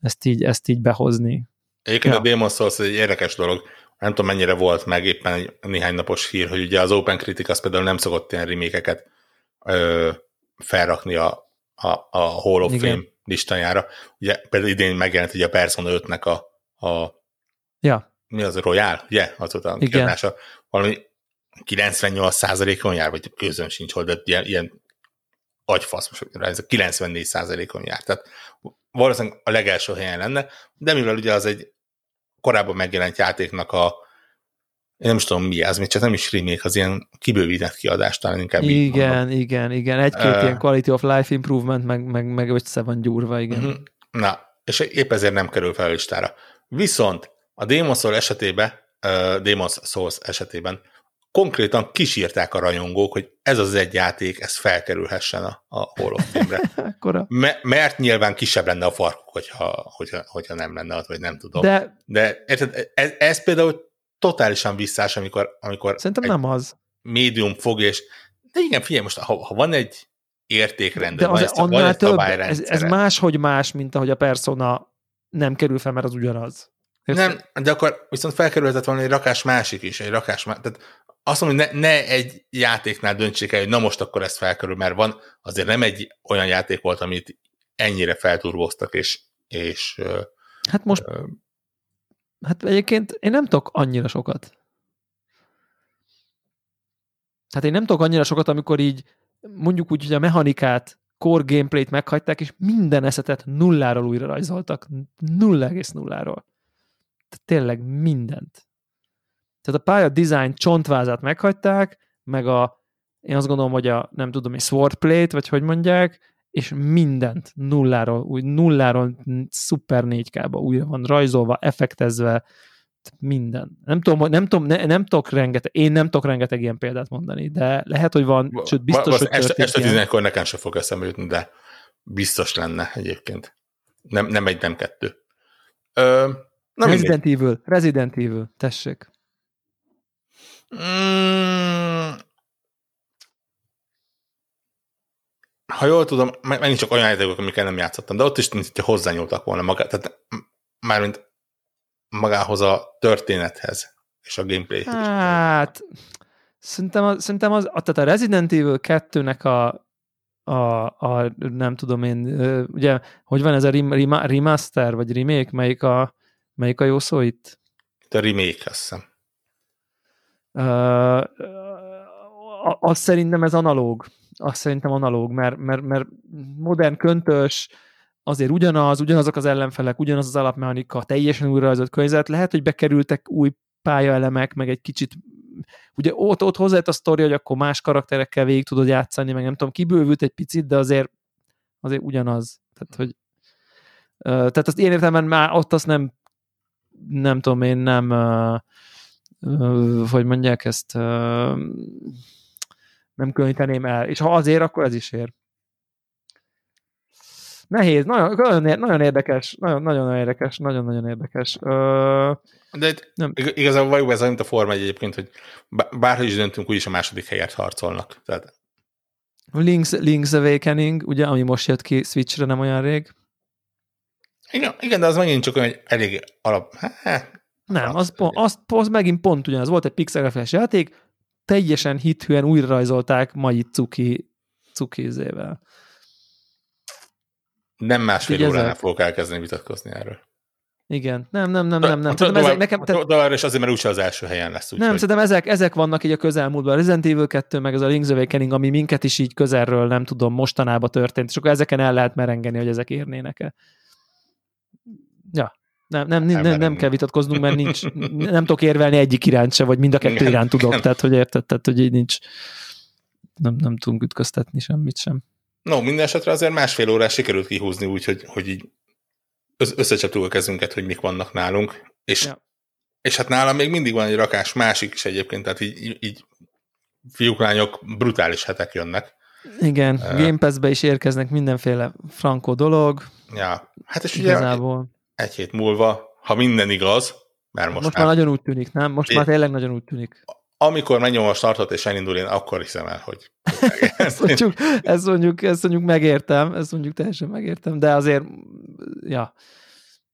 ezt így, ezt így behozni. Egyébként ja. a Demon's Souls egy érdekes dolog, nem tudom mennyire volt meg éppen egy néhány napos hír, hogy ugye az Open Critic az például nem szokott ilyen remékeket felrakni a, a, a Hall of Igen. Fame listájára. Ugye például idén megjelent ugye a Persona 5-nek a, a ja. mi az a Royal, ugye? Az a kiadása. Valami 98%-on jár, vagy közön sincs de ilyen, ilyen agyfasz, most ez a 94%-on jár. Tehát valószínűleg a legelső helyen lenne, de mivel ugye az egy korábban megjelent játéknak a én nem is tudom mi ez, még csak nem is remake, az ilyen kibővített kiadás, talán inkább Igen, igen, igen. Egy-két uh, ilyen quality of life improvement, meg, meg, meg össze van gyúrva, igen. Uh-huh. Na, és épp ezért nem kerül fel a listára. Viszont a Demon's Souls esetében, uh, Demon's Souls esetében konkrétan kísírták a rajongók, hogy ez az egy játék, ez felkerülhessen a, a Hall of Fame-re. Me, mert nyilván kisebb lenne a farkuk, hogyha, hogyha, hogyha nem lenne ott, vagy nem tudom. De, De érted, ez, ez például totálisan visszás, amikor, amikor Szerintem nem az. médium fog, és de igen, figyelj, most ha, ha van egy értékrend, de az, van, annál több, ez, ez máshogy más, mint ahogy a persona nem kerül fel, mert az ugyanaz. Érted? Nem, de akkor viszont felkerülhetett volna egy rakás másik is, egy rakás másik. Tehát azt mondom, hogy ne, ne egy játéknál döntsék el, hogy na most akkor ez felkerül, mert van, azért nem egy olyan játék volt, amit ennyire felturboztak, és, és Hát most Hát egyébként én nem tudok annyira sokat. Hát én nem tudok annyira sokat, amikor így mondjuk úgy, hogy a mechanikát, core gameplayt meghagyták, és minden eszetet nulláról újra rajzoltak. 0,0-ról. Tehát tényleg mindent. Tehát a pálya design csontvázát meghagyták, meg a, én azt gondolom, hogy a, nem tudom, egy swordplate, vagy hogy mondják, és mindent nulláról, úgy nulláról szuper 4K-ba újra van rajzolva, effektezve, minden. Nem tudom, nem, tudom ne, nem tudok rengeteg, én nem tudok rengeteg ilyen példát mondani, de lehet, hogy van, sőt, biztos, hogy Este, este 11-kor nekem sem fog eszembe jutni, de biztos lenne egyébként. Nem, nem egy, nem kettő. Ö, na Resident mindegy. Evil, Resident Evil, tessék. Mm, ha jól tudom, megint csak olyan játékok, amikkel nem játszottam, de ott is mint hogyha hozzányúltak volna magát, tehát mármint magához a történethez és a gameplay Hát, szerintem, az, szerintem az, tehát a Resident Evil 2-nek a, a, a, nem tudom én, ugye, hogy van ez a remaster, vagy remake, melyik a, melyik a jó szó itt? a remake, azt hiszem. Azt szerintem ez analóg azt szerintem analóg, mert, mert, mert modern köntös, azért ugyanaz, ugyanazok az ellenfelek, ugyanaz az alapmechanika, teljesen újrarajzolt környezet, lehet, hogy bekerültek új pályaelemek, meg egy kicsit ugye ott, ott hozzájött a sztori, hogy akkor más karakterekkel végig tudod játszani, meg nem tudom, kibővült egy picit, de azért azért ugyanaz. Tehát, hogy tehát azt én értem, már ott azt nem nem tudom én, nem hogy mondják ezt nem különíteném el. És ha azért, akkor ez is ér. Nehéz, nagyon, nagyon érdekes, nagyon, nagyon érdekes, nagyon-nagyon érdekes. De itt nem. igazából vagyok ez mint a Forma egyébként, hogy bárhogy is döntünk, úgyis a második helyet harcolnak. Tehát... Link's, Link's Awakening, ugye, ami most jött ki Switchre nem olyan rég. Igen, igen de az megint csak olyan elég alap. Hát, nem, az, pont, az, az megint pont ugyanaz. Volt egy pixelgrafes játék, teljesen hithűen újra rajzolták mai cuki, cukizével. Nem másfél Így óránál ezek. fogok elkezdeni vitatkozni erről. Igen, nem, nem, nem, nem, nem. Szerintem ezek, nekem, tehát, továbbra is azért, mert úgyse az első helyen lesz. nem, Úgyhogy szerintem ezek, ezek vannak így a közelmúltban. A Resident Evil 2, meg ez a Link's Awakening, ami minket is így közelről, nem tudom, mostanában történt, és akkor ezeken el lehet merengeni, hogy ezek érnének-e. Ja, nem, nem, nem, nem, nem kell vitatkoznunk, mert nincs, nem tudok érvelni egyik iránt se, vagy mind a kettő Igen, iránt tudok, igen. tehát hogy érted, tehát hogy így nincs, nem, nem tudunk ütköztetni semmit sem. No, minden esetre azért másfél órás sikerült kihúzni úgy, hogy, hogy így össz- összecsaptuk a kezünket, hogy mik vannak nálunk, és, Ja. és hát nálam még mindig van egy rakás másik is egyébként, tehát így, így- fiúk, lányok brutális hetek jönnek. Igen, Eh. Game Pass-be is érkeznek mindenféle frankó dolog, Ja, hát és ugye igazából. Egy hét múlva, ha minden igaz, mert most, Most, már, már nagyon úgy tűnik, nem? Most É- már tényleg nagyon úgy tűnik. amikor megnyomom a startot és elindul, én akkor hiszem el, hogy Ezt mondjuk, ezt mondjuk, ezt mondjuk megértem, ezt mondjuk teljesen megértem, de azért, ja,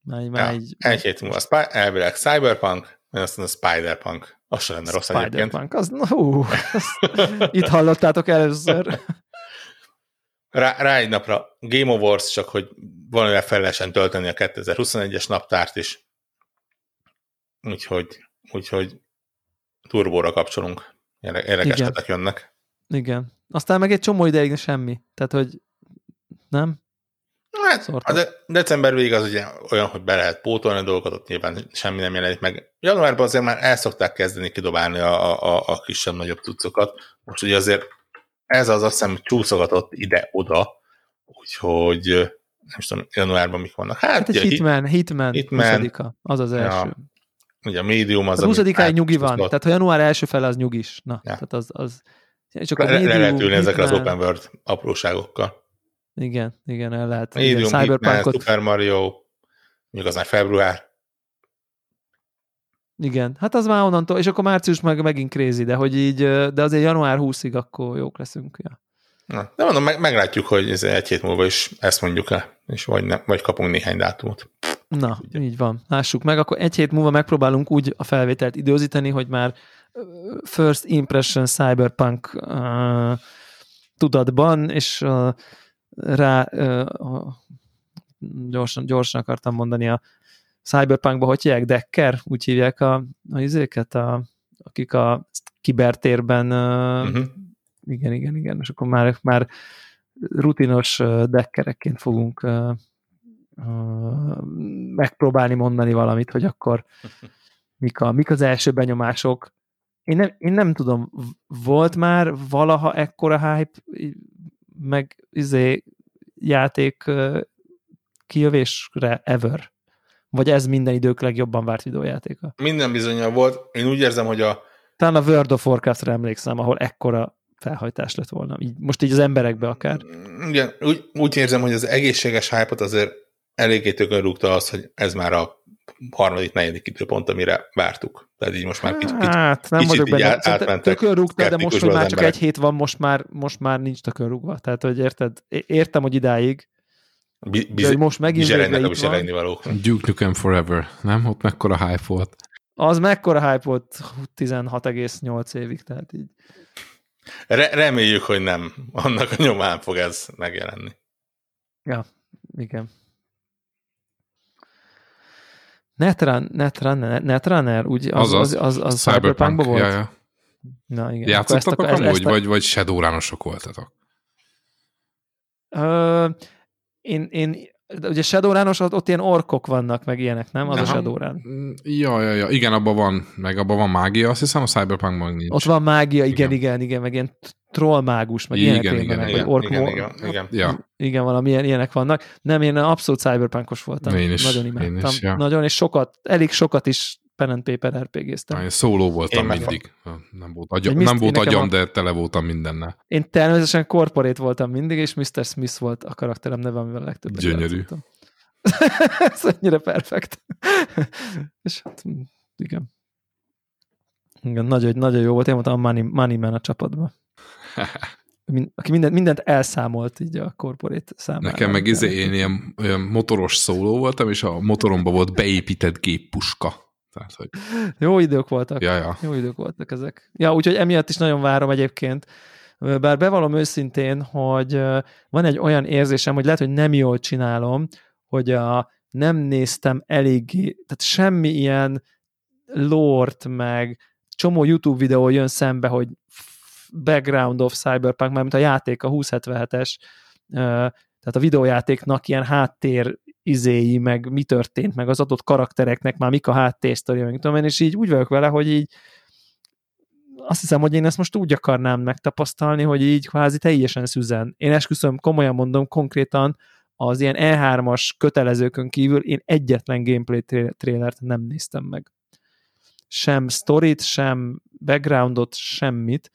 már, már ja, így egy hét múlva Spy- elvileg Cyberpunk, majd aztán a Spider-Punk. Az sem lenne rossz egyébként. Spider-Punk, az, na, hú, azt, itt hallottátok először. Rá, rá egy napra Game Awards, csak hogy valamivel fel lehessen tölteni a 2021-es naptárt is. Úgyhogy, úgyhogy turbóra kapcsolunk. Érde- Érdekes Igen. jönnek. Igen. Aztán meg egy csomó ideig semmi. Tehát, hogy nem? Hát, Szórtak. a de, december végig az ugye olyan, hogy be lehet pótolni a dolgokat, ott nyilván semmi nem jelenik meg. Januárban azért már el szokták kezdeni kidobálni a, a, a kisebb-nagyobb cuccokat. Most ugye azért ez az azt hiszem csúszogatott ide-oda, úgyhogy nem is tudom, januárban mik vannak. Hát, Hát egy ugye, a Hitman, Hitman, Hitman. 20 az az Ja, első. ugye a médium az, Az 20 ami án nyugi van, átcsúszott. tehát ha január első fele az nyugis. Na, Ja. tehát az, az és akkor le, le Medium, lehet ülni ezekre az open world apróságokkal. Igen, igen, el lehet. Igen, Medium, Hitman, Cyberpunkot, Super Mario, mondjuk az már február. igen. Hát az már onnantól, és akkor március meg megint crazy, de hogy így, de azért január 20-ig akkor jók leszünk. Ja. Na, de mondom, meg, meglátjuk, hogy ez egy hét múlva is ezt mondjuk el, és vagy, ne, vagy kapunk néhány dátumot. Na, így van. Lássuk meg. Akkor egy hét múlva megpróbálunk úgy a felvételt időzíteni, hogy már first impression cyberpunk uh, tudatban, és uh, rá uh, gyorsan, gyorsan akartam mondani a cyberpunkba, hogy hívják? Decker? Úgy hívják a, a izéket, a, akik a kibertérben uh, Uh-huh. Igen, igen, igen, és akkor már, már rutinos dekkerekként fogunk megpróbálni mondani valamit, hogy akkor mik, a, mik az első benyomások. Én nem, én nem tudom, volt már valaha ekkora hype, meg izé játék ö, kijövésre ever? Vagy ez minden idők legjobban várt videójátéka? Minden bizonyal volt. Én úgy érzem, hogy a Talán a World of Warcraftra emlékszem, ahol ekkora felhajtás lett volna. Így, most így az emberekbe akár. igen, úgy, úgy érzem, hogy az egészséges hype azért eléggé tökön rúgta az, hogy ez már a harmadik, negyedik időpont, amire vártuk. Tehát így most már kicsit, kicsit Hát, nem kicsit vagyok így benne. átmentek Tökön rúgta, de most, hogy már csak emberek. egy hét van, most már, most már nincs tökön rúgva. Tehát, hogy érted? Értem, hogy idáig, bi- de biz- hogy most megint végre itt van. valók. Duke Nukem Forever, nem? Ott mekkora hype volt. Az mekkora hype volt 16,8 évig, tehát így. Re- reméljük, hogy nem. Annak a nyomán fog ez megjelenni. Ja, igen. Netrun, Netrunner, Netrunner, úgy az, az, az, az, az Cyberpunkban volt? Ja, ja. Na, igen. Játszottatok Akkor ezt- amúgy, ezt a- vagy, vagy Shadowrunosok voltatok? Ö, én, én, de ugye Shadowrunos, ott, ott ilyen orkok vannak, meg ilyenek, nem? Az a Aha. Shadowrun. Mm, Ja, ja, ja. Igen, abban van, meg abban van mágia, azt hiszem a Cyberpunkban nincs. Ott van mágia, igen, igen, Igen. igen, igen meg ilyen trollmágus, meg Igen, ilyenek igen, érdenek, igen, vagy ork igen, igen, igen. Ja, Igen, valami ilyen, ilyenek vannak. Nem, én abszolút cyberpunkos voltam. Én is, Nagyon én imádtam. is, ja. Nagyon, és sokat, elég sokat is pen and paper RPG-ztem. én szóló voltam Én meg- mindig. Nem volt, Egy nem volt agyam, a- de tele voltam mindennel. Én természetesen corporate voltam mindig, és Mr. Smith volt a karakterem neve, amivel a legtöbbet Gyönyörű. játszottam. Ez annyira perfekt. és hát, igen. Igen, nagyon, nagyon jó volt. Én voltam a Money, money Man a csapatban. Aki mindent, mindent elszámolt így a corporate számára. Nekem meg izé, én ilyen olyan motoros szóló voltam, és a motoromba volt beépített géppuska. Tehát, hogy, Jó idők voltak. ja, ja. Jó idők voltak ezek. Ja, úgyhogy emiatt is nagyon várom egyébként, Bár bevallom őszintén, hogy van egy olyan érzésem, hogy lehet, hogy nem jól csinálom, hogy a, nem néztem eléggé, tehát semmi ilyen lort, meg csomó YouTube videó jön szembe, hogy background of Cyberpunk, mert a játék, a 2077-es, tehát a videójátéknak ilyen háttér izéi, meg mi történt, meg az adott karaktereknek már mik a háttérsztori, meg tudom én, és így úgy vagyok vele, hogy így azt hiszem, hogy én ezt most úgy akarnám megtapasztalni, hogy így kvázi teljesen szüzen. Én esküszöm, komolyan mondom, konkrétan az ilyen E3-as kötelezőkön kívül én egyetlen gameplay trailert nem néztem meg. Sem storyt, sem backgroundot, semmit.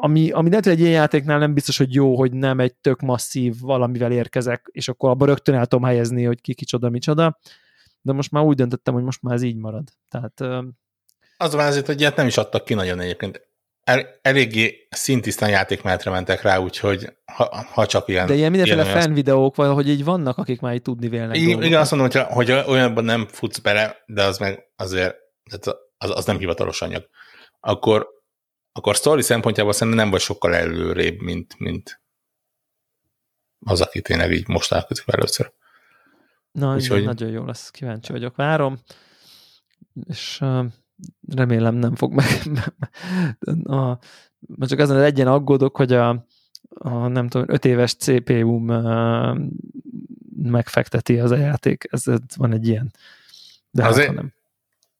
Ami, ami lehet, hogy egy ilyen játéknál nem biztos, hogy jó, hogy nem egy tök masszív valamivel érkezek, és akkor abban rögtön el tudom helyezni, hogy ki kicsoda, micsoda. De most már úgy döntöttem, hogy most már ez így marad. Tehát az van azért, hogy ilyet nem is adtak ki nagyon egyébként. El, eléggé szintisztán játékmenetre mentek rá, úgyhogy ha, ha csak ilyen... De ilyen mindenféle ilyen fan videók valahogy így vannak, akik már így tudni vélnek dolgokat. igen azt mondom, hogy, hogy olyanban nem futsz bele, de az meg azért, az, az nem hivatalos anyag. Akkor, akkor story szempontjából szerintem nem vagy sokkal előrébb, mint, mint az, aki tényleg így most találkozik először. Na, Úgyhogy... nagyon jó lesz, kíváncsi vagyok, várom. És remélem nem fog meg. a, csak azon egyen aggódok, hogy a, a nem tudom, 5 éves CPU-m megfekteti az a játék. Ez, ez van egy ilyen. De Azért hát, nem.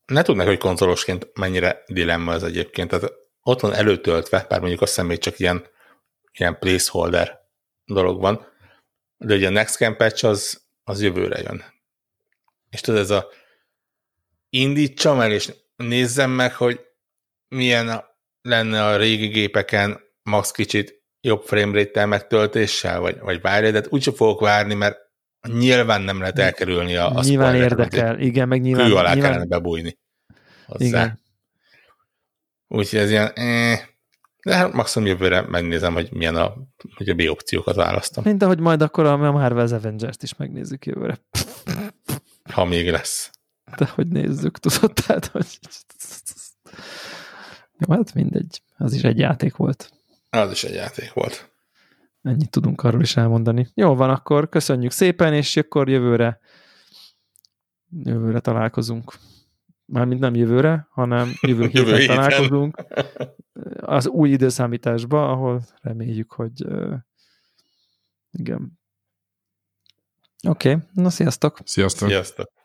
Ne tudnak, hogy konzolosként mennyire dilemma ez egyébként. Tehát ott van előtöltve, bár mondjuk azt hiszem még csak ilyen, ilyen placeholder dolog van, de ugye a Next Gen patch az, az jövőre jön. És tudod, ez a indítsam el, és nézzem meg, hogy milyen lenne a régi gépeken max kicsit jobb framerate-tel megtöltéssel, vagy, vagy várj, de úgyse fogok várni, mert nyilván nem lehet elkerülni a, a Nyilván érdekel, igen, meg nyilván... Kül alá nyilván... kellene bebújni. Hozzá. Igen. Úgyhogy ez ilyen, eh, de hát maximum jövőre megnézem, hogy milyen a, hogy a B opciókat választom. Mint ahogy majd akkor a Marvel's Avengers-t is megnézzük jövőre. Ha még lesz de hogy nézzük, tudod, tehát, hogy... Jó, hát mindegy, az is egy játék volt. Az is egy játék volt. Ennyit tudunk arról is elmondani. Jó van, akkor köszönjük szépen, és akkor jövőre jövőre találkozunk. Mármint nem jövőre, hanem jövő héten jövő héten. találkozunk. Az új időszámításba, ahol reméljük, hogy uh, igen. Oké, okay. na sziasztok! Sziasztok! Sziasztok!